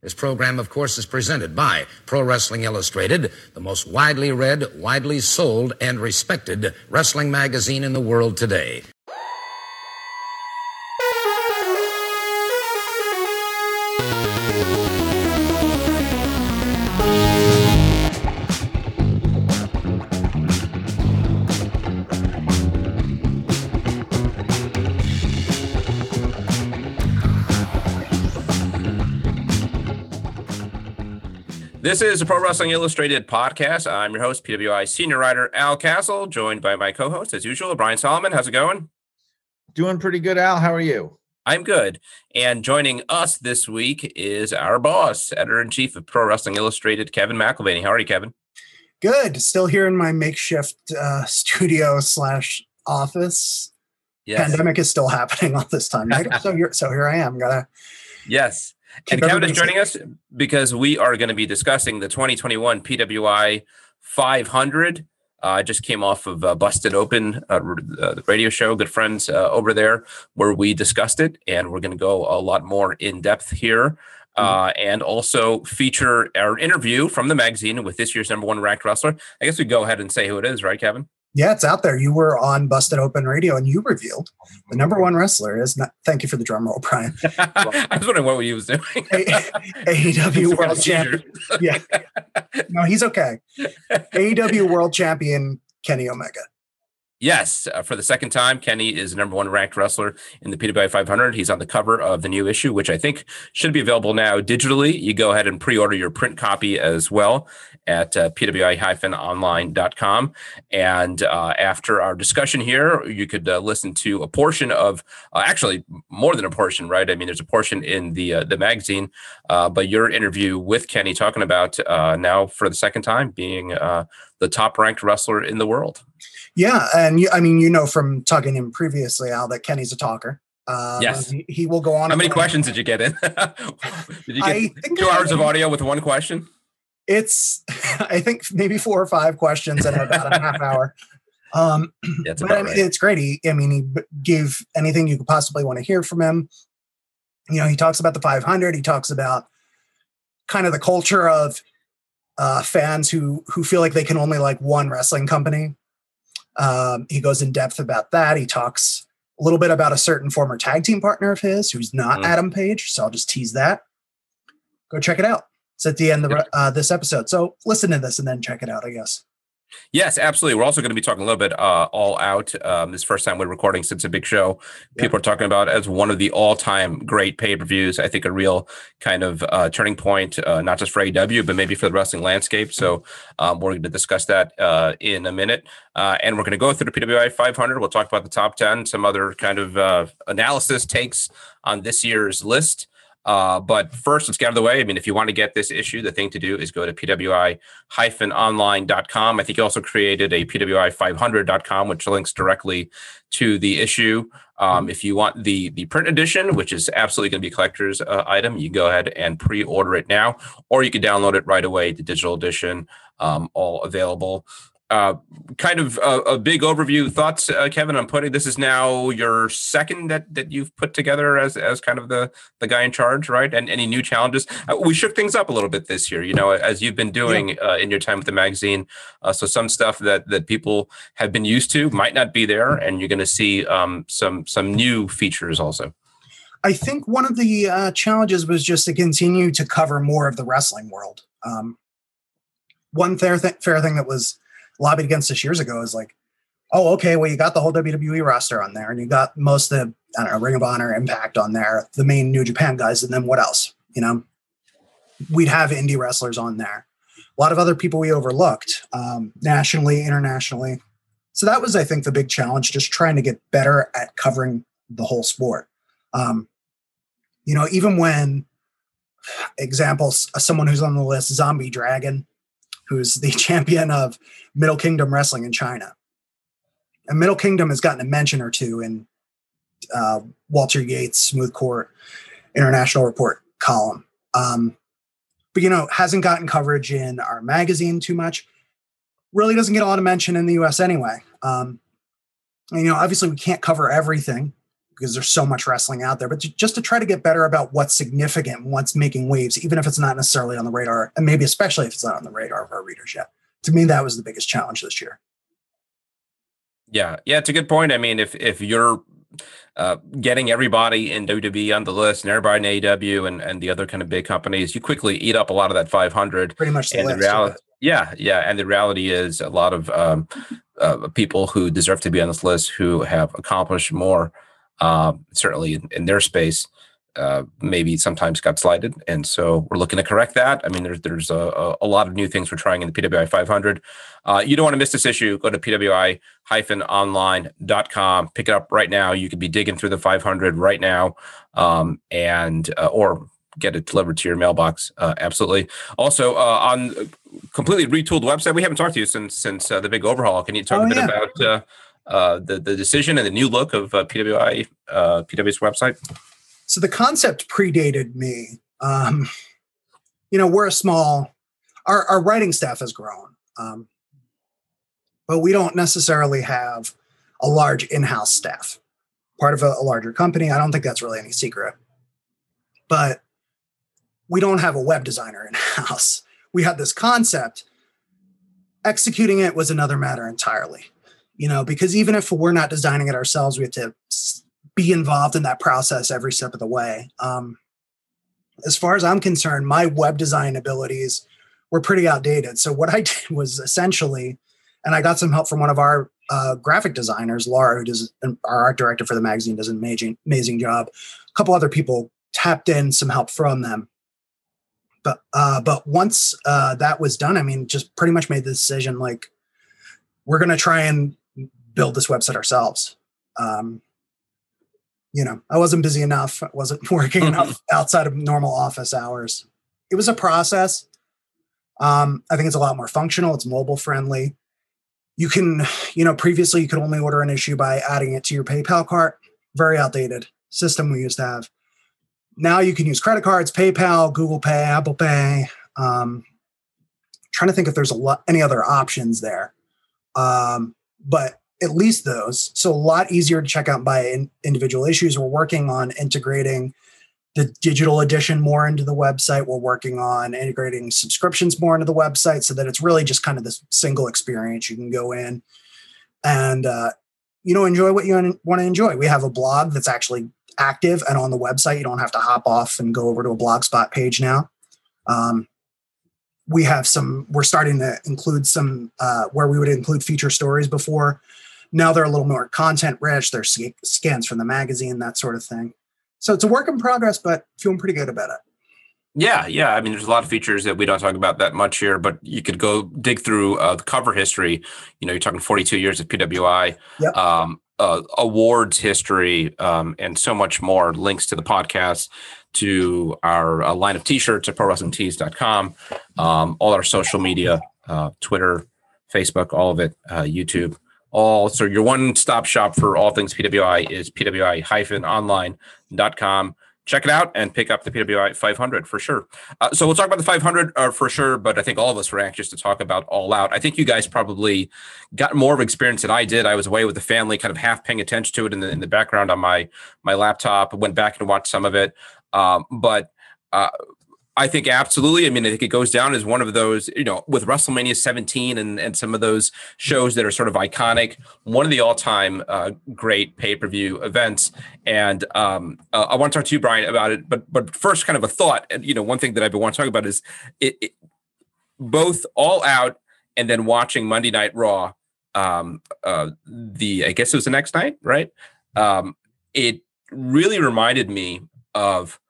This program, of course, is presented by Pro Wrestling Illustrated, the most widely read, widely sold, and respected wrestling magazine in the world today. This is a Pro Wrestling Illustrated podcast. I'm your host, PWI senior writer Al Castle, joined by my co host, as usual, Brian Solomon. How's it going? Doing pretty good, Al. How are you? I'm good. And joining us this week is our boss, editor in chief of Pro Wrestling Illustrated, Kevin McElvaney. How are you, Kevin? Good. Still here in my makeshift uh, studio slash office. Yes. Pandemic is still happening all this time. so here, so here I am. Gotta. Yes. And Kevin is joining us because we are going to be discussing the 2021 PWI 500. Uh, I just came off of uh, Busted Open, uh, the radio show, good friends uh, over there, where we discussed it. And we're going to go a lot more in depth here. Uh, mm-hmm. and also feature our interview from the magazine with this year's number one ranked wrestler. I guess we go ahead and say who it is, right, Kevin? Yeah, it's out there. You were on Busted Open Radio and you revealed the number one wrestler is not. Thank you for the drum roll, Brian. I was wondering what he was doing. AEW World Champion. Yeah. No, he's okay. AEW World Champion Kenny Omega. Yes, uh, for the second time, Kenny is number one ranked wrestler in the PWI 500. He's on the cover of the new issue, which I think should be available now digitally. You go ahead and pre-order your print copy as well at uh, pwi-online.com. And uh, after our discussion here, you could uh, listen to a portion of, uh, actually more than a portion, right? I mean, there's a portion in the uh, the magazine, uh, but your interview with Kenny talking about now for the second time being the top ranked wrestler in the world. Yeah, and you, I mean, you know from talking to him previously, Al, that Kenny's a talker. Um, yes, he, he, will go on. How many questions did you get in? did you get two hours of audio with one question? It's, I think maybe four or five questions in about a half hour. Um, yeah, but I mean, right. it's great. He, I mean, he gave anything you could possibly want to hear from him. You know, he talks about the 500. He talks about kind of the culture of uh, fans who who feel like they can only like one wrestling company um, he goes in depth about that. He talks a little bit about a certain former tag team partner of his who's not mm. Adam Page. So I'll just tease that. Go check it out. It's at the end of uh, this episode. So listen to this and then check it out, I guess. Yes, absolutely. We're also going to be talking a little bit uh, all out. Um, this first time we're recording since a big show. People are talking about as one of the all-time great pay-per-views. I think a real kind of uh, turning point, uh, not just for AEW, but maybe for the wrestling landscape. So um, we're going to discuss that uh, in a minute, uh, and we're going to go through the PWI 500. We'll talk about the top 10, some other kind of uh, analysis takes on this year's list. Uh, but first, let's get out of the way. I mean, if you want to get this issue, the thing to do is go to pwi-online.com. I think you also created a pwi500.com, which links directly to the issue. Um, if you want the the print edition, which is absolutely going to be a collector's uh, item, you go ahead and pre-order it now, or you can download it right away. The digital edition, um, all available uh, kind of a, a, big overview thoughts, uh, Kevin, on putting this is now your second that that you've put together as as kind of the the guy in charge, right? And any new challenges? Uh, we shook things up a little bit this year, you know, as you've been doing yeah. Uh, in your time with the magazine. Uh, so some stuff that that people have been used to might not be there, and you're going to see um, some some new features also. I think one of the uh, challenges was just to continue to cover more of the wrestling world. Um, one fair, th- fair thing that was lobbied against this years ago is like, oh, okay, well, you got the whole WWE roster on there, and you got most of the I don't know, Ring of Honor, Impact on there, the main New Japan guys, and then what else? You know, we'd have indie wrestlers on there. A lot of other people we overlooked um, nationally, internationally. So that was, I think, the big challenge, just trying to get better at covering the whole sport. Um, you know, even when examples, someone who's on the list, Zombie Dragon, who's the champion of Middle Kingdom Wrestling in China. And Middle Kingdom has gotten a mention or two in uh, Walter Yates' Smooth Court International Report column. Um, but, you know, hasn't gotten coverage in our magazine too much. Really doesn't get a lot of mention in the US anyway. Um, and, you know, obviously we can't cover everything because there's so much wrestling out there, but to, just to try to get better about what's significant, what's making waves, even if it's not necessarily on the radar, and maybe especially if it's not on the radar of our readers yet. To me, that was the biggest challenge this year. Yeah, yeah, it's a good point. I mean, if if you're uh, getting everybody in WWE on the list and everybody in AEW and, and the other kind of big companies, you quickly eat up a lot of that 500. Pretty much the and list. the reality, yeah, yeah, and the reality is a lot of um, uh, people who deserve to be on this list who have accomplished more, um, certainly in, in, their space, uh, maybe sometimes got slighted, and so we're looking to correct that. I mean, there's there's a, a lot of new things we're trying in the PWI 500. Uh, you don't want to miss this issue. Go to pwi-online.com, pick it up right now. You could be digging through the 500 right now, um, and uh, or get it delivered to your mailbox. Uh, absolutely. Also, uh, on completely retooled website, we haven't talked to you since since uh, the big overhaul. Can you talk Oh, a bit yeah. about uh, the the decision and the new look of uh, PWI uh, website? So the concept predated me. Um, you know, we're a small, our, our writing staff has grown, um, but we don't necessarily have a large in house staff, part of a, a larger company. I don't think that's really any secret. But we don't have a web designer in house. We had this concept. Executing it was another matter entirely, you know, because even if we're not designing it ourselves, we have to be involved in that process every step of the way. Um, as far as I'm concerned, my web design abilities were pretty outdated. So what I did was essentially, and I got some help from one of our uh, graphic designers, Laura, who does our art director for the magazine, does an amazing, amazing job. A couple other people tapped in some help from them. But uh, but once uh, that was done, I mean, just pretty much made the decision like we're going to try and build this website ourselves. Um, you know, I wasn't busy enough. I wasn't working enough outside of normal office hours. It was a process. Um, I think it's a lot more functional. It's mobile friendly. You can, you know, previously you could only order an issue by adding it to your PayPal cart. Very outdated system we used to have. Now you can use credit cards, PayPal, Google Pay, Apple Pay. Um, trying to think if there's a lot any other options there, um, but at least those. So a lot easier to check out by in, individual issues. We're working on integrating the digital edition more into the website. We're working on integrating subscriptions more into the website so that it's really just kind of this single experience. You can go in and uh, you know enjoy what you want to enjoy. We have a blog that's actually active and on the website. You don't have to hop off and go over to a blogspot page now. Um, we have some. We're starting to include some uh, where we would include feature stories before. Now they're a little more content rich. They're sc- scans from the magazine, that sort of thing. So it's a work in progress, but feeling pretty good about it. Yeah, yeah. I mean, there's a lot of features that we don't talk about that much here, but you could go dig through uh, the cover history. You know, you're talking 42 years of PWI, Yep. um, uh, awards history, um, and so much more. Links to the podcast, to our uh, line of T-shirts at ProWrestlingTees.com, um, all our social media, uh, Twitter, Facebook, all of it, uh, YouTube. All so your one-stop shop for all things PWI is PWI-online.com check it out and pick up the PWI 500 for sure. Uh, so we'll talk about the 500 uh, for sure, but I think all of us were anxious to talk about All Out. I think you guys probably got more of experience than I did. I was away with the family, kind of half paying attention to it in the in the background on my my laptop. Went back and watched some of it, um, but. Uh, I think absolutely. I mean, I think it goes down as one of those, you know, with WrestleMania 17 and, and some of those shows that are sort of iconic, one of the all time uh, great pay per view events. And um, uh, I want to talk to you, Brian, about it. But but first, kind of a thought. And, you know, one thing that I've been wanting to talk about is it, it both All Out and then watching Monday Night Raw. Um, uh, the I guess it was the next night, right? Um, it really reminded me of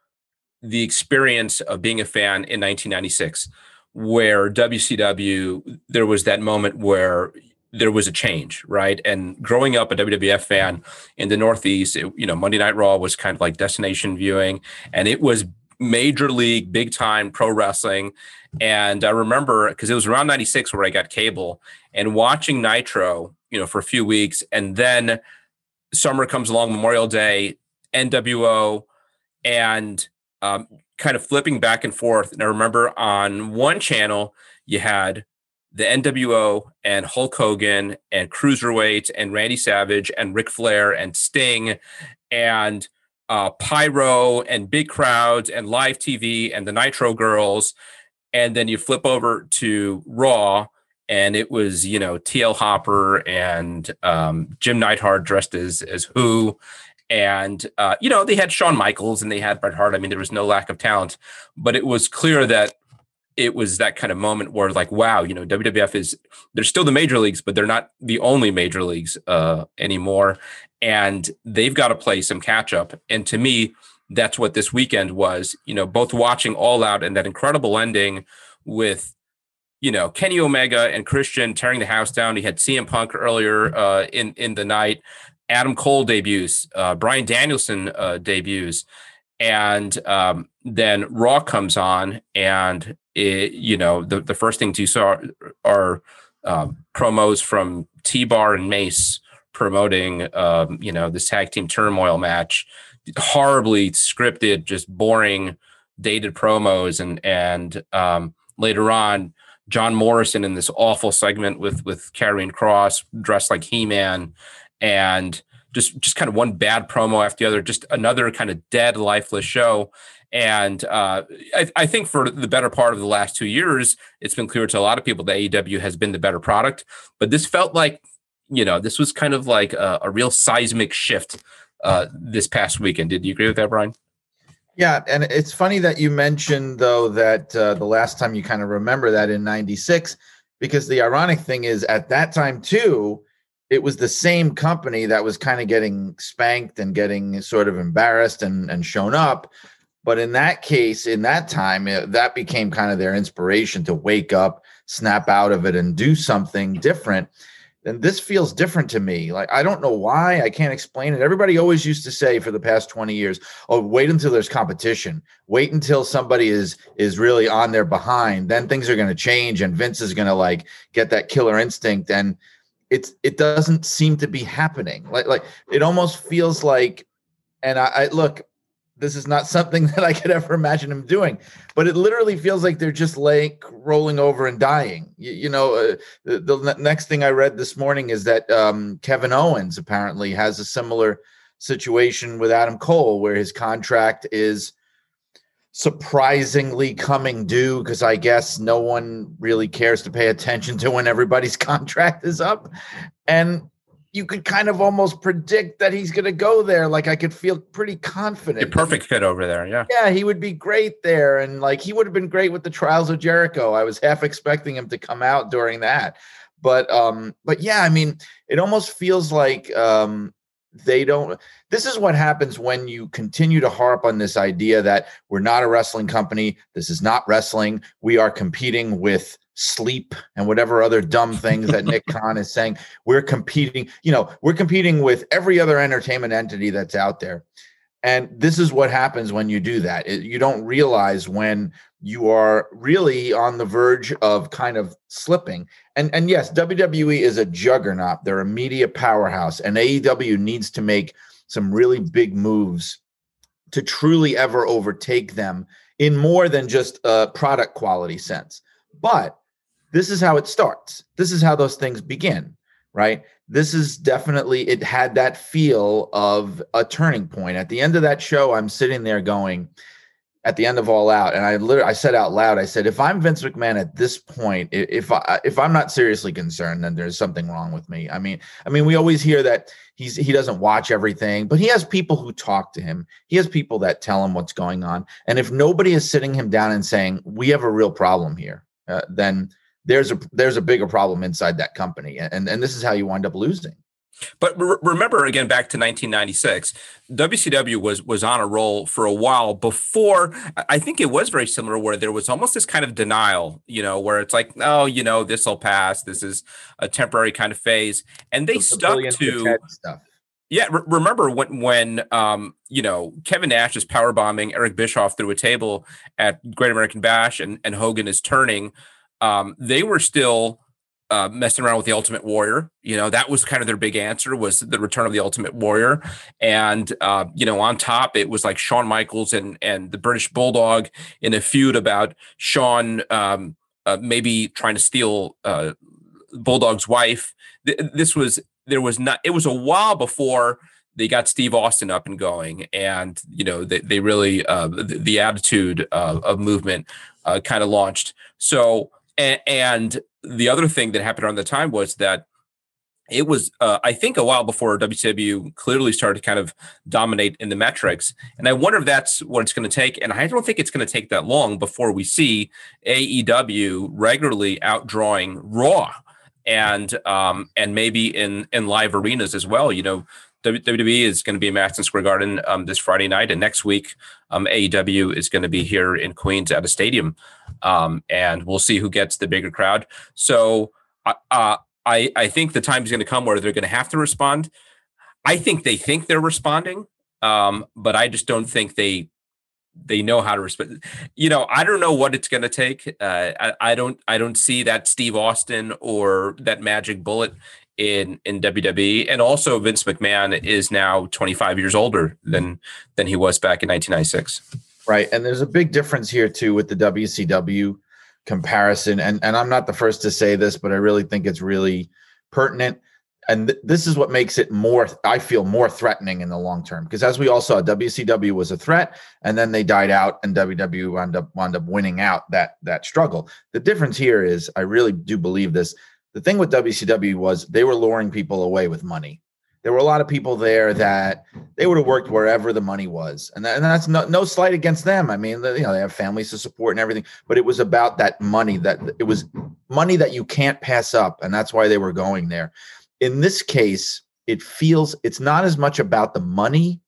the experience of being a fan in 1996 where WCW there was that moment where there was a change right? And growing up a WWF fan in the northeast it, you know Monday Night Raw was kind of like destination viewing and it was major league big time pro wrestling. And I remember because it was around 96 where I got cable and watching Nitro you know for a few weeks and then summer comes along Memorial Day NWO and um, kind of flipping back and forth. And I remember on one channel, you had the NWO and Hulk Hogan and Cruiserweight and Randy Savage and Ric Flair and Sting and uh, pyro and big crowds and live TV and the Nitro Girls, and then you flip over to Raw, and it was you know TL Hopper and um, Jim Neidhart dressed as as Who, and uh, you know they had Shawn Michaels and they had Bret Hart. I mean, there was no lack of talent, but it was clear that it was that kind of moment where like wow you know wwf is they're still the major leagues but they're not the only major leagues uh, anymore. And they've got to play some catch up. And to me that's what this weekend was you know both watching all out and that incredible ending with you know kenny omega and christian tearing the house down. He had cm punk earlier uh, in in the night adam cole debuts uh, bryan danielson uh, debuts and um, then raw comes on and it, you know, the, the first things you saw are um, promos from T Bar and Mace promoting, um, you know, this tag team turmoil match, horribly scripted, just boring, dated promos, and and um, later on, John Morrison in this awful segment with with Karrion Kross dressed like He Man, and just just kind of one bad promo after the other, just another kind of dead, lifeless show. And uh, I, I, think for the better part of the last two years, it's been clear to a lot of people that AEW has been the better product. But this felt like, you know, this was kind of like a, a real seismic shift uh, this past weekend. Did you agree with that, Brian? Yeah, and it's funny that you mentioned though that uh, the last time you kind of remember that in '96, because the ironic thing is at that time too, it was the same company that was kind of getting spanked and getting sort of embarrassed and and shown up but in that case, in that time, it, that became kind of their inspiration to wake up, snap out of it, and do something different. And this feels different to me. Like, I don't know why. I can't explain it. Everybody always used to say for the past 20 years, oh, wait until there's competition. Wait until somebody is is really on their behind. Then things are going to change and Vince is going to like get that killer instinct. And it's it doesn't seem to be happening. Like like it almost feels like and I, I look, this is not something that I could ever imagine him doing. But it literally feels like they're just like rolling over and dying. You, you know, uh, the, the, next thing I read this morning is that um, Kevin Owens apparently has a similar situation with Adam Cole, where his contract is surprisingly coming due because I guess no one really cares to pay attention to when everybody's contract is up. And you could kind of almost predict that he's going to go there. Like I could feel pretty confident. A perfect fit over there. Yeah. Yeah, he would be great there. And like he would have been great with the trials of Jericho. I was half expecting him to come out during that. But um, but yeah, I mean, it almost feels like um they don't this is what happens when you continue to harp on this idea that we're not a wrestling company this is not wrestling we are competing with sleep and whatever other dumb things that Nick Khan is saying. We're competing, you know, we're competing with every other entertainment entity that's out there. And this is what happens when you do that. It, you don't realize when you are really on the verge of kind of slipping. And and yes, WWE is a juggernaut. They're a media powerhouse and AEW needs to make some really big moves to truly ever overtake them in more than just a product quality sense. But this is how it starts. This is how those things begin, right? This is definitely, it had that feel of a turning point. At the end of that show, I'm sitting there going, at the end of All Out, and I literally I said out loud, I said, if I'm Vince McMahon at this point, if I if I'm not seriously concerned, then there's something wrong with me. I mean, I mean, we always hear that he's he doesn't watch everything, but he has people who talk to him. He has people that tell him what's going on, and if nobody is sitting him down and saying we have a real problem here, uh, then there's a there's a bigger problem inside that company, and and this is how you wind up losing. But re- remember again back to 1996, WCW was was on a roll for a while before. I think it was very similar, where there was almost this kind of denial, you know, where it's like, oh, you know, this will pass. This is a temporary kind of phase, and they stuck to stuff. Yeah, re- remember when when um, you know Kevin Nash is power bombing Eric Bischoff through a table at Great American Bash, and and Hogan is turning um, they were still uh, messing around with the Ultimate Warrior. You know, that was kind of their big answer was the return of the Ultimate Warrior. And uh, you know, on top, it was like Shawn Michaels and and the British Bulldog in a feud about Shawn um, uh, maybe trying to steal uh, Bulldog's wife. Th- this was there was not. It was a while before they got Steve Austin up and going, and you know they they really uh, the, the attitude uh, of movement uh, kind of launched. So and, the other thing that happened around the time was that it was uh, i think a while before wcw clearly started to kind of dominate in the metrics. And i wonder if that's what it's going to take and i don't think it's going to take that long before we see aew regularly outdrawing raw and um, and maybe in in live arenas as well. You know WWE is going to be in Madison Square Garden um, this Friday night, and next week um, AEW is going to be here in Queens at a stadium, um, and we'll see who gets the bigger crowd. So uh, I, I think the time is going to come where they're going to have to respond. I think they think they're responding, um, but I just don't think they they know how to respond. You know, I don't know what it's going to take. Uh, I, I don't I don't see that Steve Austin or that magic bullet in in WWE. And also, Vince McMahon is now 25 years older than than he was back in 1996. Right, and there's a big difference here too with the WCW comparison. And and I'm not the first to say this, but I really think it's really pertinent. And th- this is what makes it more, I feel, more threatening in the long term. Because as we all saw, WCW was a threat, and then they died out, and WWE wound up wound up winning out that that struggle. The difference here is, I really do believe this. The thing with WCW was they were luring people away with money there were a lot of people there that they would have worked wherever the money was, and, that, and that's no, no slight against them. I mean, you know, they have families to support and everything, but it was about that money that it was money that you can't pass up, and that's why they were going there. In this case, it feels it's not as much about the money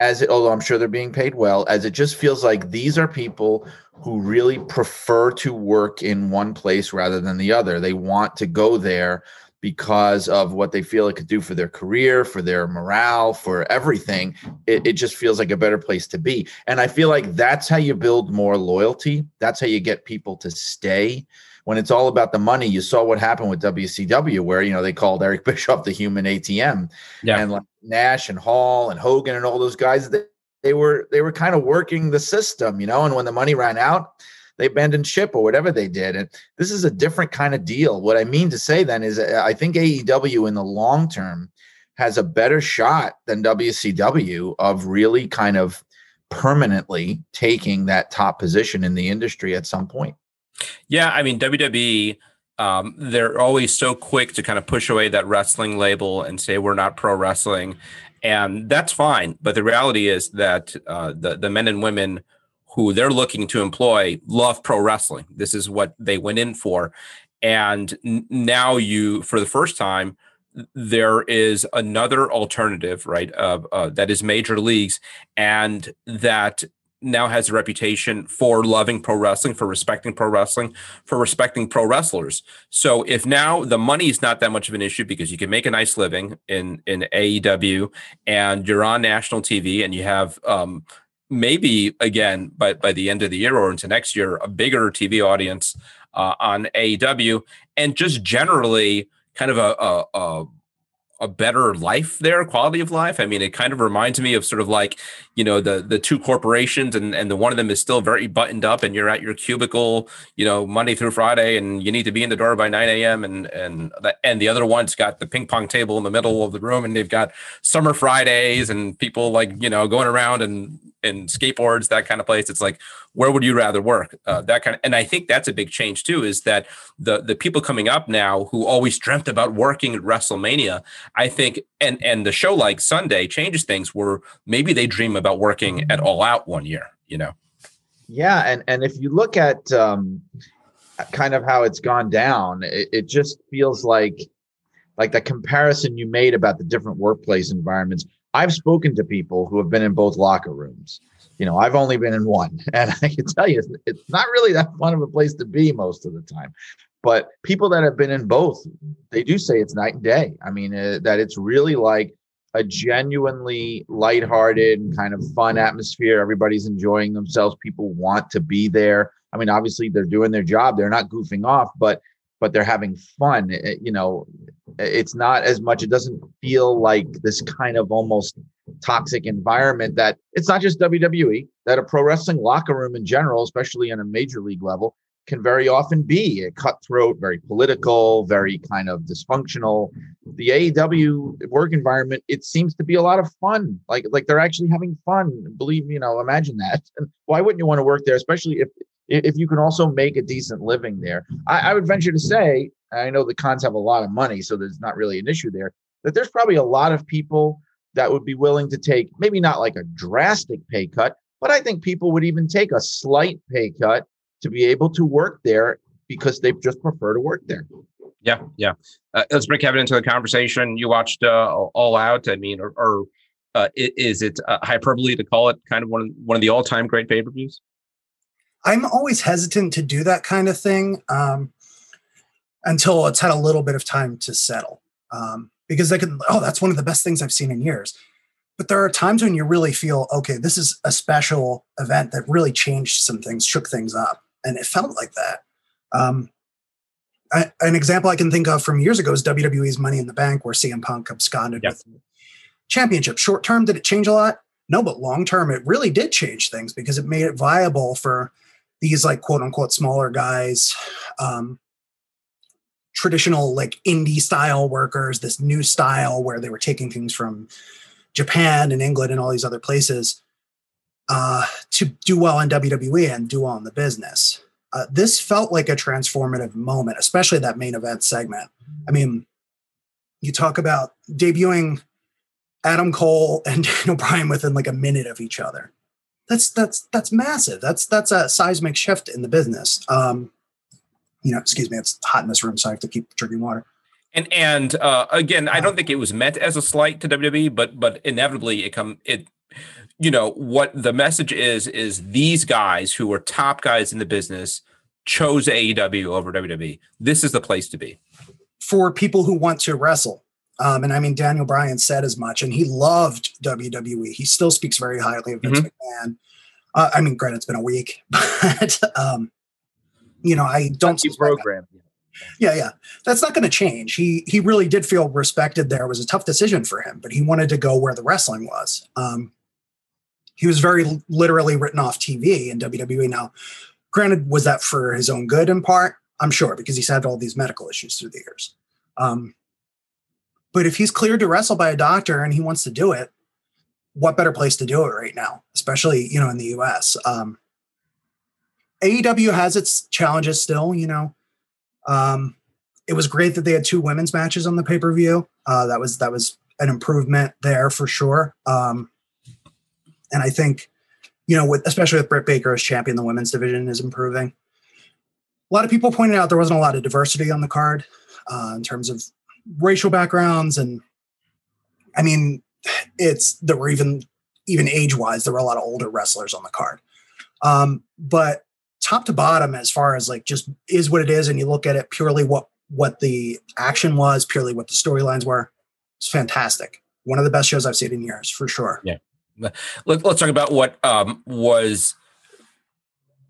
as it, although I'm sure they're being paid well, as it just feels like these are people who really prefer to work in one place rather than the other. They want to go there because of what they feel it could do for their career, for their morale, for everything. It, it, just feels like a better place to be. And I feel like that's how you build more loyalty. That's how you get people to stay. When it's all about the money, you saw what happened with WCW, where you know they called Eric Bischoff the human ATM, yeah. and like Nash and Hall and Hogan and all those guys, they, they were they were kind of working the system, you know. And when the money ran out, they abandoned ship or whatever they did. And this is a different kind of deal. What I mean to say then is uh, I think AEW in the long term has a better shot than WCW of really kind of permanently taking that top position in the industry at some point. Yeah, I mean WWE um, they're always so quick to kind of push away that wrestling label and say we're not pro wrestling, and that's fine. But the reality is that uh, the the men and women who they're looking to employ love pro wrestling. This is what they went in for. And now you, for the first time, there is another alternative, right? Uh, uh, that is major leagues, and that now has a reputation for loving pro wrestling, for respecting pro wrestling, for respecting pro wrestlers. So if now the money is not that much of an issue because you can make a nice living in in AEW and you're on national TV and you have um, maybe again by by the end of the year or into next year a bigger TV audience uh, on AEW and just generally kind of a, a, a a better life there, quality of life. I mean, it kind of reminds me of sort of like, you know, the the two corporations and and the one of them is still very buttoned up and you're at your cubicle, you know, Monday through Friday and you need to be in the door by 9 a.m. and and the, and the other one's got the ping pong table in the middle of the room and they've got summer Fridays and people like, you know, going around and and skateboards, that kind of place. It's like, where would you rather work? Uh, that kind of, and I think that's a big change too. Is that the the people coming up now who always dreamt about working at WrestleMania? I think, and and the show like Sunday changes things where maybe they dream about working at All Out one year. You know? Yeah, and and if you look at um, kind of how it's gone down, it, it just feels like like the comparison you made about the different workplace environments I've spoken to people who have been in both locker rooms. You know, I've only been in one, and I can tell you, it's not really that fun of a place to be most of the time. But people that have been in both, they do say it's night and day. I mean, uh, that it's really like a genuinely lighthearted and kind of fun atmosphere. Everybody's enjoying themselves. People want to be there. I mean, obviously they're doing their job. They're not goofing off, but but they're having fun. It, you know, it's not as much. It doesn't feel like this kind of almost toxic environment that it's not just WWE. That a pro wrestling locker room in general, especially on a major league level, can very often be a cutthroat, very political, very kind of dysfunctional. The AEW work environment, it seems to be a lot of fun. Like like they're actually having fun. Believe you know, imagine that. And why wouldn't you want to work there, especially if if you can also make a decent living there? I, I would venture to say, I know the Khans have a lot of money, so there's not really an issue there. That there's probably a lot of people that would be willing to take maybe not like a drastic pay cut, but I think people would even take a slight pay cut to be able to work there because they just prefer to work there. Yeah, yeah. Uh, let's bring Kevin into the conversation. You watched uh, All Out. I mean, or, or uh, is it uh, hyperbole to call it kind of one of one of the all time great pay per views? I'm always hesitant to do that kind of thing um, until it's had a little bit of time to settle, um, because they can. Oh, that's one of the best things I've seen in years. But there are times when you really feel, okay, this is a special event that really changed some things, shook things up and it felt like that. Um, I, an example I can think of from years ago is WWE's Money in the Bank, where CM Punk absconded yep. with the championship. Short term, did it change a lot? No, but long term, it really did change things because it made it viable for these like quote unquote smaller guys, um, traditional like indie style workers, this new style where they were taking things from Japan and England and all these other places uh, to do well in WWE and do well in the business. Uh, this felt like a transformative moment, especially that main event segment. I mean, you talk about debuting Adam Cole and Daniel Bryan within like a minute of each other. That's that's that's massive. That's that's a seismic shift in the business. Um, you know, excuse me, it's hot in this room, so I have to keep drinking water. And and uh, again, I don't think it was meant as a slight to WWE, but but inevitably it come it you know what the message is is these guys who are top guys in the business chose AEW over WWE. This is the place to be for people who want to wrestle. Um, and I mean, Daniel Bryan said as much, and he loved WWE. He still speaks very highly of Vince mm-hmm. McMahon. Uh, I mean, granted, it's been a week, but um, you know, I don't see program. Yeah, yeah, that's not going to change. He he really did feel respected. There it was a tough decision for him, but he wanted to go where the wrestling was. Um, he was very literally written off TV in WWE. Now, granted, was that for his own good in part? I'm sure because he's had all these medical issues through the years. Um, but if he's cleared to wrestle by a doctor and he wants to do it, what better place to do it right now, especially you know in the U.S. Um, AEW has its challenges still. You know, um, it was great that they had two women's matches on the pay per view. Uh, that was that was an improvement there for sure. Um, and I think, you know, with especially with Britt Baker as champion, the women's division is improving. A lot of people pointed out there wasn't a lot of diversity on the card uh, in terms of racial backgrounds, and I mean, it's there were even even age wise there were a lot of older wrestlers on the card. Um, but top to bottom, as far as like just is what it is, and you look at it purely what what the action was, purely what the storylines were, it's fantastic. One of the best shows I've seen in years, for sure. Yeah. Let, us talk about what um, was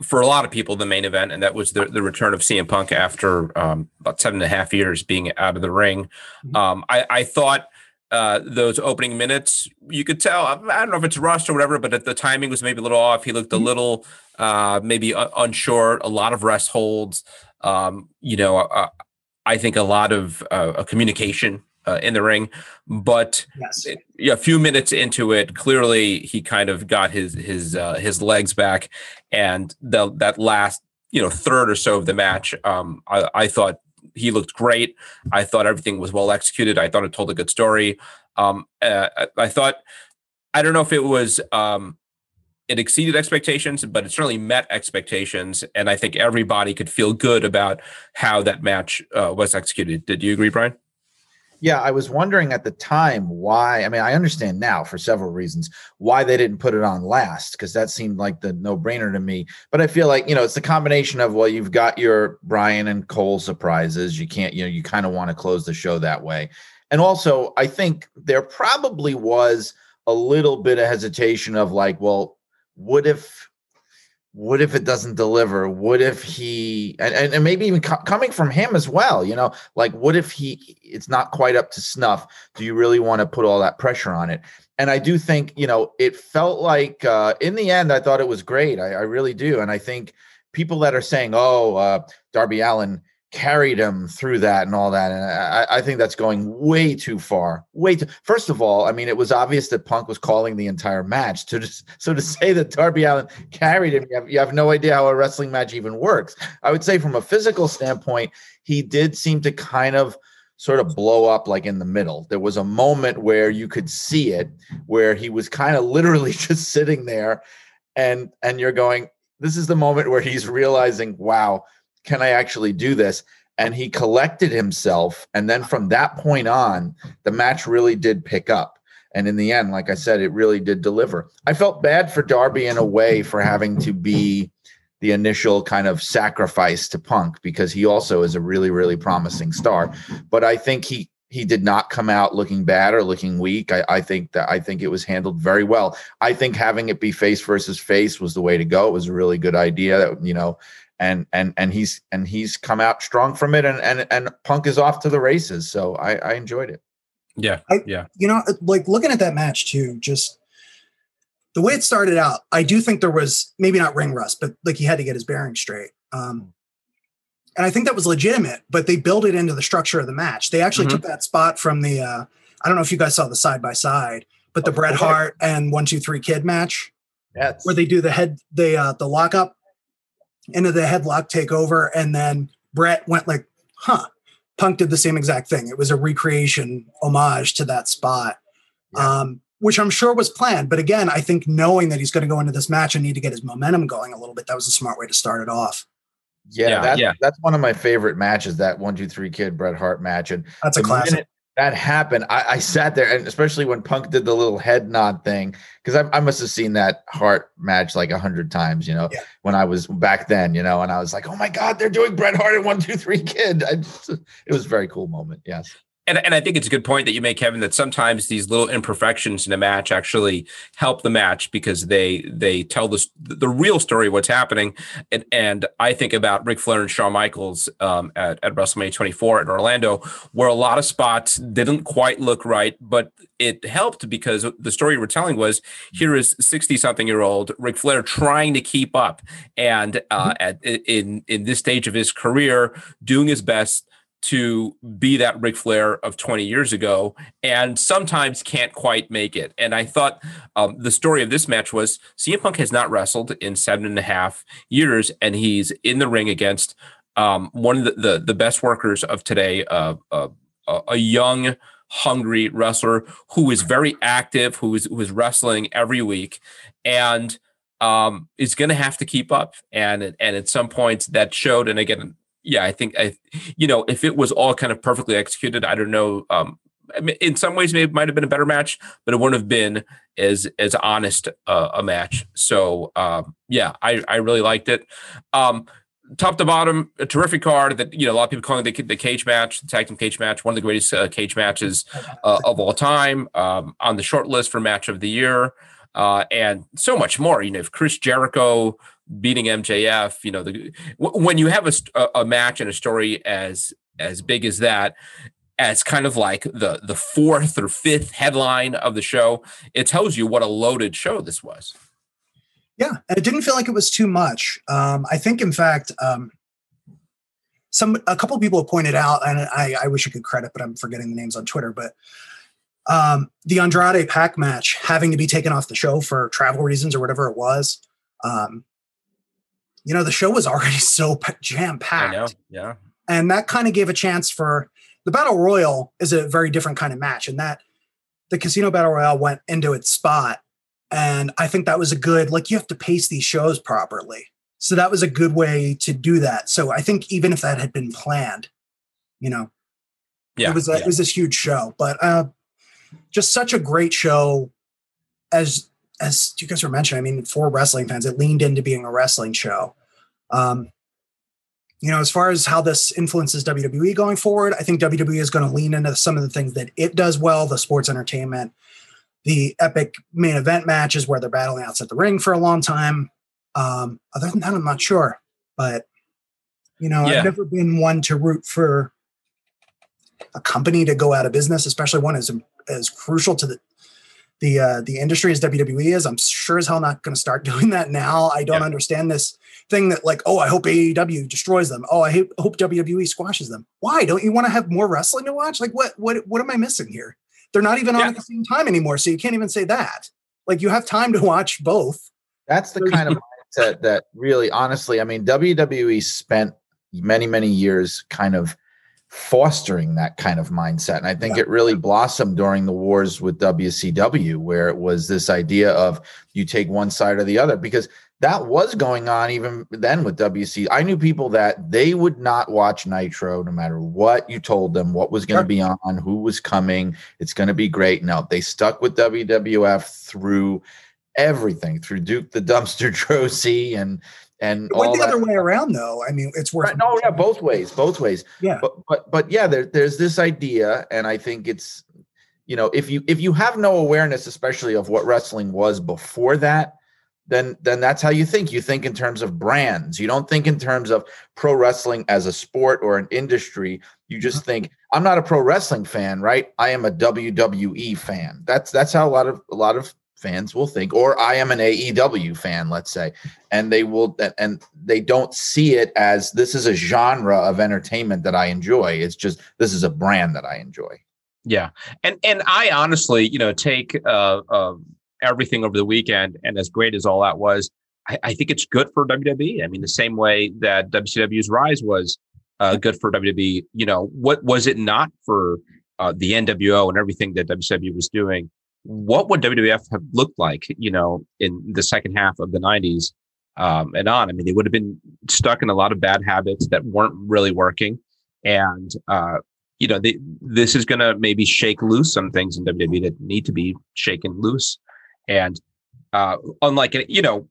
for a lot of people the main event, and that was the, the return of CM Punk after um, about seven and a half years being out of the ring. Mm-hmm. Um, I, I, thought uh, those opening minutes, you could tell. I don't know if it's rust or whatever, but the timing was maybe a little off. He looked a mm-hmm. little uh, maybe unsure. A lot of rest holds. Um, you know, uh, I think a lot of uh, communication uh, in the ring. But yes. it, yeah, a few minutes into it, clearly he kind of got his his uh, his legs back, and the that last you know third or so of the match, um, I, I thought he looked great. I thought everything was well executed. I thought it told a good story. Um, uh, I thought I don't know if it was um, it exceeded expectations, but it certainly met expectations, and I think everybody could feel good about how that match uh, was executed. Did you agree, Brian? Yeah, I was wondering at the time why. I mean, I understand now for several reasons why they didn't put it on last because that seemed like the no brainer to me. But I feel like, you know, it's the combination of, well, you've got your Brian and Cole surprises. You can't, you know, you kind of want to close the show that way. And also, I think there probably was a little bit of hesitation of like, well, what if what if it doesn't deliver? What if he and, and maybe even co- coming from him as well you know like what if he it's not quite up to snuff? Do you really want to put all that pressure on it? And i do think you know it felt like uh in the end i thought it was great. I, I really do. And i think people that are saying, "Oh, uh, Darby Allin carried him through that and all that," and I, I think that's going way too far. Way too. First of all, I mean, it was obvious that Punk was calling the entire match. To just, so to say that Darby Allin carried him, you have, you have no idea how a wrestling match even works. I would say, from a physical standpoint, he did seem to kind of sort of blow up like in the middle. There was a moment where you could see it, where he was kind of literally just sitting there, and and you're going, this is the moment where he's realizing, wow, can I actually do this? And he collected himself, and then from that point on, the match really did pick up. And in the end, like I said, it really did deliver. I felt bad for Darby in a way for having to be the initial kind of sacrifice to Punk because he also is a really really promising star. But I think he he did not come out looking bad or looking weak. I, I, think that I think it was handled very well. I think having it be face versus face was the way to go. It was a really good idea. That you know, and and and he's and he's come out strong from it. And and and Punk is off to the races. So I, I enjoyed it. Yeah, I, yeah. You know, like looking at that match too, just the way it started out, I do think there was maybe not ring rust, but like he had to get his bearings straight. Um, and I think that was legitimate, but they built it into the structure of the match. They actually mm-hmm. took that spot from the, uh, I don't know if you guys saw the side by side, but the oh, Bret Hart and one, two, three kid match yes. where they do the head, they uh, the lock up into the headlock takeover. And then Bret went like, huh, Punk did the same exact thing. It was a recreation homage to that spot. Yeah. Um, which I'm sure was planned. But again, I think knowing that he's going to go into this match and need to get his momentum going a little bit, that was a smart way to start it off. Yeah, yeah, that, yeah. that's one of my favorite matches. That one, two, three kid Bret Hart match, and that's a classic. That happened. I, I, sat there, and especially when Punk did the little head nod thing, because I, I, must have seen that Hart match like a hundred times, you know, yeah. when I was back then, you know, and I was like, oh my god, they're doing Bret Hart and one, two, three kid. I just, it was a very cool moment. Yes and, and I think it's a good point that you make, Kevin, that sometimes these little imperfections in a match actually help the match because they they tell the the real story of what's happening. And, and I think about Ric Flair and Shawn Michaels um, at, at WrestleMania 24 in Orlando, where a lot of spots didn't quite look right, but it helped because the story we're telling was here is 60 something year old Ric Flair trying to keep up and uh, mm-hmm. at, in in this stage of his career doing his best to be that Ric Flair of 20 years ago and sometimes can't quite make it. And I thought um, the story of this match was CM Punk has not wrestled in seven and a half years, and he's in the ring against um, one of the, the, the, best workers of today, uh, uh, a young, hungry wrestler who is very active, who is, who is wrestling every week. And um, is going to have to keep up. And and at some point that showed. And again, yeah, I think I, you know, if it was all kind of perfectly executed, I don't know. Um, in some ways, maybe it might have been a better match, but it wouldn't have been as as honest uh, a match. So um, yeah, I I really liked it. Um, top to bottom, a terrific card that you know a lot of people calling the the cage match, the tag team cage match, one of the greatest uh, cage matches uh, of all time. Um, on the short list for match of the year. Uh, and so much more. You know, if Chris Jericho beating MJF. You know, the, when you have a, a match and a story as as big as that, as kind of like the the fourth or fifth headline of the show, it tells you what a loaded show this was. Yeah, and it didn't feel like it was too much. Um, I think, in fact, um, some a couple of people have pointed out, and I, I wish I could credit, but I'm forgetting the names on Twitter. But um, the Andrade PAC match having to be taken off the show for travel reasons or whatever it was. Um, you know, the show was already so jam packed. Yeah. Yeah. And that kind of gave a chance for the Battle Royal is a very different kind of match. And that the Casino Battle Royale went into its spot. And I think that was a good, like, you have to pace these shows properly. So that was a good way to do that. So I think even if that had been planned, you know, yeah, it was a, yeah. it was this huge show, but uh, just such a great show as as you guys were mentioning, I mean, for wrestling fans, it leaned into being a wrestling show. Um, you know, as far as how this influences WWE going forward, I think WWE is going to lean into some of the things that it does well the sports entertainment, the epic main event matches where they're battling outside the ring for a long time. Um, other than that, I'm not sure. But, you know, yeah. I've never been one to root for a company to go out of business, especially one as, as crucial to the the uh, the industry as WWE is. I'm sure as hell not going to start doing that now. I don't Yeah. understand this thing that like, oh, I hope AEW destroys them. Oh, I hope, hope WWE squashes them. Why don't you want to have more wrestling to watch? Like, what what what am I missing here? They're not even on Yeah. at the same time anymore, so you can't even say that. Like, you have time to watch both. That's the kind of mindset that really, honestly, I mean, WWE spent many, many years kind of fostering that kind of mindset. And I think Yeah. it really blossomed during the wars with WCW, where it was this idea of you take one side or the other, because that was going on even then with WC. I knew people that they would not watch Nitro no matter what you told them, what was going to Sure. be on, who was coming. It's going to be great. No, they stuck with WWF through everything through Duke the Dumpster Droese and and It went the other way around, though. I mean, it's worth. Right, no, yeah, both ways, both ways. Yeah. But but but yeah, there, there's this idea, and I think it's you know if you if you have no awareness, especially of what wrestling was before that, then then that's how you think. You think in terms of brands. You don't think in terms of pro wrestling as a sport or an industry. You just uh-huh. think I'm not a pro wrestling fan, right? I am a WWE fan. That's that's how a lot of a lot of fans will think or I am an AEW fan, let's say. And they will and they don't see it as this is a genre of entertainment that I enjoy. It's just this is a brand that I enjoy. Yeah, and and I honestly, you know, take uh, uh, everything over the weekend, and as great as all that was, I, I think it's good for WWE. I mean, the same way that WCW's rise was uh, good for WWE. You know, what was it not for uh, the NWO and everything that WCW was doing? What would WWF have looked like? You know, in the second half of the '90s um, and on. I mean, they would have been stuck in a lot of bad habits that weren't really working, and uh, you know, they, this is going to maybe shake loose some things in WWE that need to be shaken loose. And uh, unlike, you know,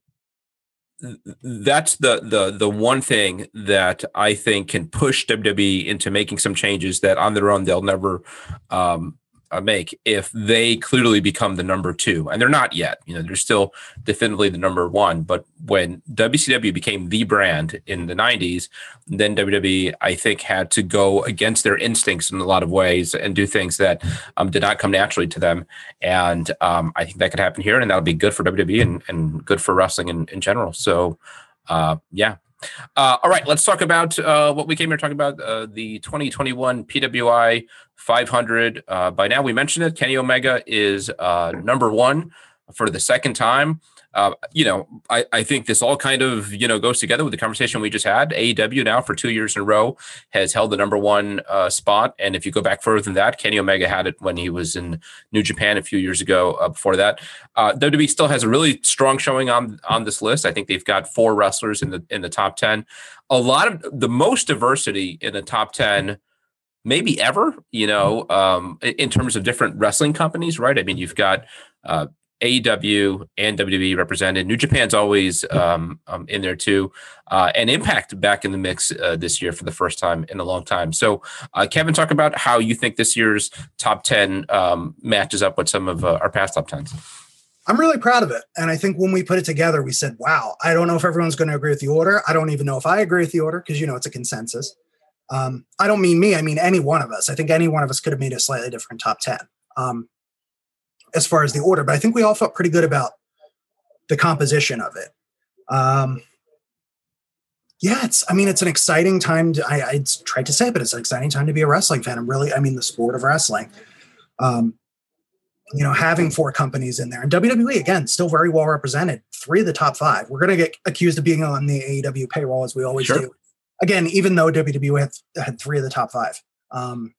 that's the the the one thing that I think can push WWE into making some changes that on their own they'll never um, uh, make if they clearly become the number two, and they're not yet. You know, they're still definitively the number one. But when WCW became the brand in the '90s, then WWE I think had to go against their instincts in a lot of ways and do things that um, did not come naturally to them. And um, I think that could happen here, and that'll be good for WWE and, and good for wrestling in, in general. So, uh, yeah. Uh, all right, let's talk about uh, what we came here talking about uh, the 2021 PWI 500. Uh, by now, we mentioned it. Kenny Omega is uh, number one for the second time. Uh, you know, I, I think this all kind of you know goes together with the conversation we just had. AEW now for two years in a row has held the number one uh, spot, and if you go back further than that, Kenny Omega had it when he was in New Japan a few years ago. Uh, before that, uh, WWE still has a really strong showing on on this list. I think they've got four wrestlers in the in the top ten. A lot of the most diversity in the top ten maybe ever, you know, um, in terms of different wrestling companies, right? I mean, you've got uh, AEW and WWE represented. New Japan's always um, um, in there too, uh, and Impact back in the mix uh, this year for the first time in a long time. So, uh, Kevin, talk about how you think this year's top ten um, matches up with some of uh, our past top tens. I'm really proud of it. And I think when we put it together, we said, wow, I don't know if everyone's going to agree with the order. I don't even know if I agree with the order because, you know, it's a consensus. Um, I don't mean me, I mean any one of us. I think any one of us could have made a slightly different top 10 um, as far as the order, but I think we all felt pretty good about the composition of it. Um, yeah, it's, I mean, it's an exciting time to, I, I tried to say, it, but it's an exciting time to be a wrestling fan. I'm really, I mean, the sport of wrestling. Um, you know, having four companies in there. And WWE, again, still very well represented. Three of the top five. We're going to get accused of being on the AEW payroll as we always Sure. do. Again, even though WWE had, had three of the top five. Um,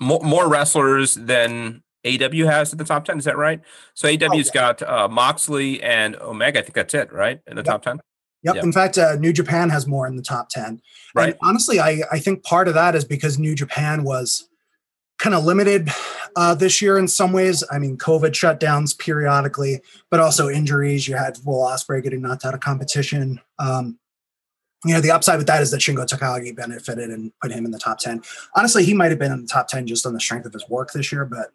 More, more wrestlers than AEW has at the top ten. Is that right? So AEW's got uh, Moxley and Omega. I think that's it, right? In the Yep. top ten. Yep. Yeah. In fact, uh, New Japan has more in the top 10. Right. And honestly, I, I think part of that is because New Japan was kind of limited uh, this year in some ways. I mean, COVID shutdowns periodically, but also injuries. You had Will Ospreay getting knocked out of competition. Um, you know, the upside with that is that Shingo Takagi benefited and put him in the top 10. Honestly, he might have been in the top 10 just on the strength of his work this year, but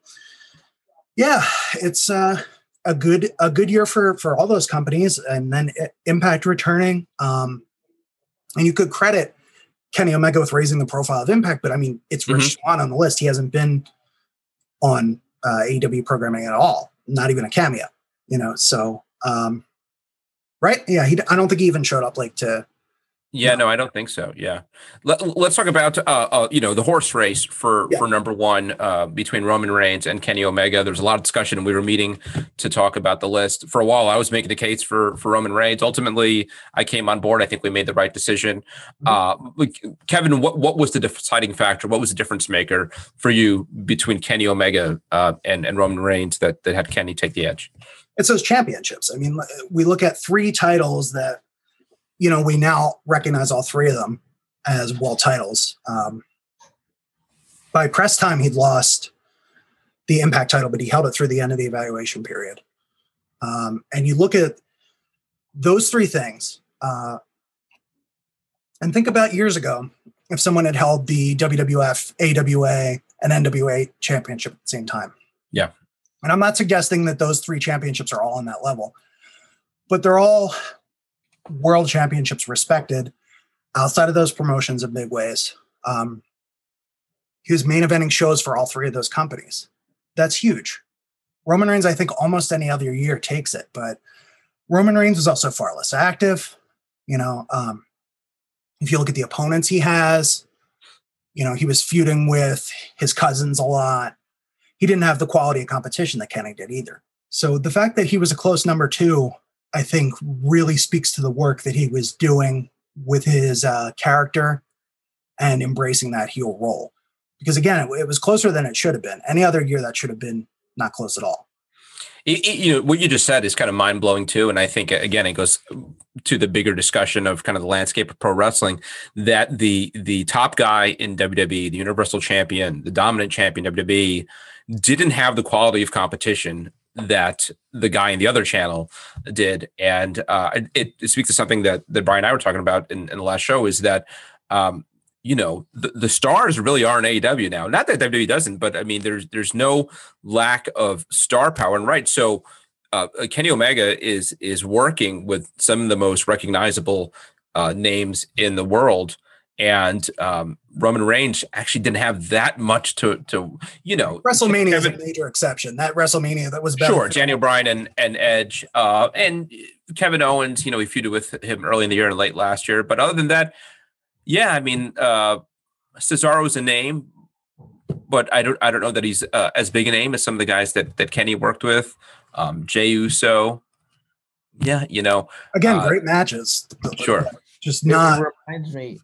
yeah, it's uh, a good a good year for for all those companies, and then Impact returning. Um, and you could credit Kenny Omega with raising the profile of Impact, but I mean, it's Rich Swann on the list. He hasn't been on uh, AEW programming at all not even a cameo, you know. So, um, right? Yeah, he. I don't think he even showed up like to yeah, no, I don't think so. Yeah, Let, us talk about uh, uh, you know the horse race for yeah. for number one uh, between Roman Reigns and Kenny Omega. There's a lot of discussion, we were meeting to talk about the list for a while. I was making the case for for Roman Reigns. Ultimately, I came on board. I think we made the right decision. Mm-hmm. Uh, Kevin, what what was the deciding factor? What was the difference maker for you between Kenny Omega uh, and and Roman Reigns that that had Kenny take the edge? It's those championships. I mean, we look at three titles that you know, we now recognize all three of them as world titles. Um, by press time, he'd lost the Impact title, but he held it through the end of the evaluation period. Um, and you look at those three things, uh, and think about years ago if someone had held the WWF, AWA, and NWA championship at the same time. Yeah. And I'm not suggesting that those three championships are all on that level, but they're all world championships respected outside of those promotions in big ways. Um, he was main eventing shows for all three of those companies. That's huge. Roman Reigns, I think, almost any other year takes it, but Roman Reigns was also far less active. You know, um, if you look at the opponents he has, you know, he was feuding with his cousins a lot. He didn't have the quality of competition that Kenny did either. So the fact that he was a close number two I think really speaks to the work that he was doing with his uh, character and embracing that heel role. Because again, it, it, was closer than it should have been. Any other year, that should have been not close at all. It, it, you know what you just said is kind of mind blowing too, and I think again it goes to the bigger discussion of kind of the landscape of pro wrestling. That the the top guy in WWE, the Universal Champion, the dominant champion WWE, didn't have the quality of competition that the guy in the other channel did, and uh, it, it, speaks to something that that Brian and I were talking about in, in the last show. Is that um, you know the, the stars really are in AEW now. Not that WWE doesn't, but I mean there's there's no lack of star power. And right, so uh, Kenny Omega is is working with some of the most recognizable uh, names in the world and um, Roman Reigns actually didn't have that much to to you know. WrestleMania Kevin, is a major exception. That WrestleMania that was better sure Daniel Bryan and and Edge uh, and Kevin Owens. You know, he feuded with him early in the year and late last year. But other than that, yeah, I mean, uh, Cesaro is a name, but I don't I don't know that he's uh, as big a name as some of the guys that that Kenny worked with. Um, Jey Uso. Yeah, you know. Again, uh, great matches. Sure. Just not. It reminds me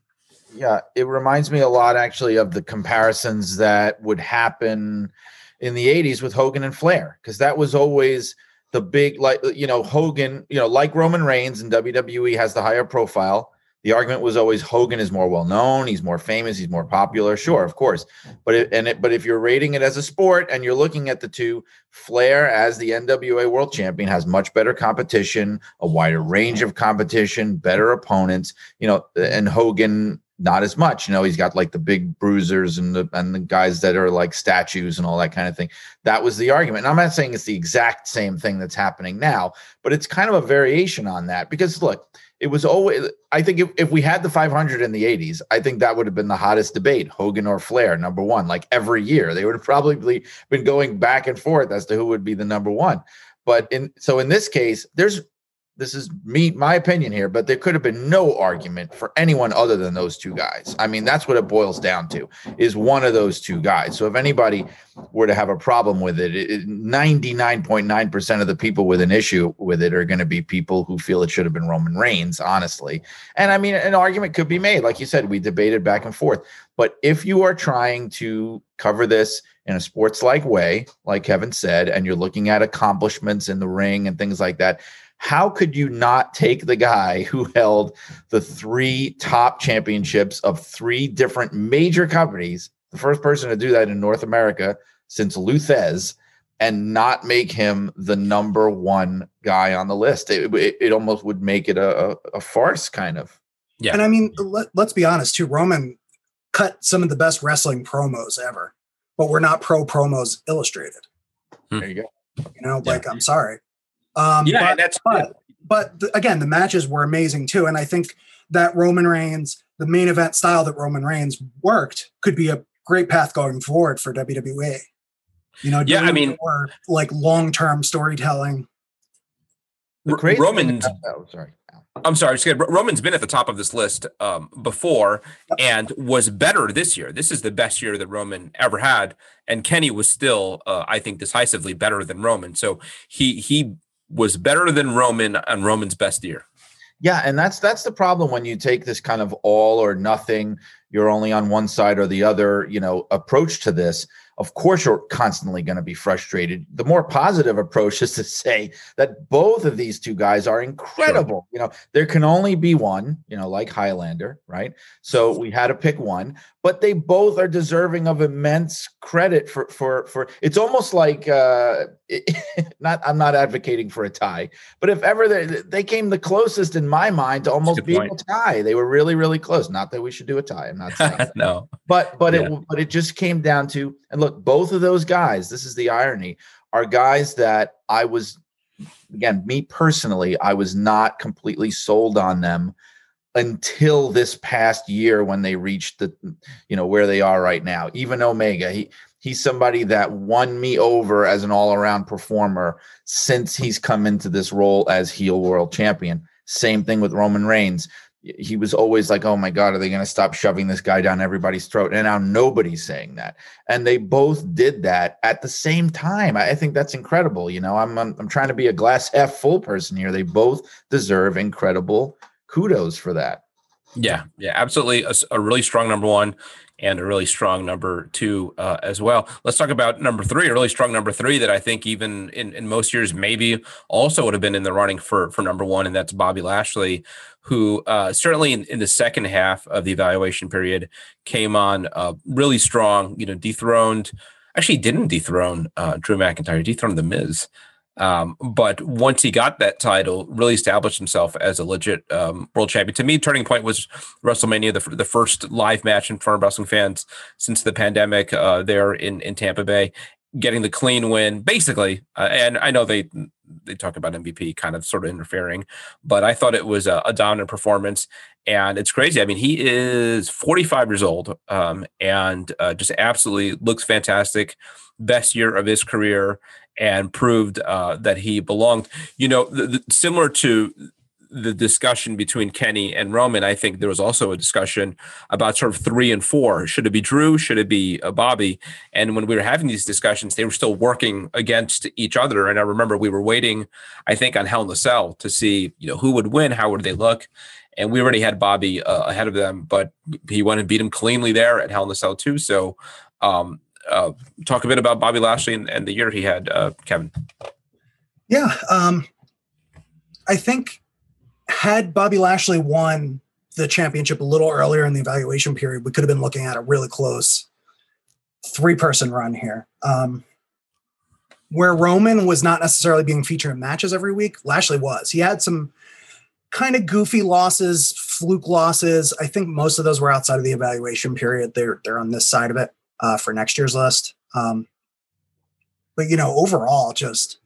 yeah, it reminds me a lot actually of the comparisons that would happen in the 80s with Hogan and Flair because that was always the big like uh, you know Hogan, you know, like Roman Reigns and WWE has the higher profile. The argument was always Hogan is more well known, he's more famous, he's more popular. Sure, of course. But it, and it, but if you're rating it as a sport and you're looking at the two, Flair as the NWA World Champion has much better competition, a wider range of competition, better opponents, you know, and Hogan not as much. You know, he's got like the big bruisers and the and the guys that are like statues and all that kind of thing. That was the argument. And I'm not saying it's the exact same thing that's happening now, but it's kind of a variation on that because look, it was always I think if, if we had the 500 in the 80s, I think that would have been the hottest debate, Hogan or Flair, number one. Like every year, they would have probably been going back and forth as to who would be the number one. But in so in this case, there's this is me my opinion here but there could have been no argument for anyone other than those two guys. I mean that's what it boils down to is one of those two guys. So if anybody were to have a problem with it, it 99.9% of the people with an issue with it are going to be people who feel it should have been roman reigns honestly. And i mean an argument could be made. Like you said we debated back and forth. But if you are trying to cover this in a sports like way like kevin said and you're looking at accomplishments in the ring and things like that how could you not take the guy who held the three top championships of three different major companies, the first person to do that in North America since Lou Thesz, and not make him the number one guy on the list? It, it, it almost would make it a, a, farce, kind of. Yeah. And I mean, let, let's be honest too. Roman cut some of the best wrestling promos ever, but we're not pro promos illustrated. Hmm. There you go. You know, like yeah. I'm sorry. Um, yeah, but, that's but, but the, again, the matches were amazing too, and I think that Roman Reigns, the main event style that Roman Reigns worked, could be a great path going forward for WWE. You know, Yeah, I mean- more like long term storytelling. The R- crazy thing Roman's about- oh, sorry. I'm sorry, just Roman's been at the top of this list um, before and was better this year. This is the best year that Roman ever had, and Kenny was still, uh, I think, decisively better than Roman. So he he was better than Roman on Roman's best year. Yeah, and that's that's the problem when you take this kind of all or nothing, you're only on one side or the other, you know, approach to this. Of course, you're constantly going to be frustrated. The more positive approach is to say that both of these two guys are incredible. You know, there can only be one, you know, like Highlander, right? So we had to pick one, but they both are deserving of immense credit for for for it's almost like uh not I'm not advocating for a tie, but if ever they, they came the closest in my mind to almost being point. a tie, they were really, really close. Not that we should do a tie. I'm not saying that. no, but but Yeah. it but it just came down to and look, both of those guys, this is the irony, are guys that I was again, me personally, I was not completely sold on them until this past year when they reached the you know where they are right now. Even Omega, he he's somebody that won me over as an all-around performer since he's come into this role as heel world champion. Same thing with Roman Reigns. He was always like, "Oh my God, are they going to stop shoving this guy down everybody's throat?" And now nobody's saying that, and they both did that at the same time. I think that's incredible. You know, I'm I'm, I'm trying to be a glass half full person here. They both deserve incredible kudos for that. yeah, yeah, absolutely, A really strong number one and a really strong number two uh, as well. Let's talk about number three, a really strong number three that I think even in, in most years maybe also would have been in the running for for number one, and that's Bobby Lashley, who uh, certainly in, in the second half of the evaluation period came on uh, really strong. You know, dethroned. Actually, didn't dethrone uh, Drew McIntyre. Dethroned the Miz. Um, but once he got that title, really established himself as a legit um, world champion. To me, turning point was WrestleMania, the, the first live match in front of wrestling fans since the pandemic uh, there in, in Tampa Bay, getting the clean win, basically. Uh, and I know they they talk about MVP kind of sort of interfering, but I thought it was a, a dominant performance. And it's crazy. I mean, he is 45 years old um, and uh, just absolutely looks fantastic. Best year of his career and proved uh, that he belonged. You know, the, the, similar to the discussion between Kenny and Roman, I think there was also a discussion about sort of three and four. Should it be Drew? Should it be uh, Bobby? And when we were having these discussions, they were still working against each other. And I remember we were waiting, I think, on Hell in the Cell to see, you know, who would win, how would they look. And we already had Bobby uh, ahead of them, but he went and beat him cleanly there at Hell in the Cell too. So, um, uh, talk a bit about Bobby Lashley and, and the year he had, uh, Kevin. Yeah. Um, I think had Bobby Lashley won the championship a little earlier in the evaluation period, we could have been looking at a really close three person run here. Um, where Roman was not necessarily being featured in matches every week, Lashley was. He had some kind of goofy losses, fluke losses. I think most of those were outside of the evaluation period. They're they're on this side of it uh, for next year's list. Um, but you know, overall, just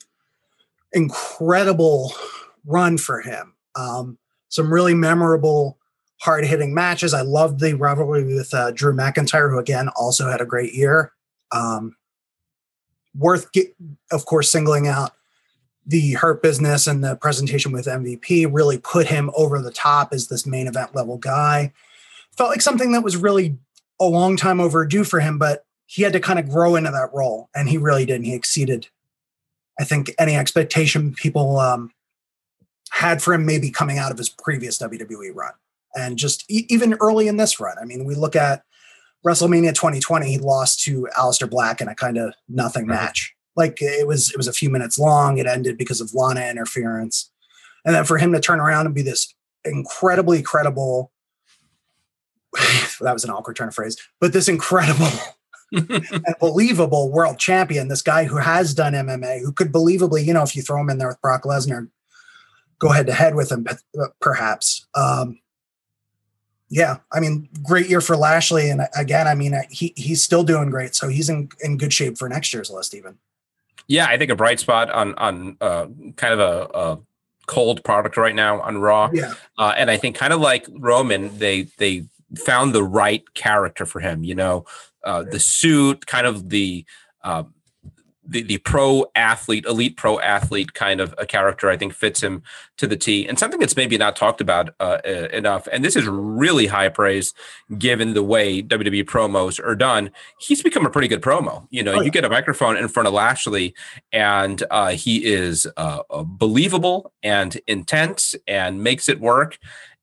incredible run for him. Um, some really memorable, hard hitting matches. I loved the rivalry with uh, Drew McIntyre, who again also had a great year. Um, worth, get, of course, singling out the Hurt Business and the presentation with MVP really put him over the top as this main event level guy. Felt like something that was really a long time overdue for him, but he had to kind of grow into that role, and he really did. And he exceeded, I think, any expectation people um, had for him, maybe coming out of his previous WWE run, and just e- even early in this run. I mean, we look at WrestleMania 2020; he lost to Aleister Black in a kind of nothing Mhm. match. Like it was, it was a few minutes long. It ended because of Lana interference, and then for him to turn around and be this incredibly credible. that was an awkward turn of phrase, but this incredible and believable world champion, this guy who has done MMA, who could believably, you know, if you throw him in there with Brock Lesnar, go head to head with him, perhaps. Um, yeah, I mean, great year for Lashley, and again, I mean, he he's still doing great, so he's in in good shape for next year's list, even. Yeah, I think a bright spot on on uh, kind of a, a cold product right now on Raw, Yeah, uh, and I think kind of like Roman, they they found the right character for him. You know, uh, the suit, kind of the uh, the, the pro athlete, elite pro athlete kind of a character, I think fits him to the T. And something that's maybe not talked about uh, enough, and this is really high praise given the way WWE promos are done. He's become a pretty good promo. You know, oh, yeah. you get a microphone in front of Lashley, and uh, he is uh, believable and intense and makes it work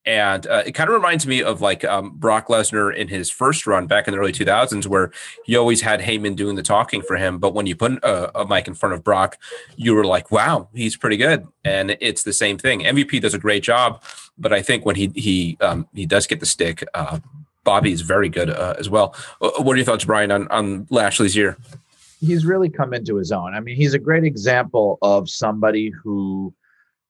and uh, it kind of reminds me of like um, Brock Lesnar in his first run back in the early 2000s, where he always had Heyman doing the talking for him. But when you put a, a, mic in front of Brock, you were like, "Wow, he's pretty good." And it's the same thing. MVP does a great job, but I think when he he um, he does get the stick, uh, Bobby is very good uh, as well. What are your thoughts, Brian, on on Lashley's year? He's really come into his own. I mean, he's a great example of somebody who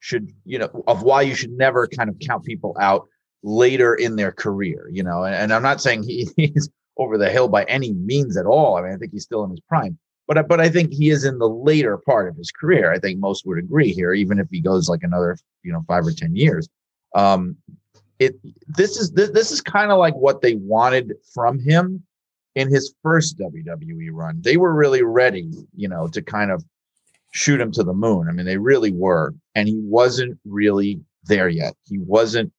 should you know of why you should never kind of count people out later in their career you know and, and i'm not saying he, he's over the hill by any means at all. I mean i think he's still in his prime but but i think he is in the later part of his career. I think most would agree here even if he goes like another you know five or ten years. Um it this is this, this is kind of like what they wanted from him in his first WWE run. They were really ready, you know, to kind of shoot him to the moon. I mean, they really were. And he wasn't really there yet. He wasn't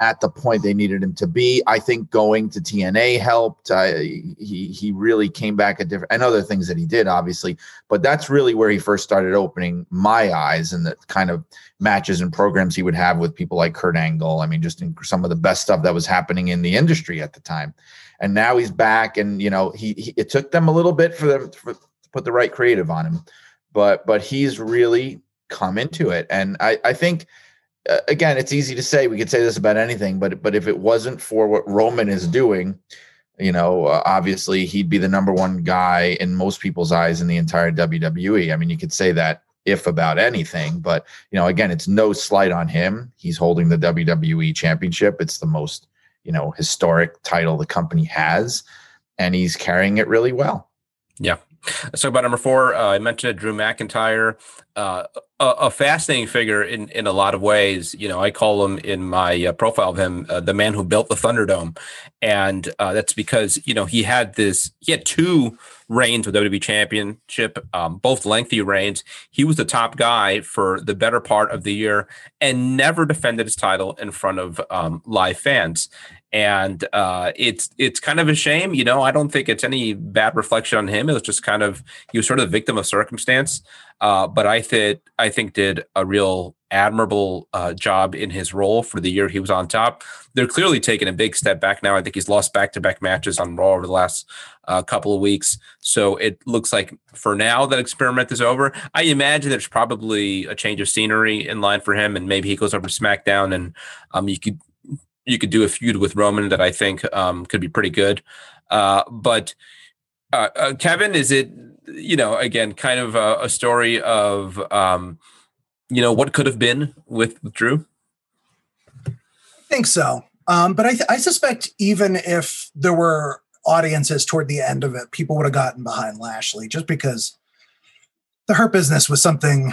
at the point they needed him to be. I think going to TNA helped. He he really came back a different and other things that he did, obviously. But that's really where he first started opening my eyes and the kind of matches and programs he would have with people like Kurt Angle. I mean, just some of the best stuff that was happening in the industry at the time. And now he's back, and you know, he, he it took them a little bit for them for, put the right creative on him. But but he's really come into it, and I I think uh, again it's easy to say we could say this about anything, but but if it wasn't for what Roman is doing, you know, uh, obviously he'd be the number one guy in most people's eyes in the entire WWE. I mean, you could say that if about anything, but you know, again, it's no slight on him. He's holding the WWE championship. It's the most, you know, historic title the company has, and he's carrying it really well. Yeah, Let's talk about number four. Uh, I mentioned Drew McIntyre, uh, a, a, fascinating figure in, in a lot of ways. You know, I call him in my uh, profile of him uh, the man who built the Thunderdome, and uh, that's because you know he had this. He had two reigns with WWE Championship, um, both lengthy reigns. He was the top guy for the better part of the year, and never defended his title in front of um, live fans and uh, it's it's kind of a shame. You know, I don't think it's any bad reflection on him. It was just kind of he was sort of the victim of circumstance. Uh, but I think I think did a real admirable uh, job in his role for the year he was on top. They're clearly taking a big step back now. I think he's lost back to back matches on Raw over the last uh, couple of weeks. So it looks like for now that experiment is over. I imagine there's probably a change of scenery in line for him, and maybe he goes over to SmackDown, and um, you could you could do a feud with Roman that I think um, could be pretty good. Uh, but uh, uh, Kevin, is it you know again kind of a, a story of um, you know what could have been with, with Drew? I think so, um, but I, th- I suspect even if there were audiences toward the end of it, people would have gotten behind Lashley just because the Hurt Business was something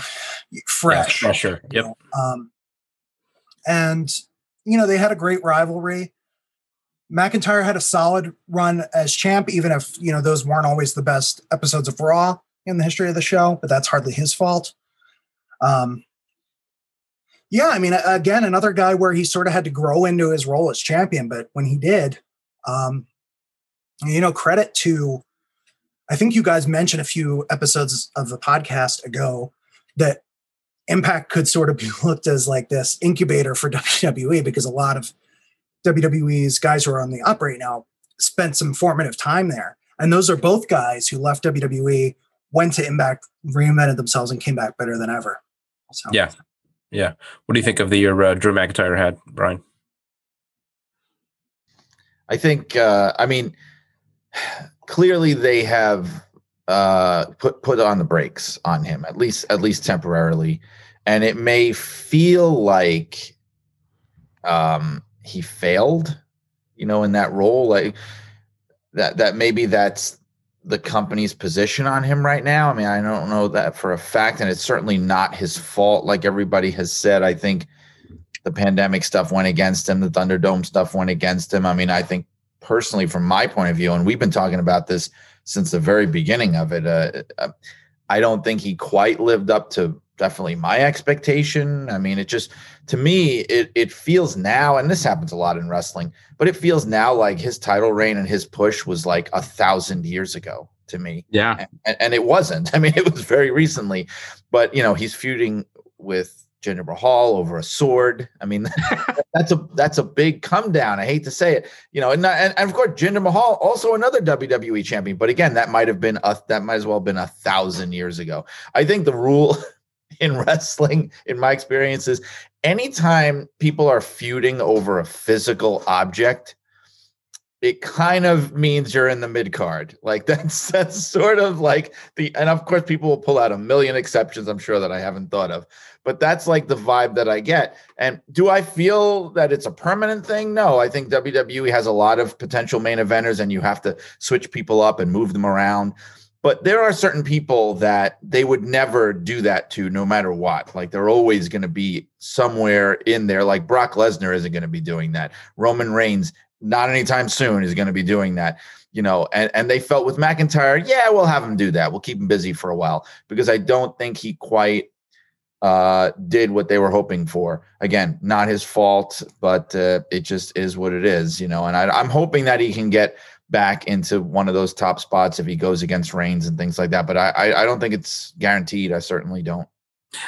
fresh. Yeah, sure. Yep. Know? Um, and you know, they had a great rivalry. McIntyre had a solid run as champ, even if, you know, those weren't always the best episodes of Raw in the history of the show, but that's hardly his fault. Um, yeah, I mean, again, another guy where he sort of had to grow into his role as champion, but when he did, um, you know, credit to, I think you guys mentioned a few episodes of the podcast ago that Impact could sort of be looked as like this incubator for WWE because a lot of WWE's guys who are on the up right now spent some formative time there. And those are both guys who left WWE, went to Impact, reinvented themselves, and came back better than ever. So. Yeah. Yeah. What do you think of the year uh, Drew McIntyre had, Brian? I think, uh, I mean, clearly they have uh, put put on the brakes on him at least at least temporarily, and it may feel like um, he failed, you know, in that role. Like that that maybe that's the company's position on him right now. I mean, I don't know that for a fact, and it's certainly not his fault. Like everybody has said, I think the pandemic stuff went against him. The Thunderdome stuff went against him. I mean, I think personally, from my point of view, and we've been talking about this since the very beginning of it. Uh, uh, I don't think he quite lived up to definitely my expectation. I mean, it just to me, it it feels now, and this happens a lot in wrestling, but it feels now like his title reign and his push was like a thousand years ago to me. Yeah. And, and it wasn't. I mean, it was very recently, but you know, he's feuding with Jinder Mahal over a sword. I mean, that's a that's a big come down. I hate to say it, you know, and, and, and of course Jinder Mahal also another WWE champion, but again, that might have been a that might as well have been a thousand years ago. I think the rule in wrestling, in my experience, is anytime people are feuding over a physical object, it kind of means you're in the mid card. Like that's that's sort of like the and of course people will pull out a million exceptions, I'm sure that I haven't thought of. But that's like the vibe that I get. And do I feel that it's a permanent thing? No, I think WWE has a lot of potential main eventers and you have to switch people up and move them around. But there are certain people that they would never do that to no matter what. Like they're always going to be somewhere in there. Like Brock Lesnar isn't going to be doing that. Roman Reigns not anytime soon is going to be doing that you know and, and they felt with mcintyre yeah we'll have him do that we'll keep him busy for a while because i don't think he quite uh, did what they were hoping for. Again not his fault but uh, it just is what it is you know and I, i'm hoping that he can get back into one of those top spots if he goes against Reigns and things like that but i i, I don't think it's guaranteed. I certainly don't.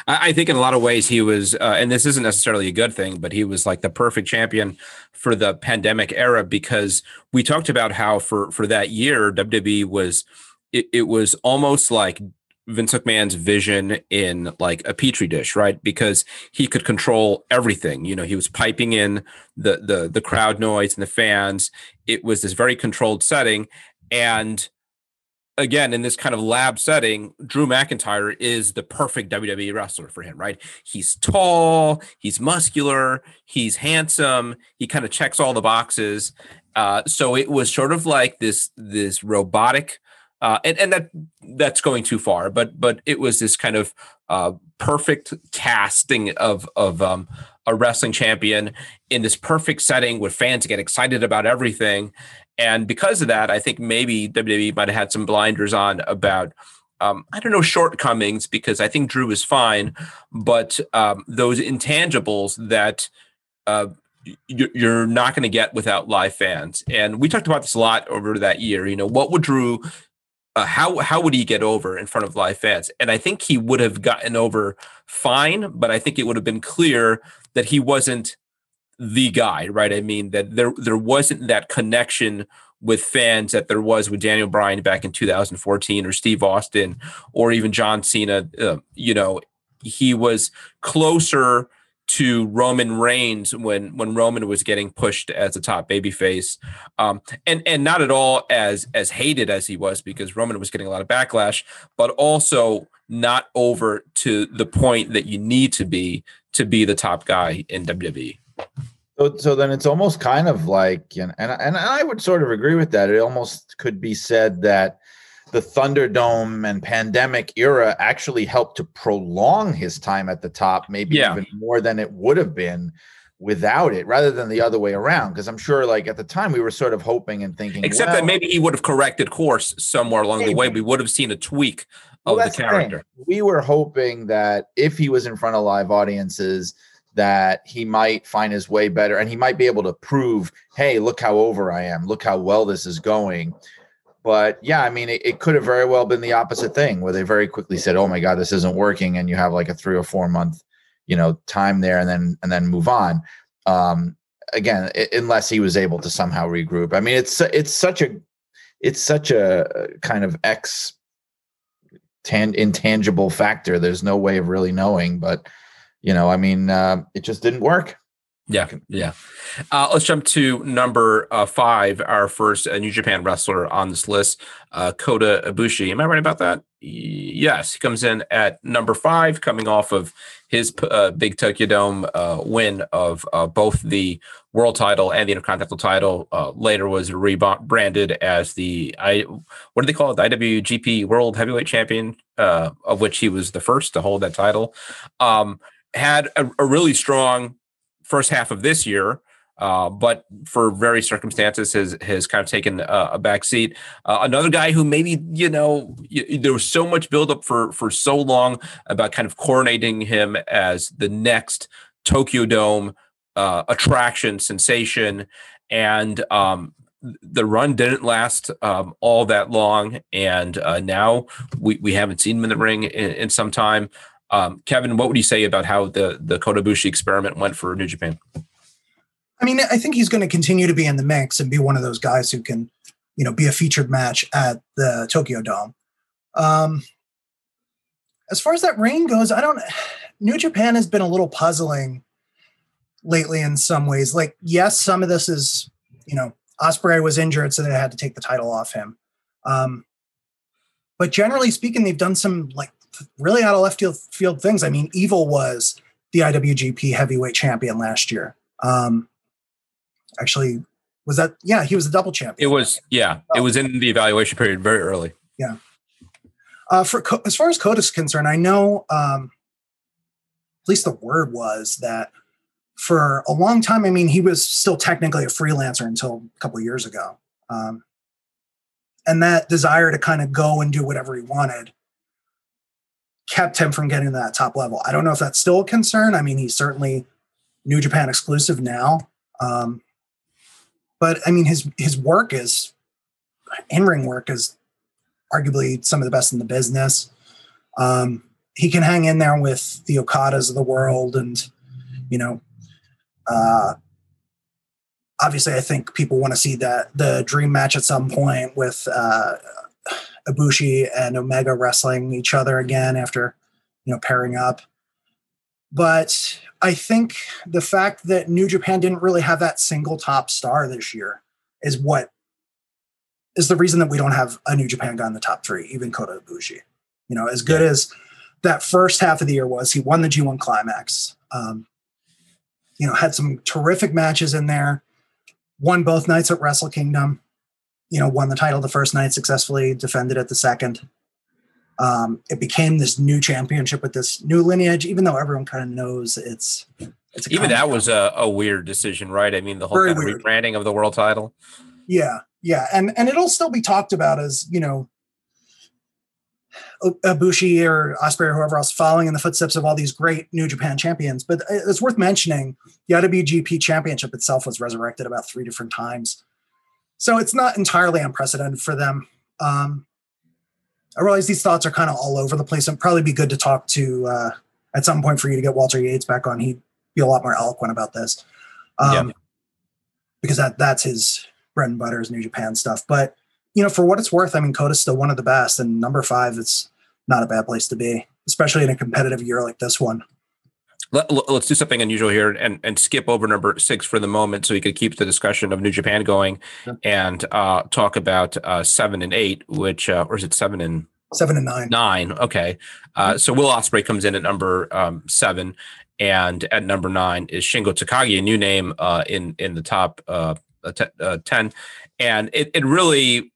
I think in a lot of ways he was, uh, and this isn't necessarily a good thing, but he was like the perfect champion for the pandemic era because we talked about how for for that year WWE was it, it was almost like Vince McMahon's vision in like a petri dish, right? Because he could control everything. You know, he was piping in the the the crowd noise and the fans. It was this very controlled setting, and again in this kind of lab setting, Drew McIntyre is the perfect WWE wrestler for him, right? He's tall, he's muscular, he's handsome, he kind of checks all the boxes. Uh, so it was sort of like this this robotic uh, and, and that that's going too far, but but it was this kind of uh, perfect casting of of um, a wrestling champion in this perfect setting where fans get excited about everything, and because of that, I think maybe WWE might have had some blinders on about um, I don't know shortcomings because I think Drew is fine, but um, those intangibles that uh, you're not going to get without live fans. And we talked about this a lot over that year. You know, what would Drew? Uh, how how would he get over in front of live fans? And I think he would have gotten over fine, but I think it would have been clear that he wasn't the guy, right? I mean that there there wasn't that connection with fans that there was with Daniel Bryan back in 2014 or Steve Austin or even John Cena. Uh, you know, he was closer to Roman Reigns when when Roman was getting pushed as a top babyface, um, and and not at all as as hated as he was because Roman was getting a lot of backlash, but also not over to the point that you need to be to be the top guy in WWE. So, so then it's almost kind of like, and, and and I would sort of agree with that. It almost could be said that the Thunderdome and pandemic era actually helped to prolong his time at the top, maybe yeah. even more than it would have been without it, rather than the other way around. Because I'm sure, like at the time, we were sort of hoping and thinking, except well, that maybe he would have corrected course somewhere along maybe. the way. We would have seen a tweak of well, the character. The we were hoping that if he was in front of live audiences that he might find his way better and he might be able to prove, hey, look how over I am, look how well this is going. But yeah, I mean, it, it could have very well been the opposite thing where they very quickly said, oh my God, this isn't working. And you have like a three or four month, you know, time there and then, and then move on. Um, again, it, unless he was able to somehow regroup. I mean, it's, it's such a, it's such a kind of X tan- intangible factor. There's no way of really knowing, but you know, I mean, uh, it just didn't work. Yeah, yeah. Uh, let's jump to number uh, five, our first uh, New Japan wrestler on this list, uh, Kota Ibushi. Am I right about that? Yes, he comes in at number five, coming off of his uh, big Tokyo Dome uh, win of uh, both the world title and the Intercontinental title. Uh, later was rebranded as the I what do they call it? The IWGP World Heavyweight Champion, uh, of which he was the first to hold that title. Um, had a, a really strong first half of this year. Uh, but for various circumstances, has has kind of taken a back seat. Uh, another guy who maybe you know y- there was so much buildup for for so long about kind of coronating him as the next Tokyo Dome uh, attraction sensation, and um, the run didn't last um, all that long, and uh, now we, we haven't seen him in the ring in, in some time. Um, Kevin, what would you say about how the the Kota Ibushi experiment went for New Japan? I mean, I think he's going to continue to be in the mix and be one of those guys who can, you know, be a featured match at the Tokyo Dome. Um, as far as that reign goes, I don't. New Japan has been a little puzzling lately in some ways. Like, yes, some of this is, you know, Ospreay was injured, so they had to take the title off him. Um, but generally speaking, they've done some like really out of left field, field things. I mean, Evil was the IWGP Heavyweight Champion last year. Um, actually, was that? Yeah, he was a double champion. It was yeah, it was in the evaluation period very early. Yeah. Uh, for as far as Kota's concerned, I know um, at least the word was that for a long time. I mean, he was still technically a freelancer until a couple years ago. Um, and that desire to kind of go and do whatever he wanted kept him from getting to that top level. I don't know if that's still a concern. I mean, he's certainly New Japan exclusive now. Um, but I mean, his his work is in ring work is arguably some of the best in the business. Um, he can hang in there with the Okadas of the world, and you know, uh, obviously, I think people want to see that the dream match at some point with uh, Ibushi and Omega wrestling each other again after you know pairing up. But I think the fact that New Japan didn't really have that single top star this year is what is the reason that we don't have a New Japan guy in the top three, even Kota Ibushi. You know, as good yeah. as that first half of the year was, he won the G1 climax. Um, you know, had some terrific matches in there. Won both nights at Wrestle Kingdom. You know, won the title the first night successfully, defended it the second. Um, it became this new championship with this new lineage, even though everyone kind of knows it's. it's even that was a, a, weird decision, right? I mean, the whole kind of rebranding of the world title. Yeah, yeah, and and it'll still be talked about as you know Ibushi or Ospreay or whoever else following in the footsteps of all these great New Japan champions. But it's worth mentioning the IWGP Championship itself was resurrected about three different times, so it's not entirely unprecedented for them. Um, I realize these thoughts are kind of all over the place. It'd probably be good to talk to uh, at some point for you to get Walter Yates back on. He'd be a lot more eloquent about this, um, yeah. because that that's his bread and butter is New Japan stuff. But you know, for what it's worth, I mean, Kota's still one of the best, and number five, it's not a bad place to be, especially in a competitive year like this one. Let, us do something unusual here and, and skip over number six for the moment so we could keep the discussion of New Japan going and uh, talk about uh, seven and eight, which, uh, or is it seven and seven and nine? Nine. Okay. Uh. So Will Ospreay comes in at number um, seven, and at number nine is Shingo Takagi, a new name uh, in in the top uh, t- ten, and it it really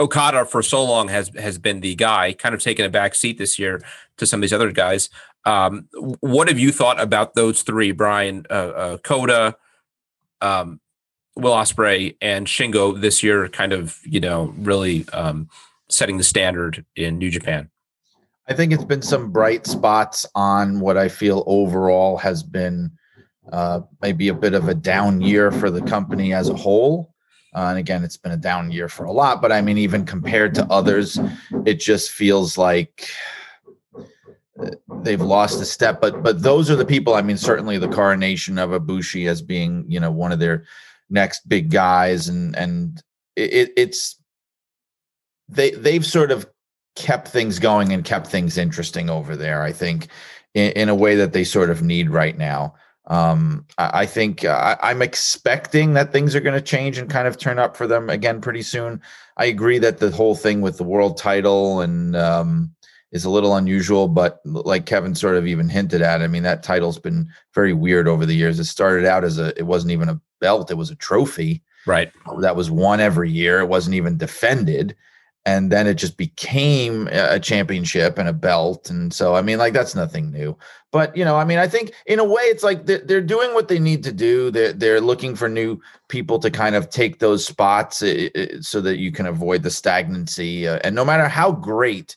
Okada for so long has has been the guy, kind of taking a back seat this year to some of these other guys. Um, what have you thought about those three, Brian, uh, uh, Kota, um, Will Ospreay, and Shingo this year? Kind of, you know, really um, setting the standard in New Japan. I think it's been some bright spots on what I feel overall has been uh, maybe a bit of a down year for the company as a whole. Uh, and again, it's been a down year for a lot, but I mean, even compared to others, it just feels like they've lost a step. But but those are the people. I mean, certainly the coronation of Ibushi as being you know one of their next big guys, and and it, it's they they've sort of kept things going and kept things interesting over there. I think in, in a way that they sort of need right now. Um, I, I think uh, I, am expecting that things are going to change and kind of turn up for them again pretty soon. I agree that the whole thing with the world title and um, is a little unusual, but like Kevin sort of even hinted at, I mean that title's been very weird over the years. It started out as a, it wasn't even a belt; it was a trophy, right? That was won every year. It wasn't even defended and then it just became a championship and a belt and so i mean like that's nothing new but you know i mean i think in a way it's like they're, they're doing what they need to do they're, they're looking for new people to kind of take those spots eh, eh, so that you can avoid the stagnancy uh, and no matter how great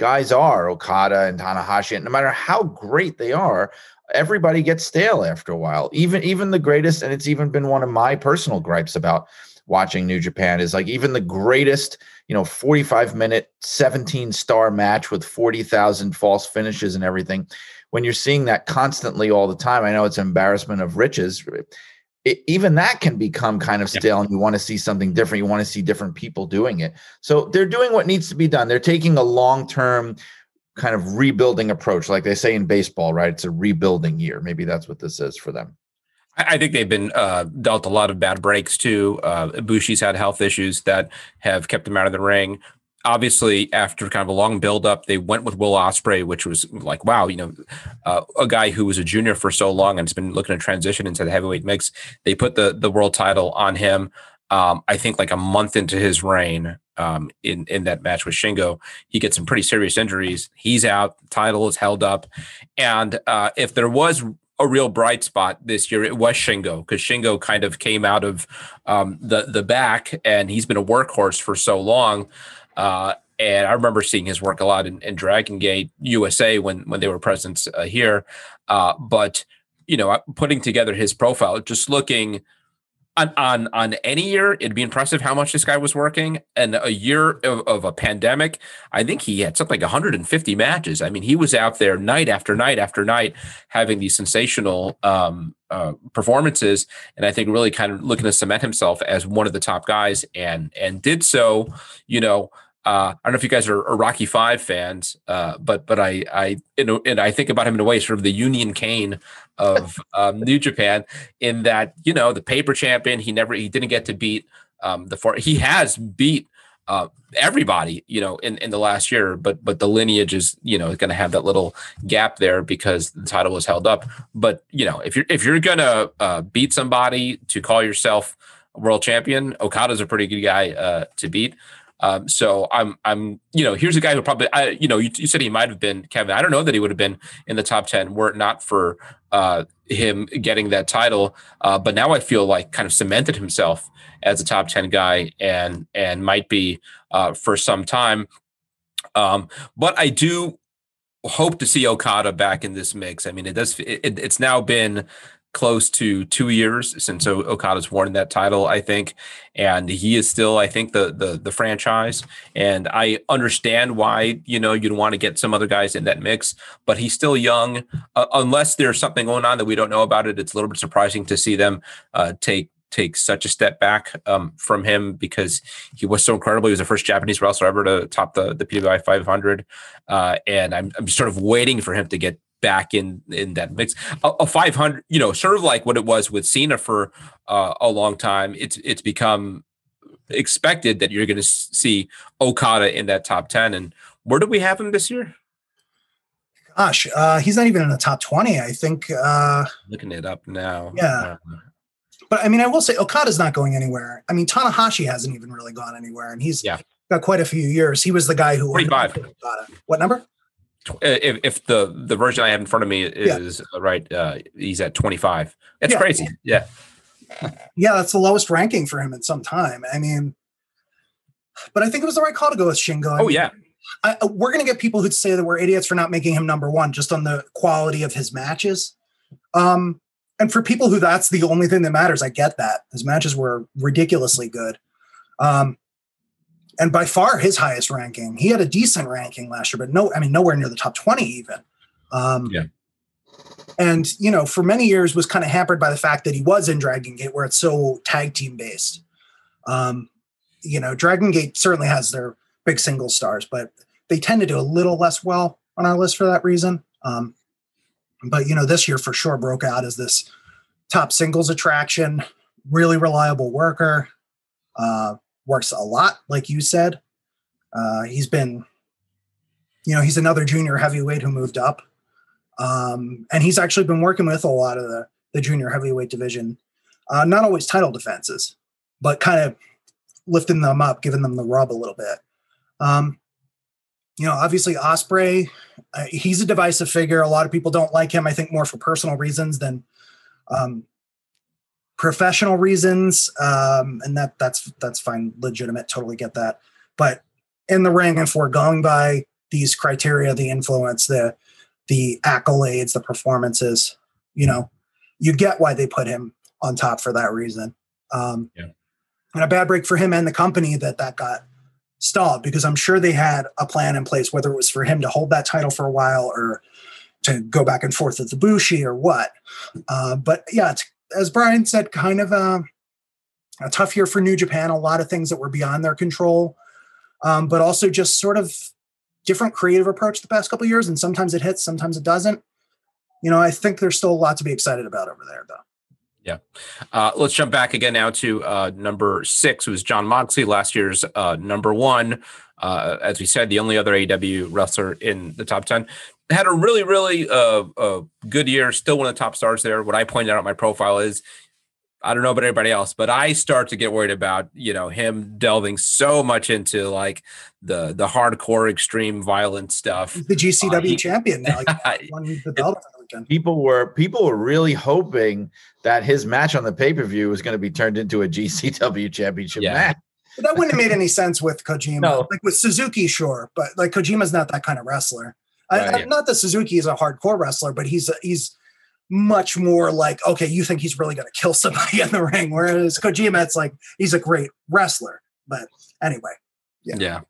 guys are okada and tanahashi and no matter how great they are everybody gets stale after a while even even the greatest and it's even been one of my personal gripes about watching New Japan is like even the greatest, you know, 45 minute, 17 star match with 40,000 false finishes and everything. When you're seeing that constantly all the time, I know it's embarrassment of riches. It, even that can become kind of stale yeah. and you want to see something different. You want to see different people doing it. So they're doing what needs to be done. They're taking a long term kind of rebuilding approach. Like they say in baseball, right? It's a rebuilding year. Maybe that's what this is for them. I think they've been uh, dealt a lot of bad breaks too. Uh, Bushi's had health issues that have kept him out of the ring. Obviously, after kind of a long buildup, they went with Will Ospreay, which was like, wow, you know, uh, a guy who was a junior for so long and has been looking to transition into the heavyweight mix. They put the the world title on him. Um, I think like a month into his reign um, in in that match with Shingo, he gets some pretty serious injuries. He's out. Title is held up, and uh, if there was a real bright spot this year. It was Shingo because Shingo kind of came out of um, the the back, and he's been a workhorse for so long. Uh, and I remember seeing his work a lot in, in Dragon Gate USA when when they were present uh, here. Uh, but you know, putting together his profile, just looking on, on on any year, it'd be impressive how much this guy was working. And a year of, of, a pandemic, I think he had something like 150 matches. I mean, he was out there night after night after night having these sensational um, uh, performances, and I think really kind of looking to cement himself as one of the top guys, and and did so, you know. Uh, I don't know if you guys are, are Rocky Five fans, uh, but but I I you know, and I think about him in a way sort of the Union Cane of um, New Japan in that you know the paper champion he never he didn't get to beat um, the four he has beat uh, everybody you know in, in the last year but but the lineage is you know going to have that little gap there because the title was held up. But you know if you're if you're gonna uh, beat somebody to call yourself world champion Okada's a pretty good guy uh, to beat um, so I'm, I'm, you know, here's a guy who probably, I, you know, you, you, said he might have been Kevin. I don't know that he would have been in the top 10 were it not for uh, him getting that title. Uh, but now I feel like kind of cemented himself as a top 10 guy and, and might be uh, for some time. Um, but I do hope to see Okada back in this mix. I mean, it does, it, it's now been close to two years since Okada's won that title, I think, and he is still, I think, the the the franchise. And I understand why you know you'd want to get some other guys in that mix, but he's still young. Uh, unless there's something going on that we don't know about it, it's a little bit surprising to see them uh, take take such a step back um, from him because he was so incredible. He was the first Japanese wrestler ever to top the the PWI 500, uh, and I'm I'm sort of waiting for him to get back in in that mix. A, a 500, you know, sort of like what it was with Cena for uh, a long time. It's it's become expected that you're going to see Okada in that top 10 and where do we have him this year? Gosh, uh, he's not even in the top 20. I think uh, looking it up now. Yeah. Uh, but I mean, I will say Okada's not going anywhere. I mean, Tanahashi hasn't even really gone anywhere, and he's yeah. got quite a few years. He was the guy who 45. What number? If, if the the version I have in front of me is yeah. right, uh, he's at 25. That's yeah. crazy. Yeah. Yeah, that's the lowest ranking for him in some time. I mean, but I think it was the right call to go with Shingo. I oh mean, yeah. I, uh, we're going to get people who'd say that we're idiots for not making him number one just on the quality of his matches. Um, and for people who that's the only thing that matters, I get that his matches were ridiculously good. Um, and by far his highest ranking. He had a decent ranking last year, but no, I mean nowhere near the top twenty even. Um, yeah. And you know, for many years was kind of hampered by the fact that he was in Dragon Gate, where it's so tag team based. Um, you know, Dragon Gate certainly has their big single stars, but they tend to do a little less well on our list for that reason. Um, but you know, this year for sure broke out as this top singles attraction, really reliable worker. Uh, works a lot, like you said. Uh, he's been, you know, he's another junior heavyweight who moved up. Um, and he's actually been working with a lot of the, the junior heavyweight division, uh, not always title defenses, but kind of lifting them up, giving them the rub a little bit. Um, you know, obviously Ospreay, uh, he's a divisive figure. A lot of people don't like him. I think more for personal reasons than um, professional reasons, um, and that that's that's fine, legitimate. Totally get that. But in the ring, and for going by these criteria, the influence, the the accolades, the performances, you know, you get why they put him on top for that reason. Um, yeah. And a bad break for him and the company that that got stalled because I'm sure they had a plan in place, whether it was for him to hold that title for a while or to go back and forth with the Bushi or what. Uh, but yeah, as Brian said, kind of a, a, tough year for New Japan. A lot of things that were beyond their control, um, but also just sort of different creative approach the past couple years. And sometimes it hits, sometimes it doesn't. You know, I think there's still a lot to be excited about over there, though. Yeah. Uh, let's jump back again now to uh, number six, who was Jon Moxley, last year's uh, number one. Uh, as we said, the only other AEW wrestler in the top 10. Had a really, really uh, good year, still one of the top stars there. What I pointed out in my profile is I don't know about anybody else, but I start to get worried about you know him delving so much into like the the hardcore extreme violent stuff. The GCW uh, he, champion now, won the belt People were people were really hoping that his match on the pay per view was going to be turned into a GCW championship yeah. match. But that wouldn't have made any sense with Kojima. No. Like with Suzuki, sure, but like Kojima's not that kind of wrestler. Right, I, yeah. Not that Suzuki is a hardcore wrestler, but he's he's much more like, okay, you think he's really going to kill somebody in the ring. Whereas Kojima, it's like he's a great wrestler. But anyway, yeah. Yeah.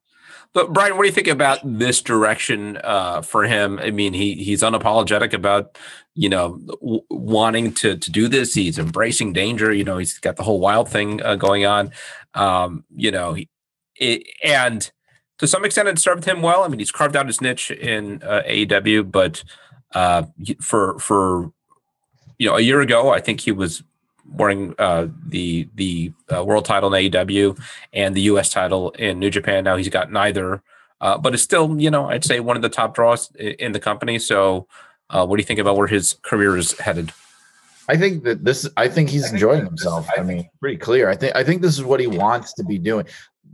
But Brian, what do you think about this direction uh, for him? I mean, he he's unapologetic about you know w- wanting to to do this. He's embracing danger. You know, he's got the whole wild thing uh, going on. Um, you know, he, it, and to some extent, it served him well. I mean, he's carved out his niche in uh, AEW, but uh, for for you know, a year ago, I think he was wearing uh, the the uh, world title in AEW and the U.S. title in New Japan. Now he's got neither, uh, but it's still, you know, I'd say one of the top draws in the company. So, uh, what do you think about where his career is headed? I think that this. I think he's I enjoying himself. Is, I, I mean, pretty clear. I think. I think this is what he wants to be doing.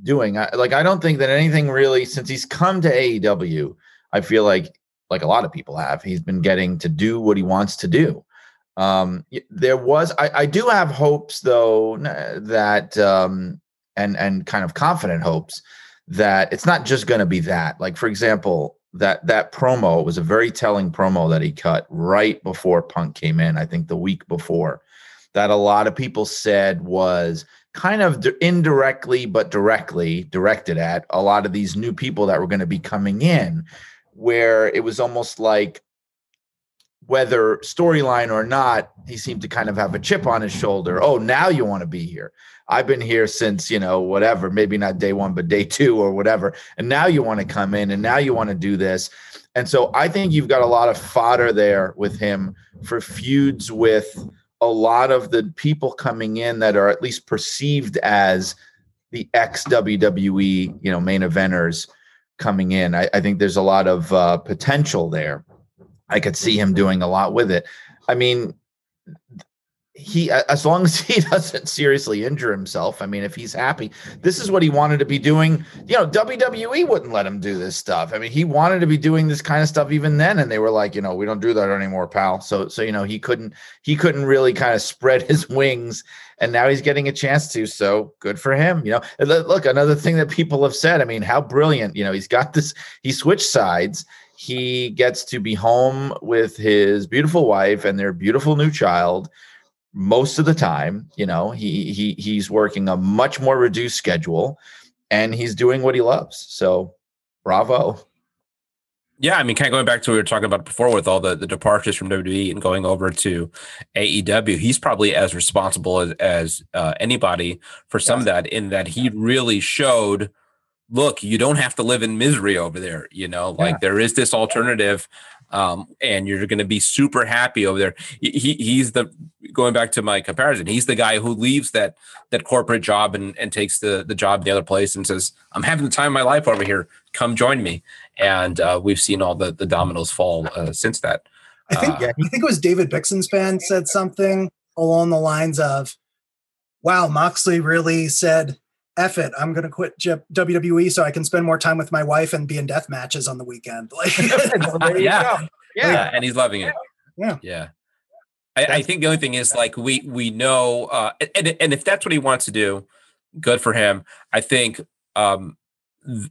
Doing. I, like, I don't think that anything really since he's come to AEW. I feel like, like a lot of people have, he's been getting to do what he wants to do. Um, there was, I, I do have hopes though that, um, and and kind of confident hopes that it's not just going to be that. Like for example, that that promo was a very telling promo that he cut right before Punk came in. I think the week before, that a lot of people said was kind of indirectly but directly directed at a lot of these new people that were going to be coming in, where it was almost like whether storyline or not, he seemed to kind of have a chip on his shoulder. Oh, now you want to be here. I've been here since, you know, whatever, maybe not day one, but day two or whatever. And now you want to come in and now you want to do this. And so I think you've got a lot of fodder there with him for feuds with a lot of the people coming in that are at least perceived as the ex WWE, you know, main eventers coming in. I, I think there's a lot of uh, potential there. I could see him doing a lot with it. I mean, he as long as he doesn't seriously injure himself i mean if he's happy this is what he wanted to be doing. You know wwe wouldn't let him do this stuff. I mean he wanted to be doing this kind of stuff even then and they were like you know we don't do that anymore pal. So so you know he couldn't he couldn't really kind of spread his wings and now he's getting a chance to so good for him you know. Look another thing that people have said i mean how brilliant you know he's got this he switched sides. He gets to be home with his beautiful wife and their beautiful new child most of the time you know he he he's working a much more reduced schedule and he's doing what he loves so bravo yeah, I mean, kind of going back to what we were talking about before with all the, the departures from WWE and going over to AEW, he's probably as responsible as, as uh, anybody for some of that, in that he really showed – look, you don't have to live in misery over there. You know, like yeah. there is this alternative, um, and you're going to be super happy over there. He, he's the going back to my comparison. He's the guy who leaves that that corporate job and, and takes the the job in the other place and says, "I'm having the time of my life over here. Come join me." And uh, we've seen all the the dominoes fall uh, since that. I think uh, I think it was David Bixenspan said something along the lines of, "Wow, Moxley really said." F it, I'm gonna quit WWE so I can spend more time with my wife and be in death matches on the weekend. Like, Yeah. Yeah. Yeah. and he's loving it. Yeah. yeah. I, I think the only thing is like we we know, uh, and and if that's what he wants to do, good for him. I think um, th-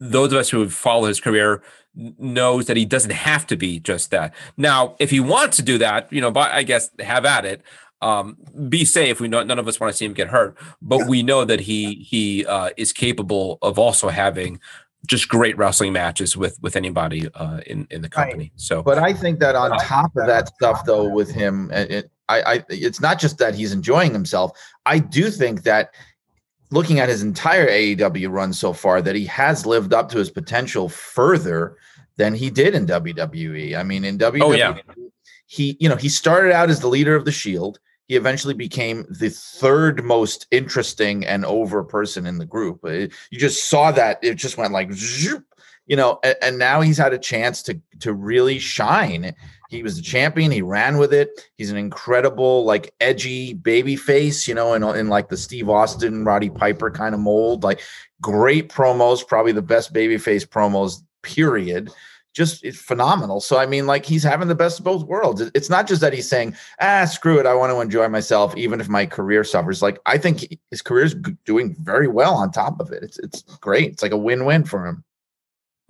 those of us who follow his career knows that he doesn't have to be just that. Now, if he wants to do that, you know, but I guess have at it. Um, be safe. We know none of us want to see him get hurt, but Yeah. we know that he he uh, is capable of also having just great wrestling matches with with anybody uh, in in the company. So But I think that on top of that stuff, though, with him, it, it- I, I, it's not just that he's enjoying himself. I do think that looking at his entire AEW run so far, that he has lived up to his potential further than he did in WWE. I mean, in WWE, Oh, yeah. he, you know, he started out as the leader of the Shield. He eventually became the third most interesting and over person in the group. It- you just saw that it just went like, zoop, you know, and, and now he's had a chance to to really shine. He was the champion. He ran with it. He's an incredible, like edgy baby face, you know, in, in like the Steve Austin, Roddy Piper kind of mold. Like great promos, probably the best baby face promos, period. Just it's phenomenal. So I mean, like he's having the best of both worlds. It's not just that he's saying, ah, screw it, I want to enjoy myself, even if my career suffers. Like I think his career's g- doing very well on top of it. It's it's great. It's like a win-win for him.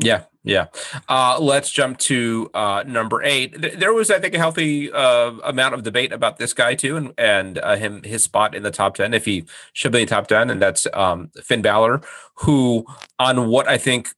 Yeah, yeah. Uh, let's jump to uh, number eight. Th- there was, I think, a healthy uh, amount of debate about this guy too, and and uh, him his spot in the top ten, if he should be in the top ten, and that's um, Finn Balor, who on what I think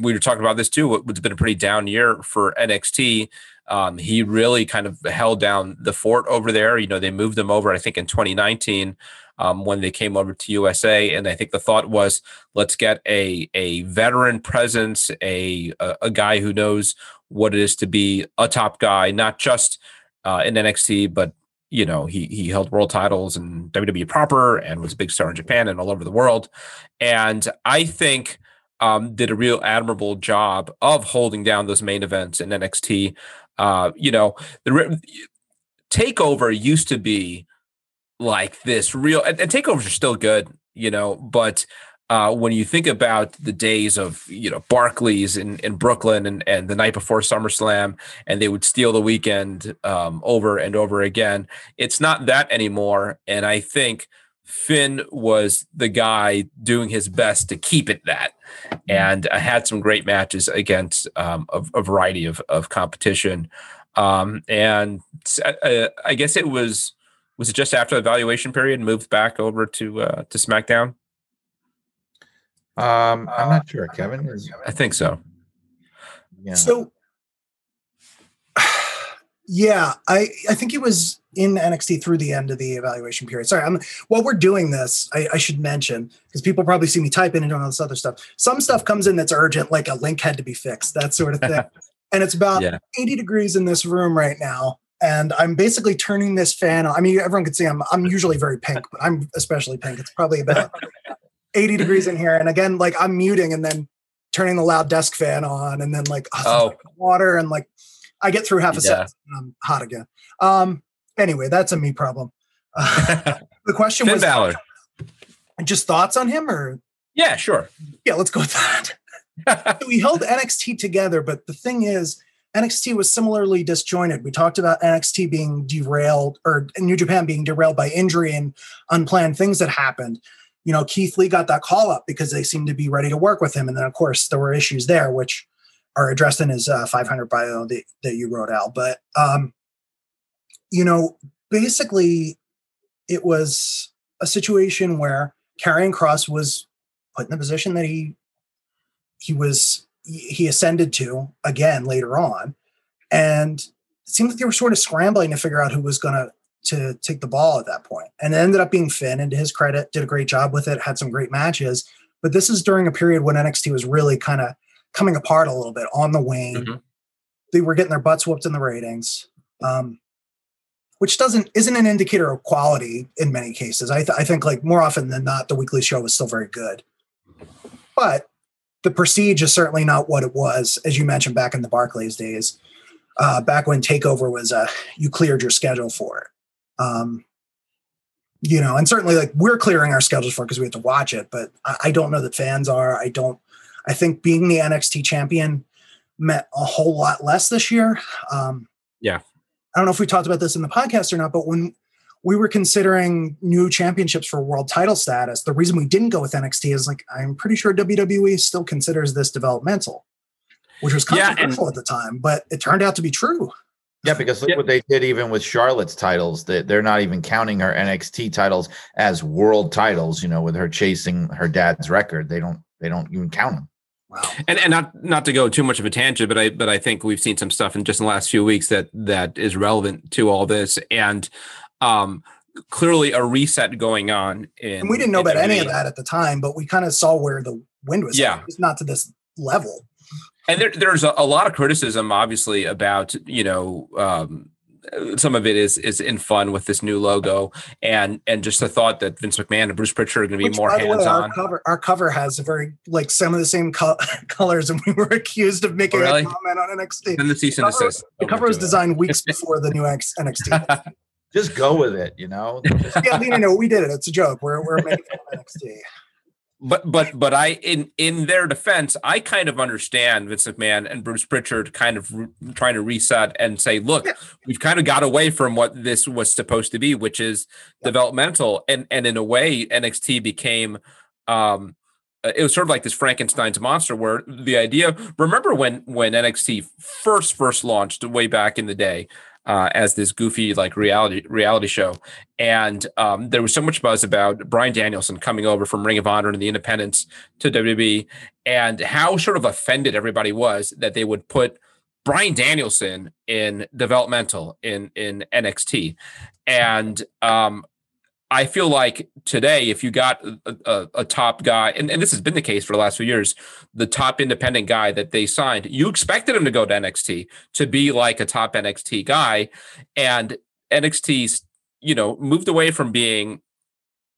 we were talking about this too. It's been a pretty down year for NXT. Um, he really kind of held down the fort over there. You know, they moved him over, I think, in 2019 um, when they came over to USA, and I think the thought was, let's get a a veteran presence, a a, a guy who knows what it is to be a top guy, not just uh, in NXT, but you know, he he held world titles and WWE proper, and was a big star in Japan and all over the world. And I think um, did a real admirable job of holding down those main events in NXT. Uh, you know, the re- takeover used to be like this real, and, and takeovers are still good, you know, but uh, when you think about the days of you know Barclays in, in Brooklyn and, and the night before SummerSlam, and they would steal the weekend um, over and over again, it's not that anymore. And I think Finn was the guy doing his best to keep it that, and uh, had some great matches against um, a, a variety of, of competition. Um, and uh, I guess it was was it just after the evaluation period moved back over to uh, to SmackDown? Um, I'm not sure, Kevin. Is, I think so. yeah. So, yeah, I I think it was in NXT through the end of the evaluation period. Sorry, I'm while we're doing this, I, I should mention because people probably see me typing and doing all this other stuff. Some stuff comes in that's urgent, like a link had to be fixed, that sort of thing. and it's about Yeah. 80 degrees in this room right now. And I'm basically turning this fan on. I mean, everyone can see I'm I'm usually very pink, but I'm especially pink. It's probably about 80 degrees in here. And again, like I'm muting and then turning the loud desk fan on and then like Oh. water and like I get through half a Yeah. sentence and I'm hot again. Um anyway, that's a me problem. Uh, the question Finn was Balor. just thoughts on him or Yeah, sure. yeah, let's go with that. So we held NXT together, but the thing is, NXT was similarly disjointed. We talked about NXT being derailed or New Japan being derailed by injury and unplanned things that happened. You know, Keith Lee got that call up because they seemed to be ready to work with him. And then, of course, there were issues there, which are addressed in his uh, 500 bio that, that you wrote out. But, um, you know, basically, it was a situation where Karrion Kross was put in the position that he he was he ascended to again later on. And it seemed like they were sort of scrambling to figure out who was going to to take the ball at that point. And it ended up being finn and to his credit did a great job with it had some great matches. But this is during a period when nxt was really kind of coming apart a little bit on the wane Mhm. they were getting their butts whooped in the ratings um, which doesn't isn't an indicator of quality in many cases I, th- I think like more often than not the weekly show was still very good but the prestige is certainly not what it was, as you mentioned back in the Barclays days. Uh, back when Takeover was, a you cleared your schedule for it. Um, you know, and certainly like we're clearing our schedules for because we have to watch it, but I, I don't know that fans are. I don't. I think being the NXT champion meant a whole lot less this year. Um, Yeah. I don't know if we talked about this in the podcast or not, but when we were considering new championships for world title status, the reason we didn't go with NXT is like I'm pretty sure WWE still considers this developmental, which was Yeah, and- controversial at the time, but it turned out to be true. Yeah, because look Yeah. what they did even with Charlotte's titles. That they're not even counting her NXT titles as world titles. You know, with her chasing her dad's record, they don't they don't even count them. Wow. and and not not to go too much of a tangent, but I but I think we've seen some stuff in just in the last few weeks that that is relevant to all this, and um, clearly a reset going on. In, And we didn't know about any of that at the time, but we kind of saw where the wind was. Yeah. It's not to this level. and there, there's a, a lot of criticism obviously about you know um, some of it is is in fun with this new logo and and just the thought that Vince McMahon and Bruce Pritchard are going to be Which, more by the way, hands our on. cover, our cover has a very like some of the same co- colors, and we were accused of making Oh, really? a comment on NXT. Then the cease and The cover- desist. The cover was designed weeks before the new X, NXT. Just go with it. You know. Yeah, no, no, no, we did it. It's a joke. We're we're making fun of NXT. But but but I in in their defense, I kind of understand Vince McMahon and Bruce Pritchard kind of re- trying to reset and say, look, Yeah. we've kind of got away from what this was supposed to be, which is developmental, and and in a way, NXT became. um it was sort of like this Frankenstein's monster, where the idea. Remember when when NXT first first launched way back in the day, uh, as this goofy like reality reality show, and um, there was so much buzz about Bryan Danielson coming over from Ring of Honor and the Independents to WWE, and how sort of offended everybody was that they would put Bryan Danielson in developmental in in NXT, and um, I feel like today, if you got a, a, a top guy, and, and this has been the case for the last few years, the top independent guy that they signed, you expected him to go to NXT to be like a top NXT guy, and NXT's you know moved away from being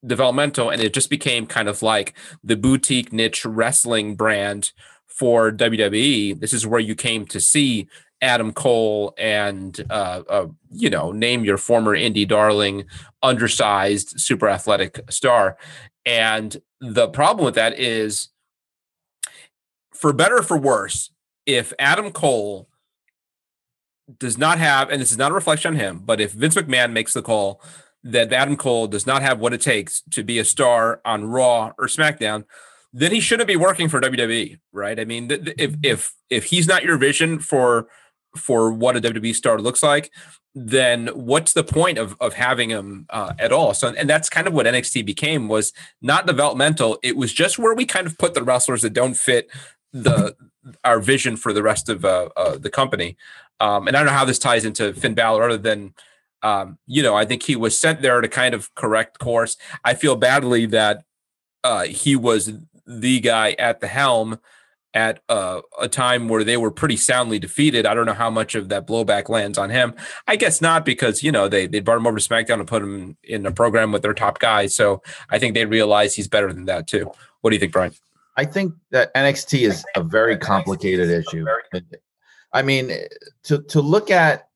developmental and it just became kind of like the boutique niche wrestling brand for WWE. This is where you came to see Adam Cole and uh, uh, you know name your former indie darling, undersized, super athletic star. And the problem with that is, for better or for worse, if Adam Cole does not have, and this is not a reflection on him, but if Vince McMahon makes the call that Adam Cole does not have what it takes to be a star on Raw or SmackDown, then he shouldn't be working for WWE, right? I mean, if if if he's not your vision for for what a WWE star looks like, then what's the point of of having him uh, at all? So, and that's kind of what NXT became was not developmental. It was just where we kind of put the wrestlers that don't fit the our vision for the rest of uh, uh, the company. Um, and I don't know how this ties into Finn Balor, other than um, you know, I think he was sent there to kind of correct course. I feel badly that uh, he was the guy at the helm at uh, a time where they were pretty soundly defeated. I don't know how much of that blowback lands on him. I guess not because you know they they brought him over to SmackDown and put him in a program with their top guys. So I think they realize he's better than that too. What do you think, Brian? I think that NXT is a very complicated issue. I mean, to to look at,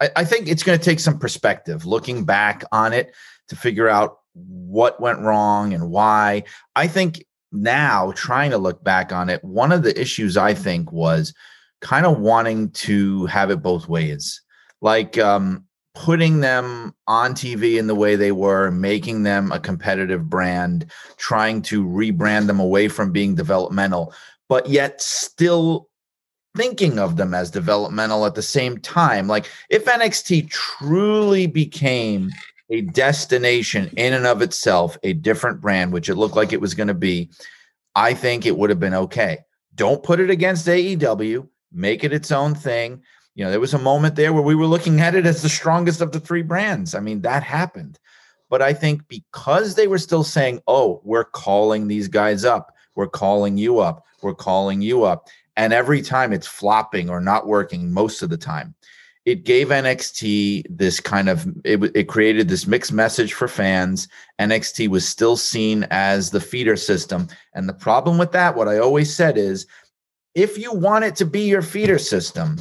I, I think it's going to take some perspective, looking back on it to figure out what went wrong and why. I think now, trying to look back on it, one of the issues I think was kind of wanting to have it both ways, like um, putting them on TV in the way they were, making them a competitive brand, trying to rebrand them away from being developmental, but yet still thinking of them as developmental at the same time. Like if NXT truly became a destination in and of itself, a different brand, which it looked like it was going to be, I think it would have been okay. Don't put it against AEW, make it its own thing. You know, there was a moment there where we were looking at it as the strongest of the three brands. I mean, that happened. But I think because they were still saying, oh, we're calling these guys up, we're calling you up, we're calling you up. And every time it's flopping or not working, most of the time, it gave NXT this kind of it, it created this mixed message for fans. NXT was still seen as the feeder system. And the problem with that, what I always said is if you want it to be your feeder system,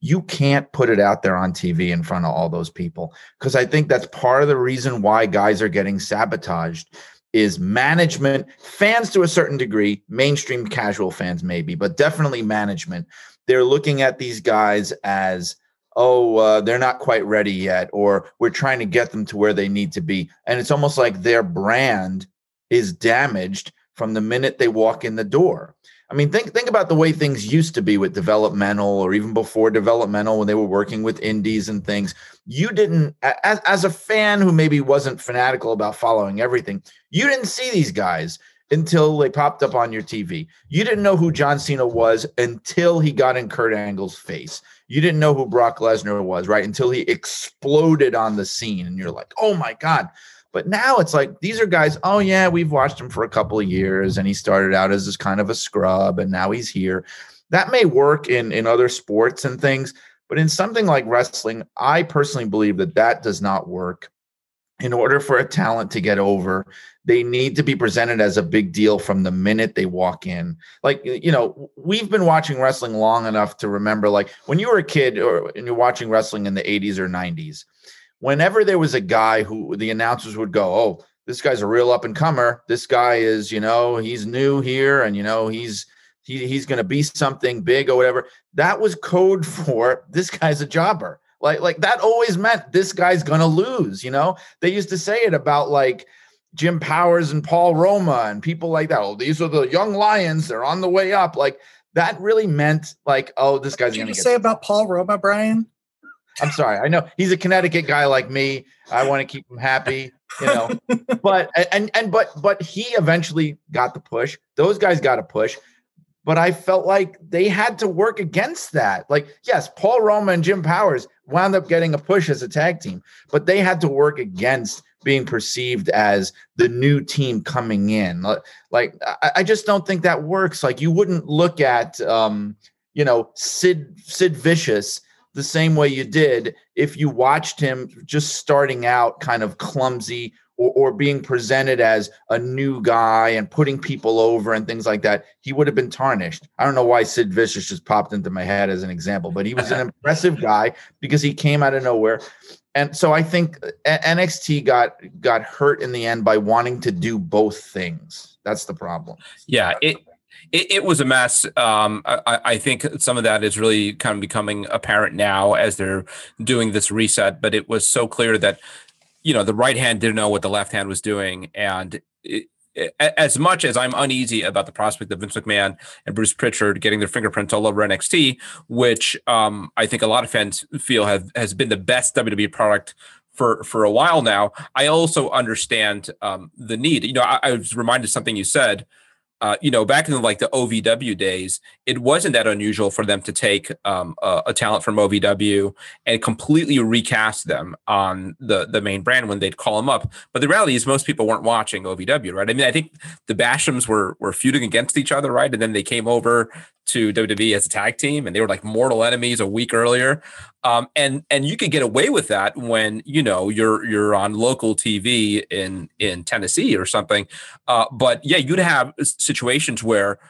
you can't put it out there on TV in front of all those people because I think that's part of the reason why guys are getting sabotaged is management, fans to a certain degree, mainstream casual fans maybe, but definitely management. They're looking at these guys as oh, uh, they're not quite ready yet, or we're trying to get them to where they need to be. And it's almost like their brand is damaged from the minute they walk in the door. I mean, think think about the way things used to be with developmental, or even before developmental, when they were working with indies and things. You didn't, as, as a fan who maybe wasn't fanatical about following everything, you didn't see these guys until they popped up on your TV. You didn't know who John Cena was until he got in Kurt Angle's face. You didn't know who Brock Lesnar was, right? Until he exploded on the scene, and you're like, oh my god. But now it's like these are guys, oh yeah, we've watched him for a couple of years and he started out as this kind of a scrub and now he's here. That may work in in other sports and things, but in something like wrestling, I personally believe that that does not work. In order for a talent to get over, they need to be presented as a big deal from the minute they walk in. Like, you know, we've been watching wrestling long enough to remember, like, when you were a kid or and you're watching wrestling in the 80s or 90s, whenever there was a guy who the announcers would go, "Oh, this guy's a real up and comer. This guy is, you know, he's new here, and you know, he's he, he's going to be something big or whatever." That was code for this guy's a jobber. Like like that always meant this guy's to lose. You know, they used to say it about like. Jim Powers and Paul Roma and people like that. Oh, these are the young lions. They're on the way up. Like that really meant like, oh, this guy's What going to say about Paul Roma, Brian. I'm sorry. I know he's a Connecticut guy like me. I want to keep him happy, you know. but and and but but he eventually got the push. Those guys got a push. But I felt like they had to work against that. Like, yes, Paul Roma and Jim Powers wound up getting a push as a tag team, but they had to work against being perceived as the new team coming in. Like, I, just don't think that works. Like, you wouldn't look at, um, you know, Sid Sid Vicious the same way you did if you watched him just starting out kind of clumsy or, or being presented as a new guy and putting people over and things like that, he would have been tarnished. I don't know why Sid Vicious just popped into my head as an example, but he was an impressive guy because he came out of nowhere. And so I think NXT got got hurt in the end by wanting to do both things. That's the problem. Yeah, it it, it was a mess. Um, I, I, think some of that is really kind of becoming apparent now as they're doing this reset. But it was so clear that you know the right hand didn't know what the left hand was doing, and it, as much as I'm uneasy about the prospect of Vince McMahon and Bruce Pritchard getting their fingerprints all over NXT, which um, I think a lot of fans feel have has been the best WWE product for for a while now. I also understand um, the need. You know, I, I was reminded something you said uh, you know, back in the, like the OVW days, it wasn't that unusual for them to take um, a, a, talent from OVW and completely recast them on the the main brand when they'd call them up. But the reality is, most people weren't watching OVW, right? I mean, I think the Bashams were were feuding against each other, right? And then they came over to WWE as a tag team, and they were like mortal enemies a week earlier. Um, and and you could get away with that when you know you're you're on local TV in in Tennessee or something. Uh, but yeah, you'd have situations where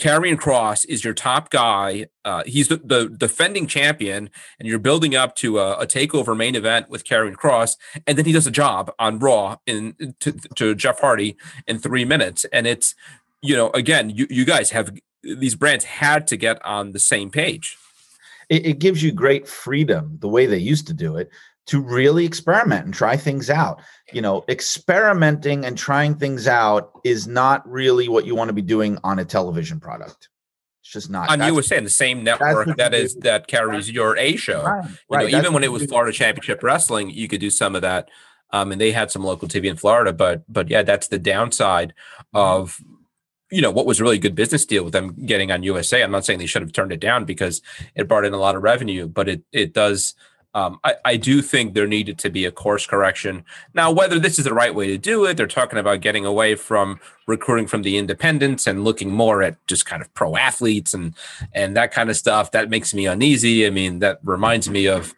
Karrion Kross is your top guy. Uh, he's the, the, defending champion, and you're building up to a, a takeover main event with Karrion Kross, and then he does a job on Raw in to, to Jeff Hardy in three minutes, and it's you know again you you guys have these brands had to get on the same page. It, it gives you great freedom the way they used to do it to really experiment and try things out. You know, experimenting and trying things out is not really what you want to be doing on a television product. It's just not. On that's, saying the same network that is that carries your A show. Right, right, know, even when it was Florida Championship Wrestling, you could do some of that. Um, and they had some local TV in Florida, but but yeah, that's the downside mm-hmm. of you know what was a really good business deal with them getting on USA. I'm not saying they should have turned it down because it brought in a lot of revenue, but it it does. Um, I, I do think there needed to be a course correction. Now, whether this is the right way to do it, they're talking about getting away from recruiting from the independents and looking more at just kind of pro athletes and and that kind of stuff. That makes me uneasy. I mean, that reminds me of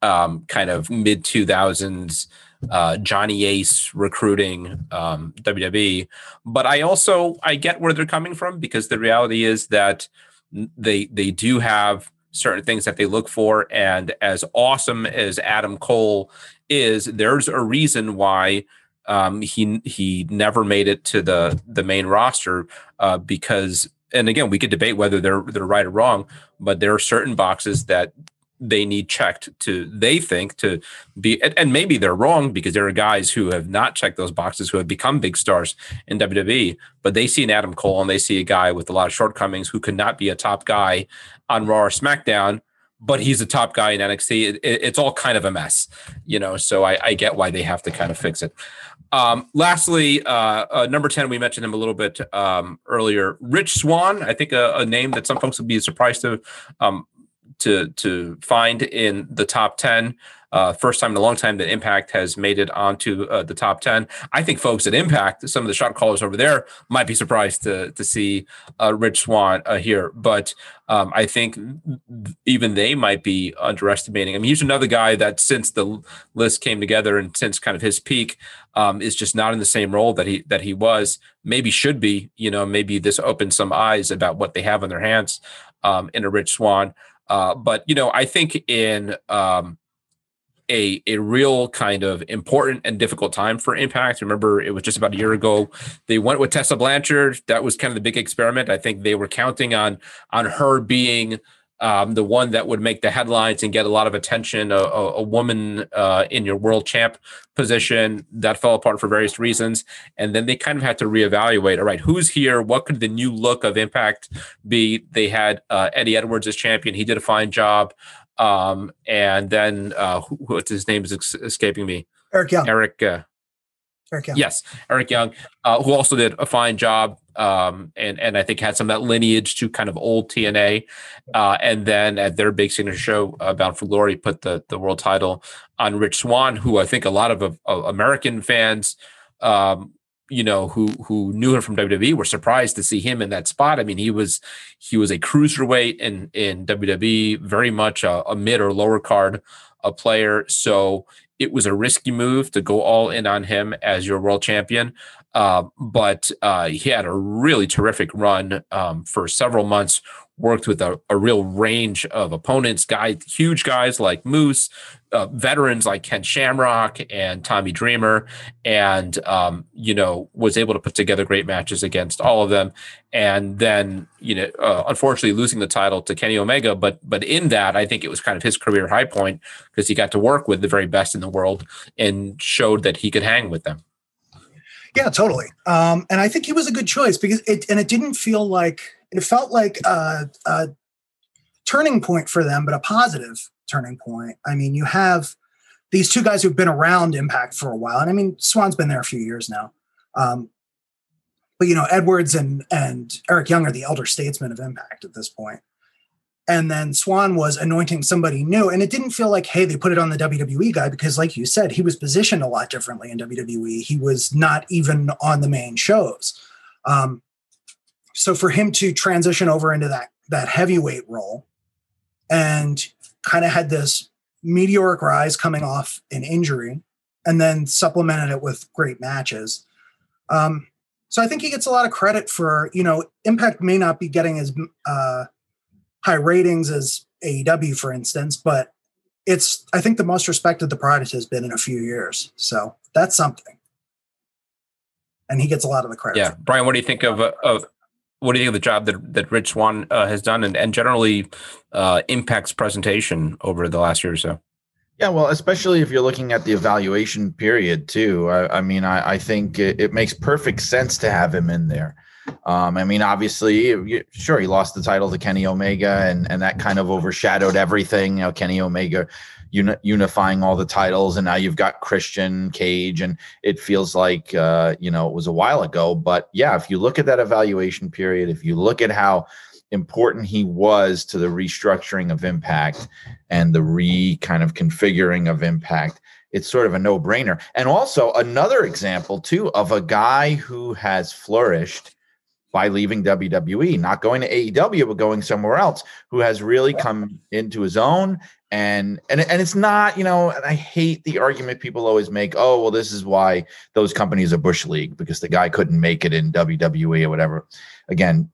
um, kind of mid 2000s uh, Johnny Ace recruiting um, WWE. But I also I get where they're coming from because the reality is that they they do have certain things that they look for. And as awesome as Adam Cole is, there's a reason why um, he he never made it to the the main roster uh, because and again we could debate whether they're they're right or wrong, but there are certain boxes that they need checked to they think to be and, and, maybe they're wrong because there are guys who have not checked those boxes who have become big stars in WWE but they see an Adam Cole and they see a guy with a lot of shortcomings who could not be a top guy on Raw or SmackDown but he's a top guy in NXT it, it, it's all kind of a mess you know so I, I, get why they have to kind of fix it. Um, lastly uh, uh, number 10 we mentioned him a little bit um, earlier. Rich Swann, I think a, a, name that some folks would be surprised to um, to to find in the top 10 uh, first time in a long time that Impact has made it onto uh, the top 10. I think folks at Impact, some of the shot callers over there, might be surprised to, to see uh, Rich Swann uh, here. But um, I think even they might be underestimating. I mean, he's another guy that since the list came together and since kind of his peak, um, is just not in the same role that he that he was. Maybe should be. You know, maybe this opens some eyes about what they have on their hands um, in a Rich Swann. Uh, but you know, I think in um, a a real kind of important and difficult time for Impact. Remember, it was just about a year ago they went with Tessa Blanchard. That was kind of the big experiment. I think they were counting on on her being um, the one that would make the headlines and get a lot of attention, a, a, a woman uh, in your world champ position that fell apart for various reasons. And then they kind of had to reevaluate all right, who's here? What could the new look of Impact be? They had uh, Eddie Edwards as champion. He did a fine job. Um, and then uh, who, what's his name is escaping me? Eric Young. Eric. Uh, Eric Young. Yes, Eric Young, uh, who also did a fine job, um, and and I think had some of that lineage to kind of old TNA, uh, and then at their big signature show, uh, Bound for Glory, put the the world title on Rich Swann, who I think a lot of, American fans. Um, you know, who who knew him from WWE were surprised to see him in that spot. I mean, he was he was a cruiserweight in in WWE, very much a, a mid or lower card a player. So it was a risky move to go all in on him as your world champion. Uh, but uh, he had a really terrific run um, for several months. Worked with a, a, real range of opponents, guys, huge guys like Moose, uh, veterans like Ken Shamrock and Tommy Dreamer, and um, you know was able to put together great matches against all of them. And then you know, uh, unfortunately, losing the title to Kenny Omega, but but in that, I think it was kind of his career high point because he got to work with the very best in the world and showed that he could hang with them. Yeah, totally. Um, and I think he was a good choice because it and it didn't feel like it felt like a, a turning point for them, but a positive turning point. I mean, you have these two guys who've been around Impact for a while, and I mean, Swann's been there a few years now. Um, but you know, Edwards and and Eric Young are the elder statesmen of Impact at this point. and then Swann was anointing somebody new. And it didn't feel like, hey, they put it on the WWE guy because, like you said, he was positioned a lot differently in WWE. He was not even on the main shows. Um, so for him to transition over into that that heavyweight role and kind of had this meteoric rise coming off an injury and then supplemented it with great matches. Um, so I think he gets a lot of credit for, you know, Impact may not be getting as uh, high ratings as AEW, for instance, but it's I think the most respected the product has been in a few years. So that's something. And he gets a lot of the credit. Yeah, Brian, what do you think of uh, of what do you think of the job that that Rich Swann uh, has done, and, and generally uh, Impact's presentation over the last year or so? Yeah, well, especially if you're looking at the evaluation period too. I, I mean, I, I think it, it, makes perfect sense to have him in there. Um, I mean, obviously, sure, he lost the title to Kenny Omega, and and that kind of overshadowed everything. You know, Kenny Omega uni- unifying all the titles, and now you've got Christian Cage, and it feels like uh, you know it was a while ago. But yeah, if you look at that evaluation period, if you look at how important he was to the restructuring of Impact and the re kind of configuring of Impact, it's sort of a no brainer. And also another example too of a guy who has flourished by leaving WWE, not going to AEW, but going somewhere else, who has really come into his own. And and and it's not, you know, and I hate the argument people always make, oh, well, this is why those companies are Bush League, because the guy couldn't make it in WWE or whatever. Again,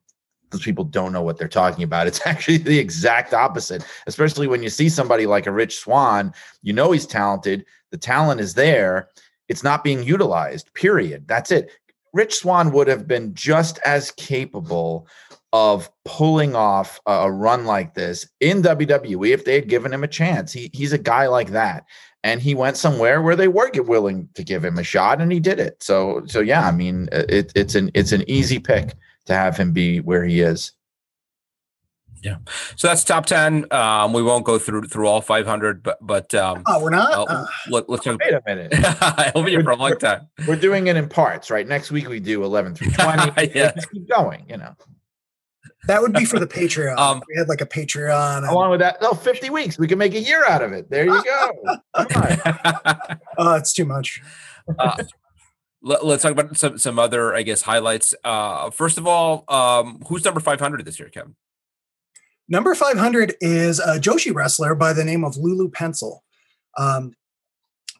those people don't know what they're talking about. It's actually the exact opposite, especially when you see somebody like a Rich Swann you know he's talented, the talent is there, it's not being utilized, period. That's it. Rich Swann would have been just as capable of pulling off a run like this in WWE if they had given him a chance. He, he's a guy like that. And he went somewhere where they were willing to give him a shot, and he did it. So, so yeah, I mean, it, it's an it's an easy pick to have him be where he is. Yeah. So that's top 10. Um, we won't go through through all 500, but but um, oh, we're not. Uh, uh, let, us wait a minute. I'll be here for a long time. We're doing it in parts, right? Next week we do 11 through 20. yeah. keep going, you know. That would be for the Patreon. Um, we had like a Patreon. And... Along with that, no, 50 weeks. We can make a year out of it. There you go. oh, it's too much. Uh, let, us talk about some some other, I guess, highlights. Uh, first of all, um, who's number 500 this year, Kevin? Number 500 is a Joshi wrestler by the name of Lulu Pencil. Um,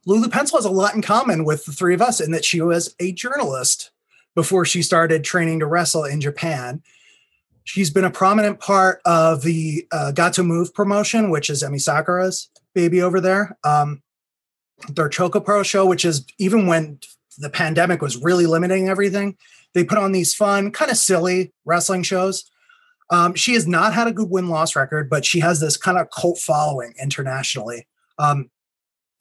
Lulu Pencil has a lot in common with the three of us in that she was a journalist before she started training to wrestle in Japan. She's been a prominent part of the uh, to Move promotion, which is Emi Sakura's baby over there. Um, their Choco Pro show, which is even when the pandemic was really limiting everything, they put on these fun, kind of silly wrestling shows. Um, she has not had a good win loss record, but she has this kind of cult following internationally. Um,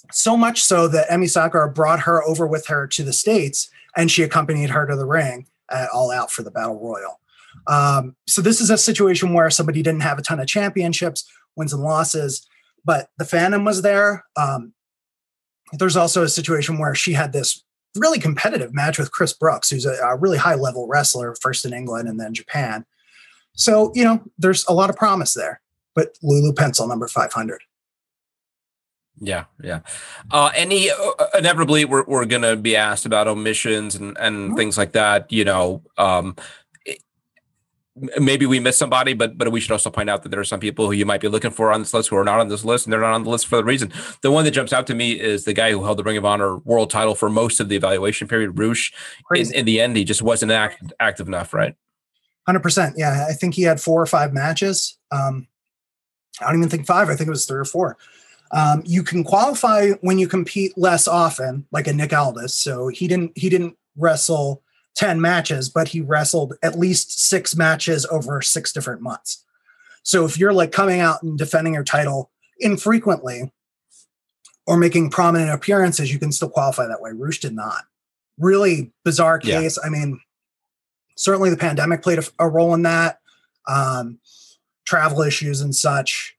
so much so that Emi Sakura brought her over with her to the States and she accompanied her to the ring at All Out for the Battle Royal. Um, so this is a situation where somebody didn't have a ton of championships, wins and losses, but the fandom was there. Um, there's also a situation where she had this really competitive match with Chris Brooks, who's a, a really high level wrestler, first in England and then Japan. So, you know, there's a lot of promise there. But Lulu Pencil, number 500. Yeah, yeah. Uh, any uh, inevitably, we're we're gonna be asked about omissions and and mm-hmm. things like that. You know, um, maybe we missed somebody, but but we should also point out that there are some people who you might be looking for on this list who are not on this list, and they're not on the list for the reason. The one that jumps out to me is the guy who held the Ring of Honor World Title for most of the evaluation period, Rush. In, in, the end, he just wasn't act, active enough, right? Hundred percent. Yeah, I think he had four or five matches. Um, I don't even think five. I think it was three or four. Um, you can qualify when you compete less often, like a Nick Aldis. So he didn't he didn't wrestle 10 matches, but he wrestled at least six matches over six different months. So if you're like coming out and defending your title infrequently or making prominent appearances, you can still qualify that way. Rush did not. Really bizarre case. Yeah. I mean, certainly the pandemic played a, a role in that, um, travel issues and such.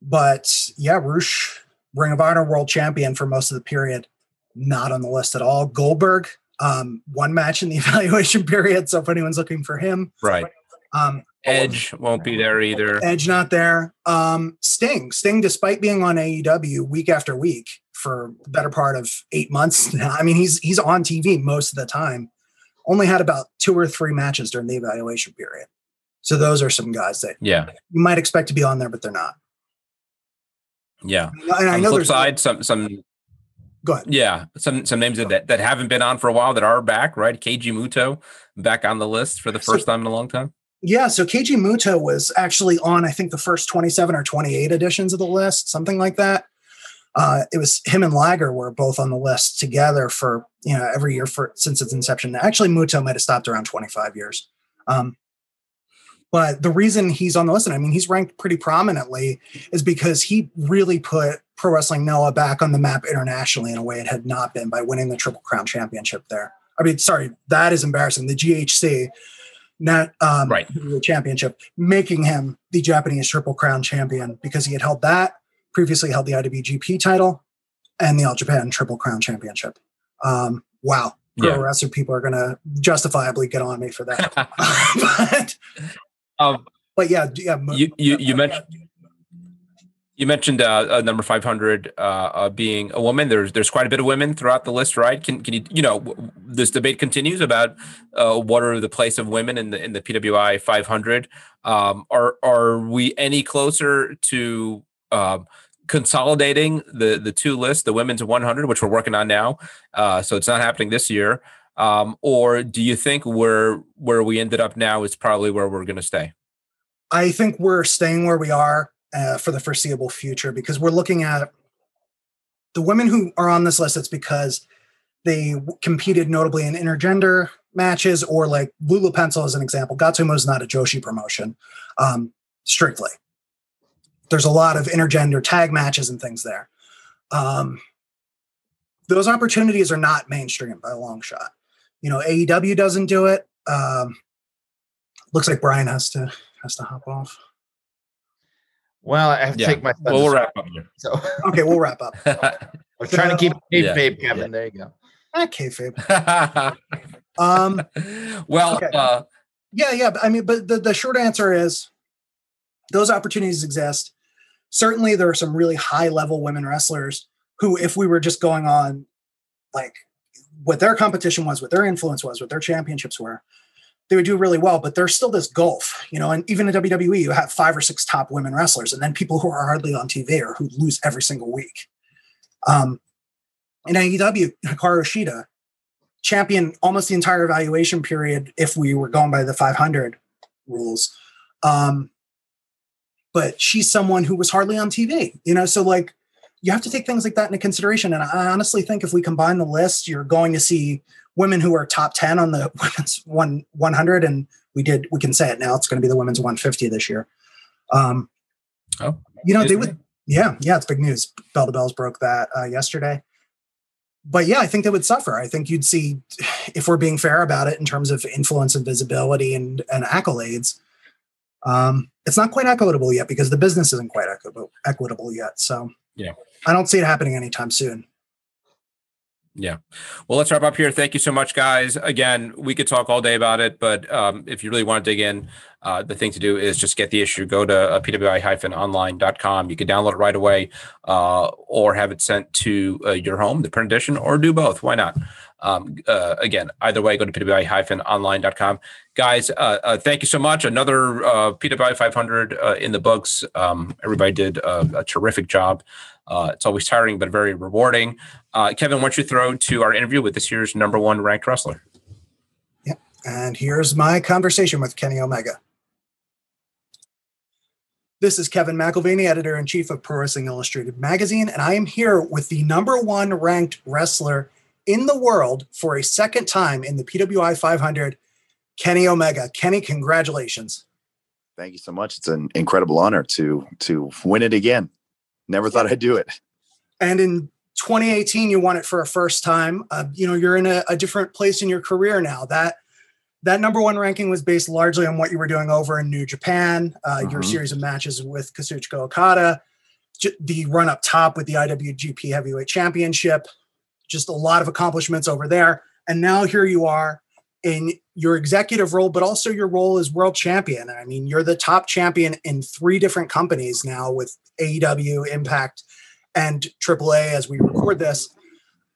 But yeah, Rush, Ring of Honor world champion for most of the period, not on the list at all. Goldberg, um, one match in the evaluation period. So if anyone's looking for him, right. Um, Edge won't be there either. Edge not there. Um, Sting, Sting, despite being on AEW week after week for the better part of eight months now. I mean, he's he's on TV most of the time. Only had about two or three matches during the evaluation period. So those are some guys that yeah you might expect to be on there, but they're not. Yeah. And I on know the flip side, some some Go ahead. Yeah, some some names that that haven't been on for a while that are back, right? Keiji Muto back on the list for the first so, time in a long time. Yeah, so Keiji Muto was actually on, I think, the first 27 or 28 editions of the list, something like that. Uh, it was him and Liger were both on the list together for you know every year for since its inception. Actually, Muto might have stopped around 25 years. Um, but the reason he's on the list, and I mean, he's ranked pretty prominently, is because he really put Pro Wrestling Noah back on the map internationally in a way it had not been by winning the Triple Crown Championship there. I mean, sorry, that is embarrassing. The GHC, not um, right. the championship, making him the Japanese Triple Crown champion because he had held that, previously held the IWGP title and the All Japan Triple Crown Championship. Um, wow. Pro yeah. wrestler people are going to justifiably get on me for that. but um, but yeah, yeah. You you, you mentioned you mentioned uh, uh, number five hundred uh, uh, being a woman. There's there's quite a bit of women throughout the list, right? Can can you you know this debate continues about uh, what are the place of women in the in the PWI 500? Um, are are we any closer to um, consolidating the the two lists, the women's 100, which we're working on now? Uh, so it's not happening this year. Um, or do you think where where we ended up now is probably where we're going to stay? I think we're staying where we are uh, for the foreseeable future because we're looking at the women who are on this list. It's because they competed notably in intergender matches, or like Lulu Pencil as an example. Gatoh Move is not a Joshi promotion, um, strictly. There's a lot of intergender tag matches and things there. Um, those opportunities are not mainstream by a long shot. You know, AEW doesn't do it. Um, looks like Brian has to has to hop off. Well, I have to Yeah. take my. Well, we'll wrap up here. So Okay, we'll wrap up. I was trying to keep Yeah. kayfabe, Kevin. There you go. Ah, kayfabe. Um, well, Okay. uh, yeah, yeah. I mean, but the, the short answer is those opportunities exist. Certainly, there are some really high level women wrestlers who, if we were just going on like what their competition was, what their influence was, what their championships were, they would do really well. But there's still this gulf, you know. And even in WWE, you have five or six top women wrestlers, and then people who are hardly on TV or who lose every single week. Um, in AEW, Hikaru Shida, champion almost the entire evaluation period if we were going by the 500 rules. Um, but she's someone who was hardly on TV, you know, so like you have to take things like that into consideration. And I honestly think if we combine the list, you're going to see women who are top 10 on the women's one 100. And we did, we can say it now, it's going to be the women's 150 this year. Um, Oh, you know, they would, yeah, yeah, it's big news. Bell to Bells broke that uh, yesterday. But yeah, I think they would suffer. I think you'd see, if we're being fair about it in terms of influence and visibility and, and accolades, um, it's not quite equitable yet because the business isn't quite equitable, equitable yet. So Yeah. I don't see it happening anytime soon. Yeah. Well, let's wrap up here. Thank you so much, guys. Again, we could talk all day about it, but um, if you really want to dig in, uh, the thing to do is just get the issue. Go to uh, pwi-online.com. You can download it right away uh, or have it sent to uh, your home, the print edition, or do both. Why not? Um, uh, again, either way, go to pwi-online.com. Guys, uh, uh, thank you so much. Another PWI 500 uh, in the books. Um, everybody did a terrific job. Uh, it's always tiring, but very rewarding. Uh, Kevin, why don't you throw to our interview with this year's number one ranked wrestler? Yeah. And here's my conversation with Kenny Omega. This is Kevin McElvaney, editor in chief of Pro Wrestling Illustrated magazine, and I am here with the number one ranked wrestler in the world for a second time in the PWI 500, Kenny Omega. Kenny, congratulations. Thank you so much. It's an incredible honor to to win it again. Never thought I'd do it. And in 2018, you won it for a first time. Uh, you know, you're in a, a different place in your career now. That that number one ranking was based largely on what you were doing over in New Japan, uh, your Mhm. series of matches with Kazuchika Okada, j- the run up top with the IWGP Heavyweight Championship, just a lot of accomplishments over there. And now here you are in your executive role, but also your role as world champion. I mean, you're the top champion in three different companies now with AEW, Impact, and AAA as we record this.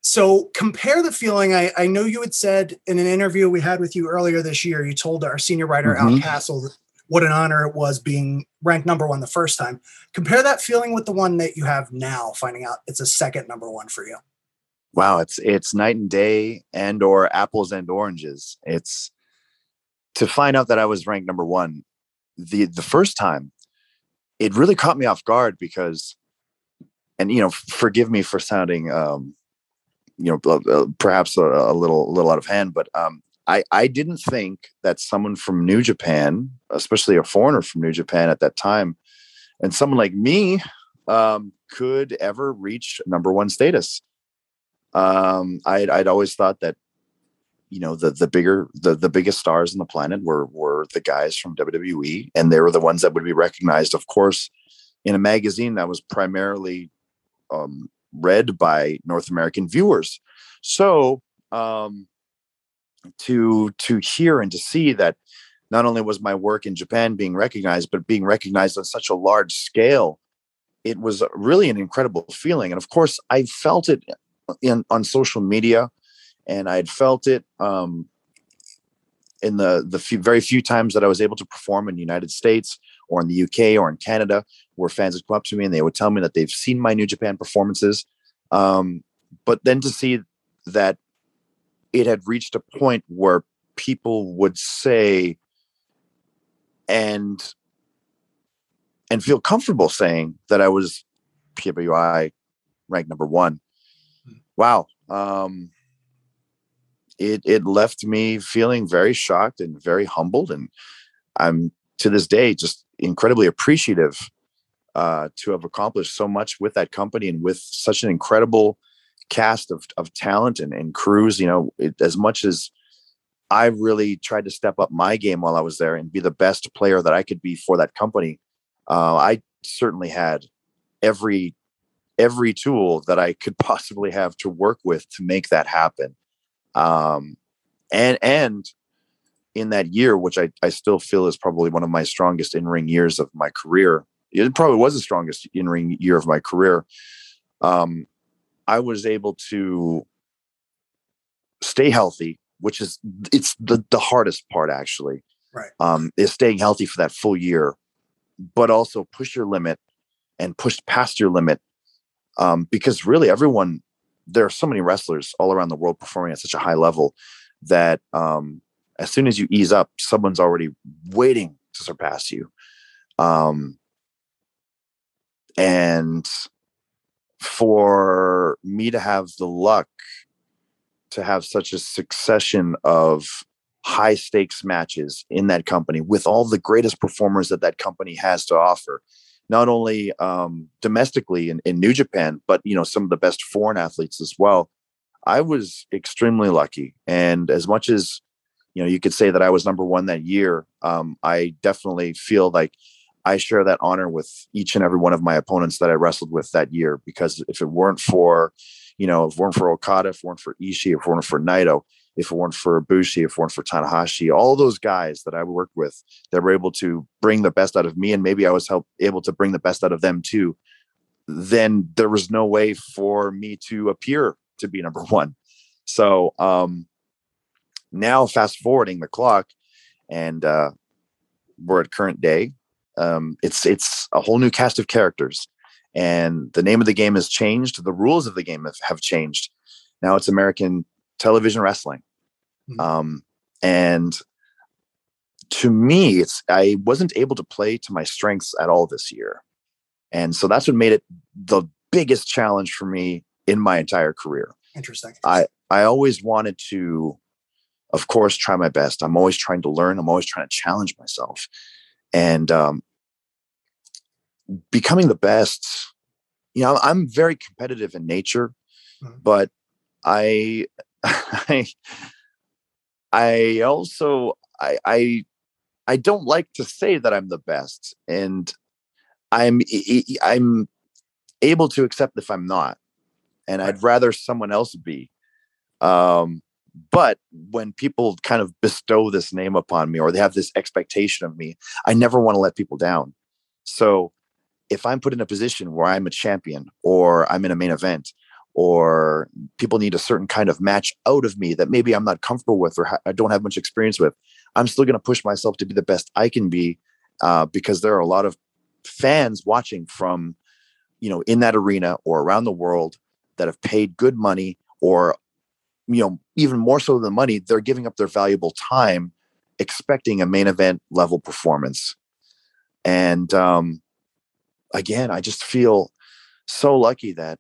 So compare the feeling. I, I know you had said in an interview we had with you earlier this year, you told our senior writer Al Mhm. Castle what an honor it was being ranked number one the first time. Compare that feeling with the one that you have now, finding out it's a second number one for you. Wow, it's it's night and day and or apples and oranges. It's to find out that I was ranked number one the the first time, it really caught me off guard because and you know, forgive me for sounding um you know perhaps a, a little a little out of hand, but um I, I didn't think that someone from New Japan, especially a foreigner from New Japan at that time, and someone like me um, could ever reach number one status. Um, I'd, I'd always thought that, you know, the the bigger the the biggest stars on the planet were were the guys from WWE, and they were the ones that would be recognized, of course, in a magazine that was primarily um, read by North American viewers. So um, to to hear and to see that not only was my work in Japan being recognized, but being recognized on such a large scale, it was really an incredible feeling. And of course, I felt it in on social media, and I had felt it um, in the the few, very few times that I was able to perform in the United States or in the UK or in Canada, where fans would come up to me and they would tell me that they've seen my New Japan performances. Um, but then to see that it had reached a point where people would say and and feel comfortable saying that I was PWI ranked number one. Wow. Um, it it left me feeling very shocked and very humbled, and I'm to this day just incredibly appreciative uh, to have accomplished so much with that company and with such an incredible cast of of talent and, and crews. You know, it, as much as I really tried to step up my game while I was there and be the best player that I could be for that company. Uh, I certainly had every every tool that I could possibly have to work with to make that happen. Um, and and in that year, which I, I still feel is probably one of my strongest in ring years of my career, it probably was the strongest in ring year of my career. Um, I was able to stay healthy, which is it's the the hardest part actually. Right. Um, is staying healthy for that full year, but also push your limit and push past your limit. Um, because really everyone there are so many wrestlers all around the world performing at such a high level that um, as soon as you ease up, someone's already waiting to surpass you. Um, and for me to have the luck to have such a succession of high stakes matches in that company with all the greatest performers that that company has to offer not only um, domestically in, in new japan but you know some of the best foreign athletes as well i was extremely lucky and as much as you know you could say that i was number one that year um, i definitely feel like I share that honor with each and every one of my opponents that I wrestled with that year. Because if it weren't for, you know, if it weren't for Okada, if it weren't for Ishii, if it weren't for Naito, if it weren't for Bushi, if it weren't for Tanahashi, all those guys that I worked with that were able to bring the best out of me, and maybe I was help, able to bring the best out of them too, then there was no way for me to appear to be number one. So um, now, fast forwarding the clock, and uh, we're at current day um, it's it's a whole new cast of characters, and the name of the game has changed. The rules of the game have, have changed. Now it's American television wrestling, mm-hmm. um, and to me, it's I wasn't able to play to my strengths at all this year, and so that's what made it the biggest challenge for me in my entire career. Interesting. I I always wanted to, of course, try my best. I'm always trying to learn. I'm always trying to challenge myself, and um, becoming the best you know i'm very competitive in nature mm-hmm. but i i i also i i i don't like to say that i'm the best and i'm i'm able to accept if i'm not and i'd rather someone else be um but when people kind of bestow this name upon me or they have this expectation of me i never want to let people down. So if I'm put in a position where I'm a champion or I'm in a main event or people need a certain kind of match out of me that maybe I'm not comfortable with or ha- I don't have much experience with, I'm still going to push myself to be the best I can be uh, because there are a lot of fans watching from, you know, in that arena or around the world that have paid good money or, you know, even more so than money, they're giving up their valuable time expecting a main event level performance. And, um, again, I just feel so lucky that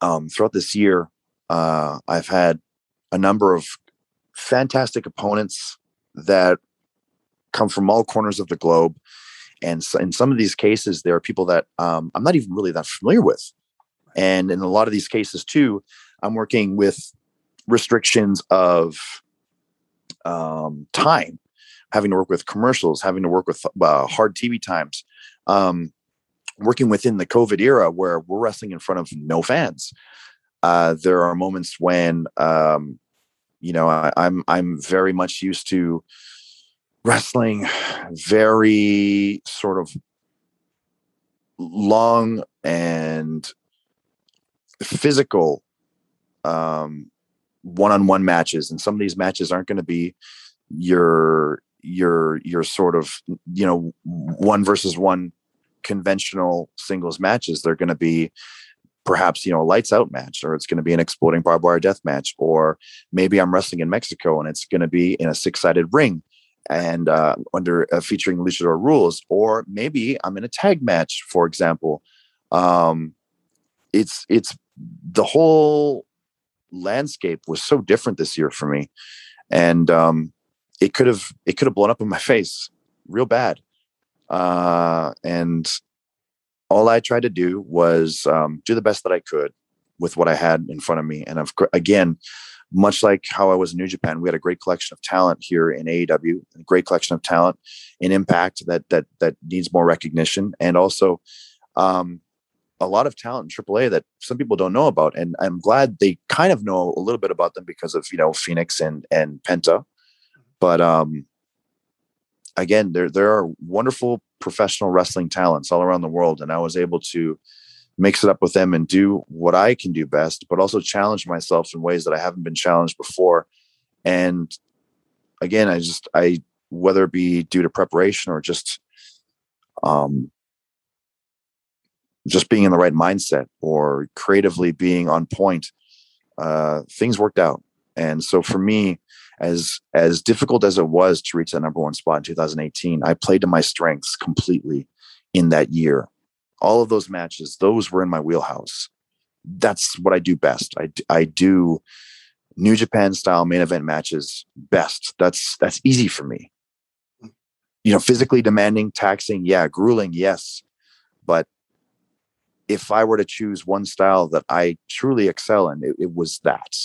um, throughout this year, uh, I've had a number of fantastic opponents that come from all corners of the globe. And so in some of these cases, there are people that um, I'm not even really that familiar with. And in a lot of these cases, too, I'm working with restrictions of um, time, having to work with commercials, having to work with uh, hard TV times. Um, working within the COVID era where we're wrestling in front of no fans. Uh, there are moments when, um, you know, I, I'm I'm very much used to wrestling very sort of long and physical um, one-on-one matches, and some of these matches aren't going to be your your your sort of you know one versus one conventional singles matches. They're going to be perhaps you know a lights out match or it's going to be an exploding barbed wire death match or maybe i'm wrestling in mexico and it's going to be in a six-sided ring and uh, under uh, featuring luchador rules or maybe i'm in a tag match for example um, it's it's the whole landscape was so different this year for me and um, it could have it could have blown up in my face real bad uh, and all I tried to do was um, do the best that I could with what I had in front of me. And I've, again, much like how I was in New Japan, we had a great collection of talent here in AEW, a great collection of talent in Impact that that that needs more recognition, and also um, a lot of talent in AAA that some people don't know about. And I'm glad they kind of know a little bit about them because of you know Phoenix and and Penta. But um, again, there there are wonderful professional wrestling talents all around the world, and I was able to mix it up with them and do what I can do best, but also challenge myself in ways that I haven't been challenged before. And again, I just I whether it be due to preparation or just um just being in the right mindset or creatively being on point, uh, things worked out. And so for me, as as difficult as it was to reach that number one spot in 2018, I played to my strengths completely in that year. All of those matches, those were in my wheelhouse. That's what I do best. I I do New Japan style main event matches best. That's that's easy for me. You know, physically demanding, taxing, yeah, grueling, yes. But if I were to choose one style that I truly excel in, it, it was that.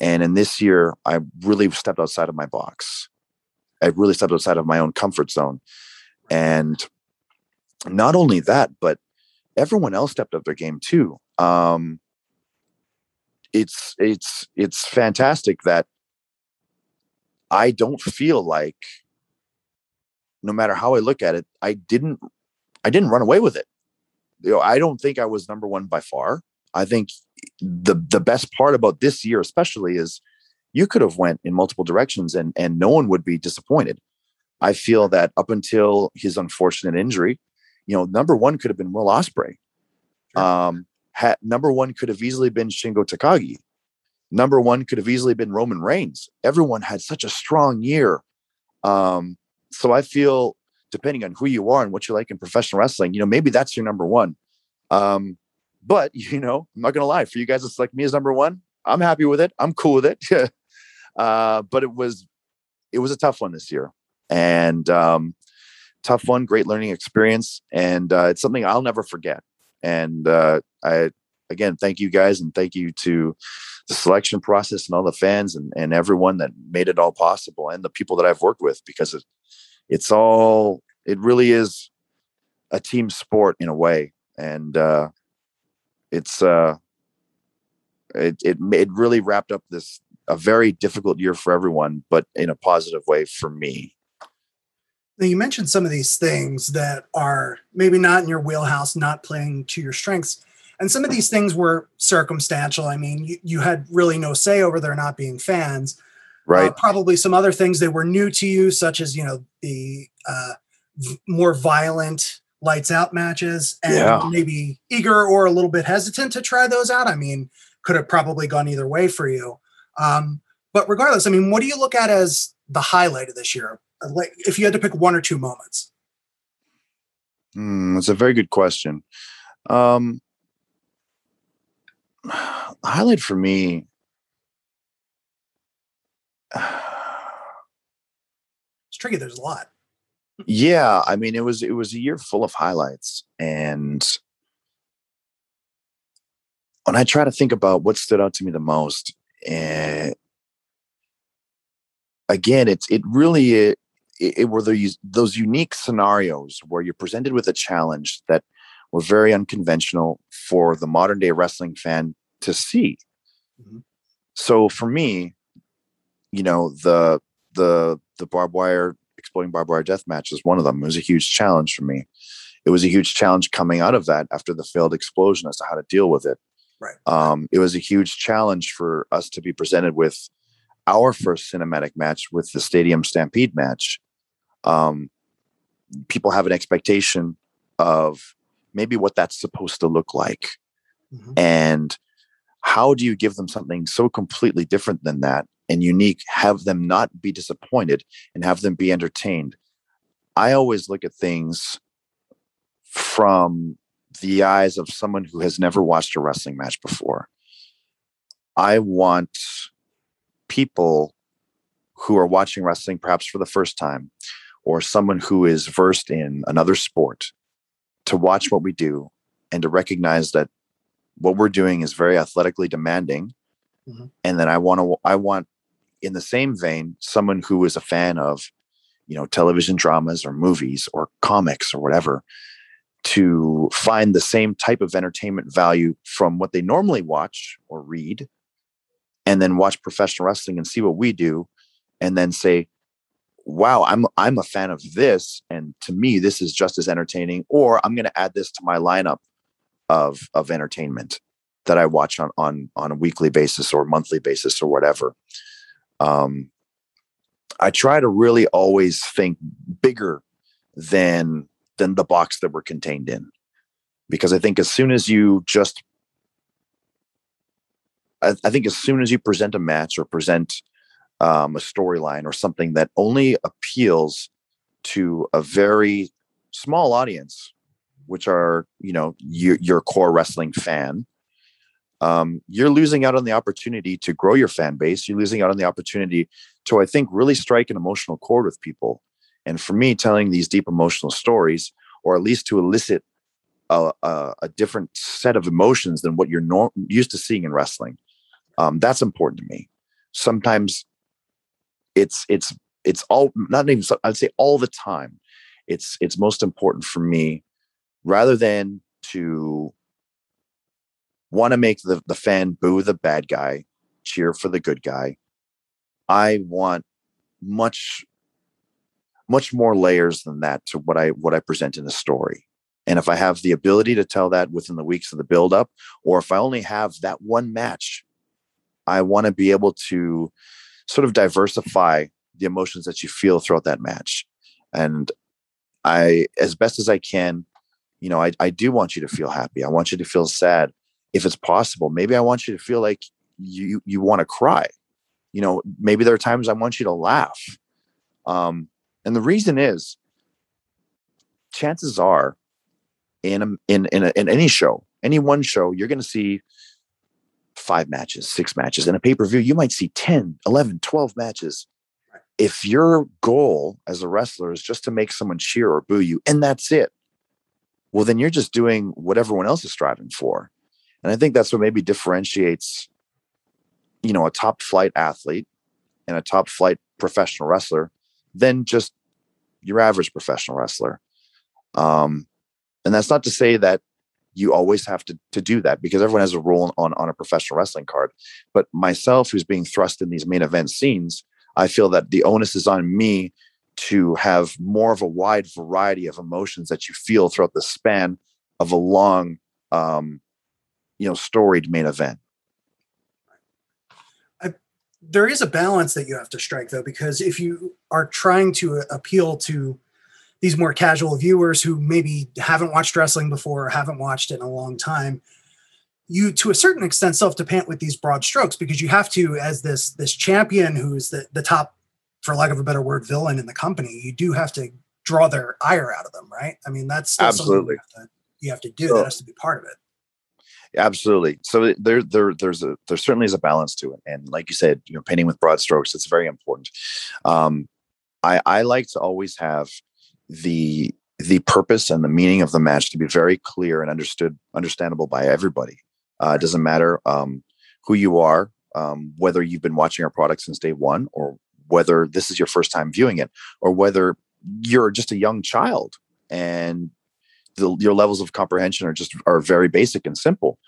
And in this year, I really stepped outside of my box. I really stepped outside of my own comfort zone. And not only that, but everyone else stepped up their game too. Um, it's it's it's fantastic that I don't feel like no matter how I look at it, I didn't I didn't run away with it. You know, I don't think I was number one by far. I think the the best part about this year especially is you could have went in multiple directions and and no one would be disappointed. I feel that up until his unfortunate injury you know number one could have been will ospreay. Um had, number one could have easily been shingo takagi. Number one could have easily been roman reigns. Everyone had such a strong year. Um so i feel depending on who you are and what you like in professional wrestling you know maybe that's your number one. Um but you know, I'm not gonna lie, for you guys, it's like me as number one. I'm happy with it. I'm cool with it. uh, but it was it was a tough one this year, and um, tough one, great learning experience, and uh, it's something I'll never forget. And uh, I again thank you guys, and thank you to the selection process and all the fans and, and everyone that made it all possible, and the people that I've worked with, because it, it's all it really is a team sport in a way, and uh, it's uh it, it it really wrapped up this a very difficult year for everyone but in a positive way for me. Now you mentioned some of these things that are maybe not in your wheelhouse not playing to your strengths and some of these things were circumstantial. I mean you, you had really no say over their not being fans. Uh, right. uh, probably some other things that were new to you such as you know the uh, v- more violent lights out matches and yeah. maybe eager or a little bit hesitant to try those out. I mean, could have probably gone either way for you. Um, but regardless, I mean, what do you look at as the highlight of this year? Like, if you had to pick one or two moments. Mm, that's a very good question. Um, highlight for me. it's tricky. There's a lot yeah i mean it was it was a year full of highlights and when i try to think about what stood out to me the most and eh, again it's it really it, it were those those unique scenarios where you're presented with a challenge that were very unconventional for the modern day wrestling fan to see mm-hmm. so for me you know the the the barbed wire exploding barbed wire death match was one of them. It was a huge challenge for me. It was a huge challenge coming out of that after the failed explosion as to how to deal with it. Right. Um, it was a huge challenge for us to be presented with our first cinematic match with the Stadium Stampede match. Um, people have an expectation of maybe what that's supposed to look like. Mm-hmm. And how do you give them something so completely different than that and unique, have them not be disappointed and have them be entertained? I always look at things from the eyes of someone who has never watched a wrestling match before. I want people who are watching wrestling perhaps for the first time or someone who is versed in another sport to watch what we do and to recognize that what we're doing is very athletically demanding mm-hmm. and then i want to i want in the same vein someone who is a fan of you know television dramas or movies or comics or whatever to find the same type of entertainment value from what they normally watch or read and then watch professional wrestling and see what we do and then say wow i'm i'm a fan of this and to me this is just as entertaining or i'm going to add this to my lineup of of entertainment that i watch on on on a weekly basis or monthly basis or whatever um i try to really always think bigger than than the box that we're contained in. Because i think as soon as you just I, I think as soon as you present a match or present um, a storyline or something that only appeals to a very small audience, which are you know your, your core wrestling fan, um, you're losing out on the opportunity to grow your fan base. You're losing out on the opportunity to, I think, really strike an emotional chord with people. And for me, telling these deep emotional stories, or at least to elicit a, a, a different set of emotions than what you're used to seeing in wrestling, um, that's important to me. Sometimes it's it's it's all not even i'd say all the time it's it's most important for me rather than to want to make the, the fan boo the bad guy cheer for the good guy i want much much more layers than that to what i what i present in the story and if i have the ability to tell that within the weeks of the build up or if i only have that one match i want to be able to sort of diversify the emotions that you feel throughout that match. And I, as best as I can, you know, I, I do want you to feel happy. I want you to feel sad if it's possible. Maybe I want you to feel like you you want to cry. You know, maybe there are times I want you to laugh. Um, and the reason is, chances are, in a, in in, a, in any show, any one show, you're going to see five matches, six matches. In a pay per view, you might see 10, 11, 12 matches. If your goal as a wrestler is just to make someone cheer or boo you, and that's it, well, then you're just doing what everyone else is striving for. And I think that's what maybe differentiates, you know, a top flight athlete and a top flight professional wrestler than just your average professional wrestler. Um, and that's not to say that you always have to, to do that because everyone has a role on, on a professional wrestling card. But myself, who's being thrust in these main event scenes, I feel that the onus is on me to have more of a wide variety of emotions that you feel throughout the span of a long, um, you know, storied main event. I, there is a balance that you have to strike though, because if you are trying to uh, appeal to these more casual viewers who maybe haven't watched wrestling before or haven't watched it in a long time you to a certain extent still have to pant with these broad strokes because you have to as this this champion who's the, the top for lack of a better word villain in the company you do have to draw their ire out of them right? I mean that's absolutely you have, to, you have to do. So, that has to be part of it absolutely. So there there there's a there certainly is a balance to it and like you said you know painting with broad strokes it's very important. Um i i like to always have the the purpose and the meaning of the match to be very clear and understood understandable by everybody. Uh, it doesn't matter um, who you are um, whether you've been watching our product since day one or whether this is your first time viewing it or whether you're just a young child and the, your levels of comprehension are just are very basic and simple.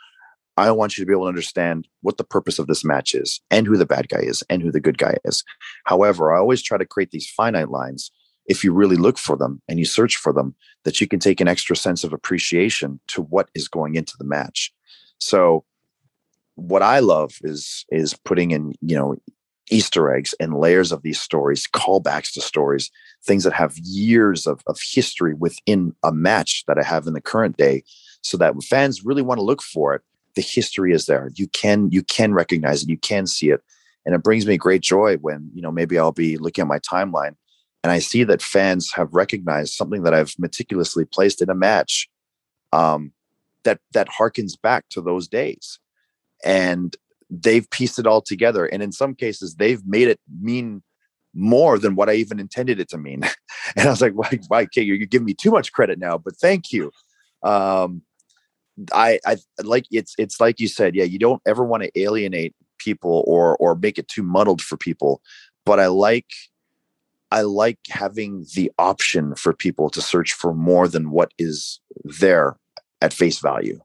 I want you to be able to understand what the purpose of this match is and who the bad guy is and who the good guy is. However i always try to create these finite lines. If you really look for them and you search for them, that you can take an extra sense of appreciation to what is going into the match. So what I love is is putting in, you know, Easter eggs and layers of these stories, callbacks to stories, things that have years of, of history within a match that I have in the current day, so that fans really want to look for it, the history is there. You can you can recognize it. You can see it, and it brings me great joy when you know maybe I'll be looking at my timeline and I see that fans have recognized something that I've meticulously placed in a match um, that that harkens back to those days, and they've pieced it all together. And in some cases, they've made it mean more than what I even intended it to mean. and I was like, why, why can't you? You're giving me too much credit now, but thank you. Um, I, I like it's it's like you said, yeah. You don't ever want to alienate people or or make it too muddled for people. But I like I like having the option for people to search for more than what is there at face value.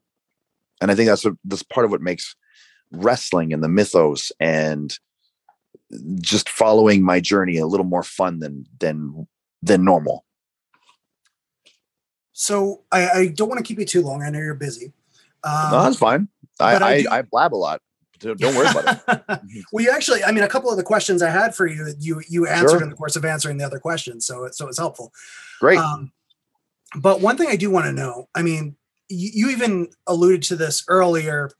And I think that's what that's part of what makes wrestling and the mythos and just following my journey a little more fun than than than normal. So I, I don't want to keep you too long. I know you're busy. Um, no, that's fine. I, I, I, I, blab a lot. Don't worry about it. well, you actually, I mean, a couple of the questions I had for you, you you answered sure. in the course of answering the other questions, so so it's helpful. Great. Um, but one thing I do want to know, I mean, you, you even alluded to this earlier.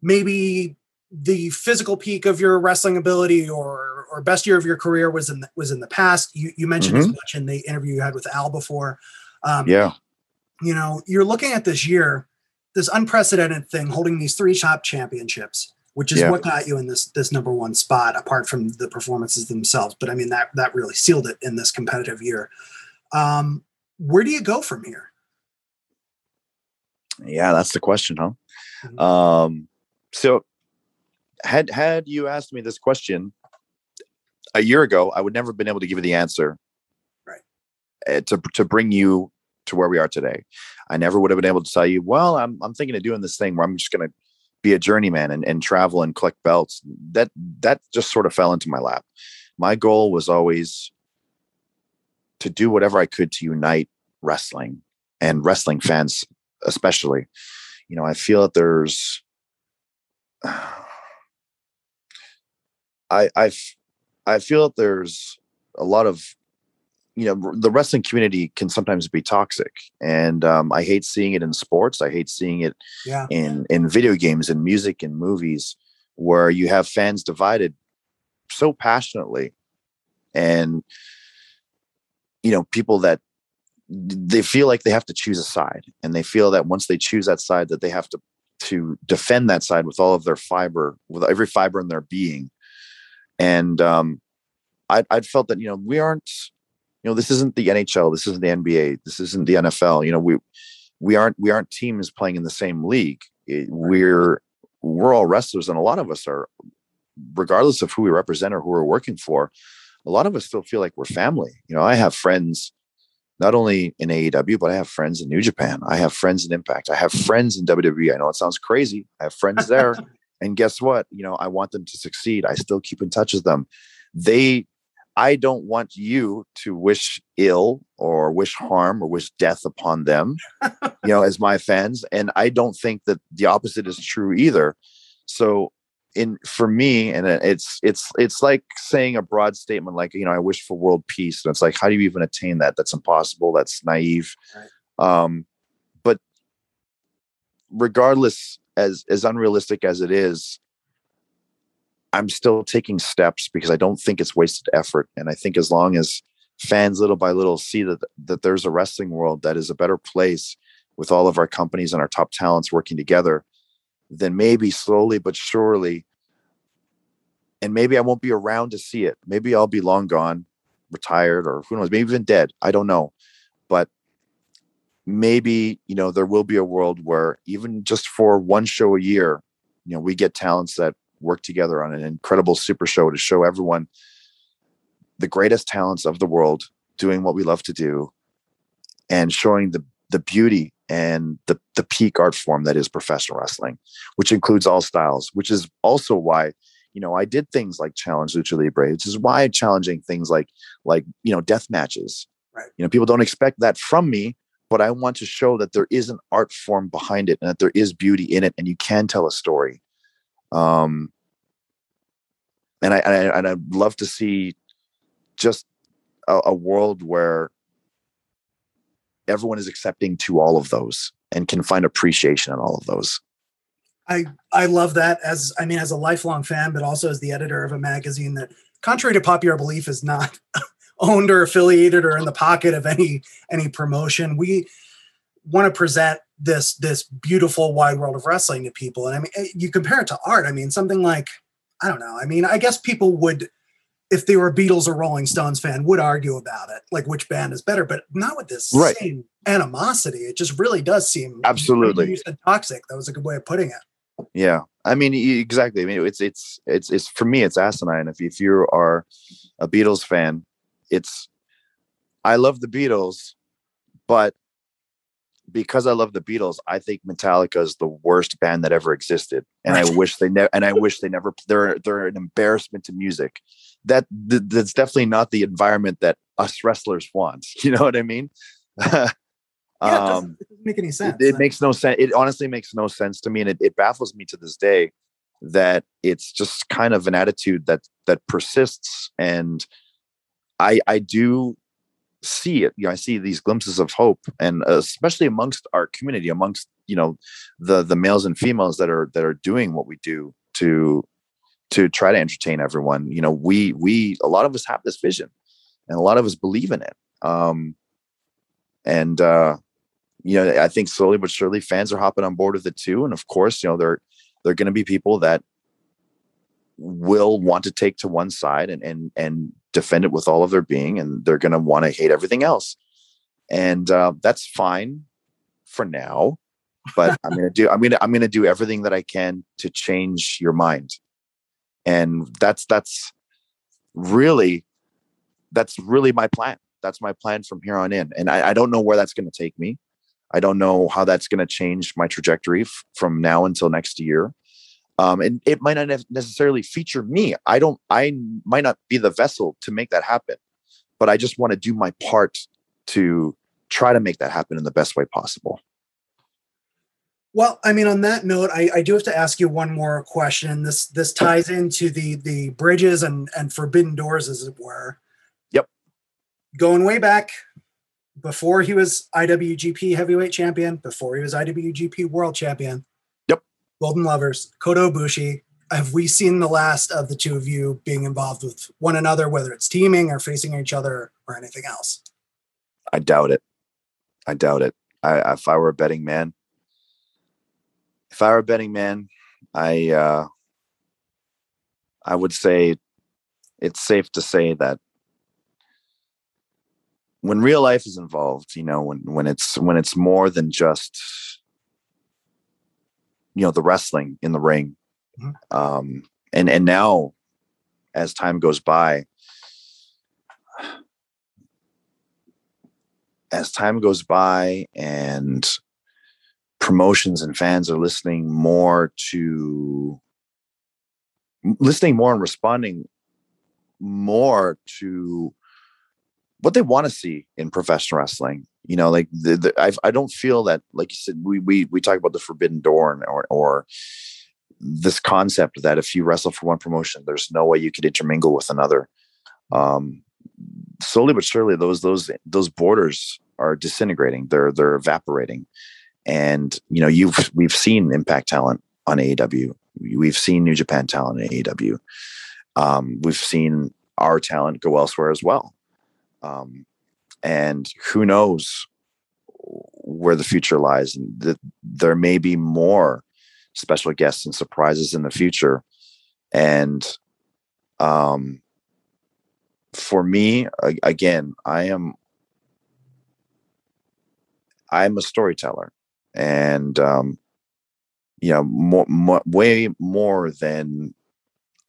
Maybe the physical peak of your wrestling ability or or best year of your career was in the, was in the past. You you mentioned mm-hmm. as much in the interview you had with Al before. Um, yeah. You know, you're looking at this year, this unprecedented thing, holding these three top championships, which is yeah. what got you in this this number one spot, apart from the performances themselves. But I mean that that really sealed it in this competitive year. Um, where do you go from here? Yeah, that's the question, huh? Mm-hmm. Um, so had had you asked me this question a year ago, I would never have been able to give you the answer. Right. Uh, to to bring you to where we are today. I never would have been able to tell you, well, I'm I'm thinking of doing this thing where I'm just going to be a journeyman and, and travel and collect belts. That that just sort of fell into my lap. My goal was always to do whatever I could to unite wrestling and wrestling fans, especially. You know, I feel that there's I I I feel that there's a lot of you know the wrestling community can sometimes be toxic and um, i hate seeing it in sports i hate seeing it yeah. in in video games and music and movies where you have fans divided so passionately and you know people that they feel like they have to choose a side and they feel that once they choose that side that they have to to defend that side with all of their fiber with every fiber in their being. And um i i felt that you know we aren't you know this isn't the nhl this isn't the nba this isn't the nfl you know we we aren't we aren't teams playing in the same league. We're we're all wrestlers and a lot of us are regardless of who we represent or who we're working for a lot of us still feel like we're family. You know i have friends not only in AEW, but I have friends in New Japan. I have friends in Impact. I have friends in WWE. I know it sounds crazy. I have friends there. and guess what? You know, I want them to succeed. I still keep in touch with them. They I don't want you to wish ill or wish harm or wish death upon them, you know, as my fans. And I don't think that the opposite is true either. So in for me, and it's it's it's like saying a broad statement like, you know, I wish for world peace. And it's like, how do you even attain that? That's impossible. That's naive. Right. Um, but regardless, as as unrealistic as it is, I'm still taking steps because I don't think it's wasted effort. And I think as long as fans little by little see that that there's a wrestling world that is a better place with all of our companies and our top talents working together, then maybe slowly but surely, and maybe I won't be around to see it. Maybe I'll be long gone, retired, or who knows, maybe even dead. I don't know. But maybe, you know, there will be a world where even just for one show a year, you know, we get talents that work together on an incredible super show to show everyone the greatest talents of the world doing what we love to do and showing the the beauty and the the peak art form that is professional wrestling, which includes all styles, which is also why you know I did things like challenge lucha libre, which is why challenging things like like you know death matches. Right. You know, people don't expect that from me, but I want to show that there is an art form behind it and that there is beauty in it, and you can tell a story. Um, and I, I and I'd love to see just a, a world where everyone is accepting to all of those and can find appreciation in all of those. I I love that as I mean as a lifelong fan, but also as the editor of a magazine that, contrary to popular belief, is not owned or affiliated or in the pocket of any any promotion. We want to present this this beautiful wide world of wrestling to people, and I mean eh, you compare it to art. I mean something like I don't know. I mean I guess people would. If they were a Beatles or Rolling Stones fan, would argue about it, like which band is better, but not with this Right. same animosity. It just really does seem Absolutely. You said toxic. That was a good way of putting it. Yeah, I mean exactly. I mean it's it's it's it's for me it's asinine. If if you are a Beatles fan, it's I love the Beatles, but because I love the Beatles, I think Metallica is the worst band that ever existed, and I wish they never and I wish they never. They're they're an embarrassment to music. That that's definitely not the environment that us wrestlers want. You know what I mean? Yeah, it, Um, doesn't, it doesn't make any sense. it, it makes no sense. It honestly makes no sense to me, and it, it baffles me to this day that it's just kind of an attitude that that persists. And I I do see it. You know, I see these glimpses of hope, and uh, especially amongst our community, amongst you know the the males and females that are that are doing what we do to to try to entertain everyone. You know, we we a lot of us have this vision, and a lot of us believe in it. Um, and uh, you know, I think slowly but surely fans are hopping on board with it too. And of course, you know, they're they're going to be people that will want to take to one side and and and defend it with all of their being, and they're going to want to hate everything else. And uh, that's fine for now. But I'm going to do I'm going to I'm going to do everything that I can to change your mind. And that's that's really that's really my plan. That's my plan from here on in. And I, I don't know where that's going to take me. I don't know how that's going to change my trajectory f- from now until next year. Um, and it might not necessarily feature me. I don't. I might not be the vessel to make that happen, but I just want to do my part to try to make that happen in the best way possible. Well, I mean, on that note, I, I do have to ask you one more question. This this ties into the the bridges and and forbidden doors, as it were. Yep. Going way back, before he was IWGP Heavyweight Champion, before he was IWGP World Champion. Yep. Golden Lovers, Kota Ibushi. Have we seen the last of the two of you being involved with one another, whether it's teaming or facing each other or anything else? I doubt it. I doubt it. I, if I were a betting man, if I were a betting man, I uh, I would say it's safe to say that when real life is involved, you know, when when it's when it's more than just you know the wrestling in the ring, Mhm. um, and and now as time goes by, as time goes by and promotions and fans are listening more to listening more and responding more to what they want to see in professional wrestling you know like the, the, I, I don't feel that like you said we we we talk about the forbidden door or or this concept that if you wrestle for one promotion there's no way you could intermingle with another. Um slowly but surely those those those borders are disintegrating. They're they're evaporating and you know you've we've seen impact talent on AEW we've seen New Japan talent in AEW um, we've seen our talent go elsewhere as well. Um, and who knows where the future lies and that there may be more special guests and surprises in the future. And um for me again i am i'm a storyteller and um you know more, more way more than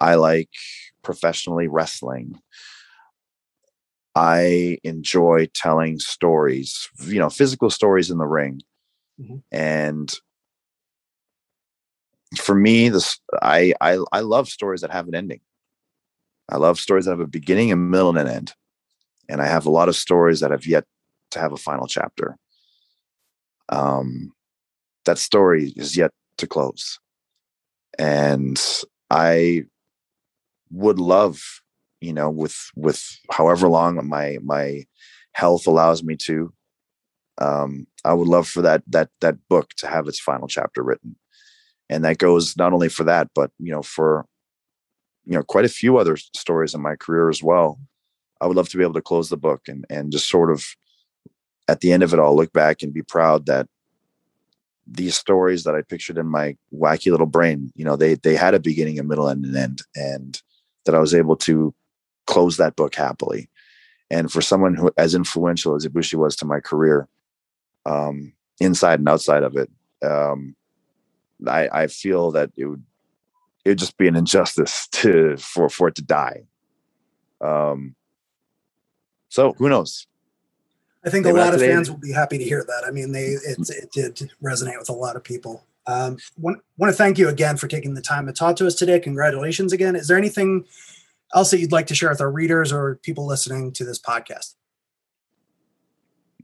i like professionally wrestling. I enjoy telling stories you know physical stories in the ring. Mhm. and for me this I, I i love stories that have an ending. I love stories that have a beginning a middle and an end. And i have a lot of stories that have yet to have a final chapter. Um that story is yet to close and i would love you know with with however long my my health allows me to um i would love for that that that book to have its final chapter written and that goes not only for that, but you know, for you know, quite a few other stories in my career as well. I would love to be able to close the book and and just sort of at the end of it all look back and be proud that these stories that I pictured in my wacky little brain, you know, they they had a beginning, a middle, and an end, and that I was able to close that book happily. And for someone who as influential as Ibushi was to my career, um, inside and outside of it, um, I, I feel that it would it would just be an injustice to for for it to die. Um, so who knows? I think a lot of fans will be happy to hear that. I mean, they it, it did resonate with a lot of people. Um, want, want to thank you again for taking the time to talk to us today. Congratulations again. Is there anything else that you'd like to share with our readers or people listening to this podcast?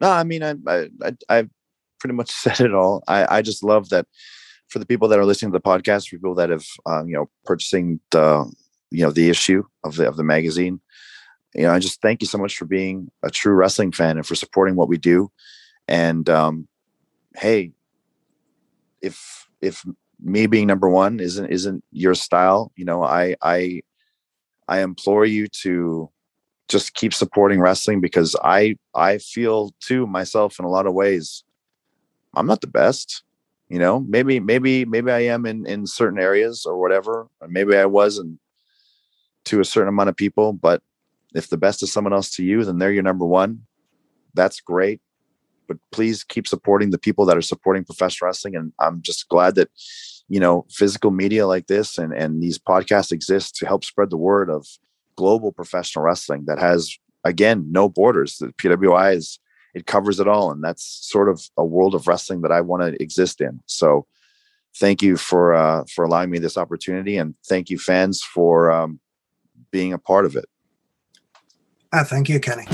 No, I mean, I, I, I pretty much said it all. I, I just love that for the people that are listening to the podcast, for people that have, um, you know, purchasing the, you know, the issue of the, of the magazine, you know, I just thank you so much for being a true wrestling fan and for supporting what we do. And um, hey, if if me being number one isn't isn't your style, you know, I I I implore you to just keep supporting wrestling because I I feel too myself in a lot of ways I'm not the best. You know, maybe maybe maybe I am in in certain areas or whatever, or maybe I wasn't to a certain amount of people, but if the best is someone else to you, then they're your number one. That's great. But please keep supporting the people that are supporting professional wrestling. And I'm just glad that, you know, physical media like this and, and these podcasts exist to help spread the word of global professional wrestling that has, again, no borders. The PWI is, it covers it all. And that's sort of a world of wrestling that I want to exist in. So thank you for, uh, for allowing me this opportunity. And thank you fans for, um, being a part of it. Ah, thank you, Kenny.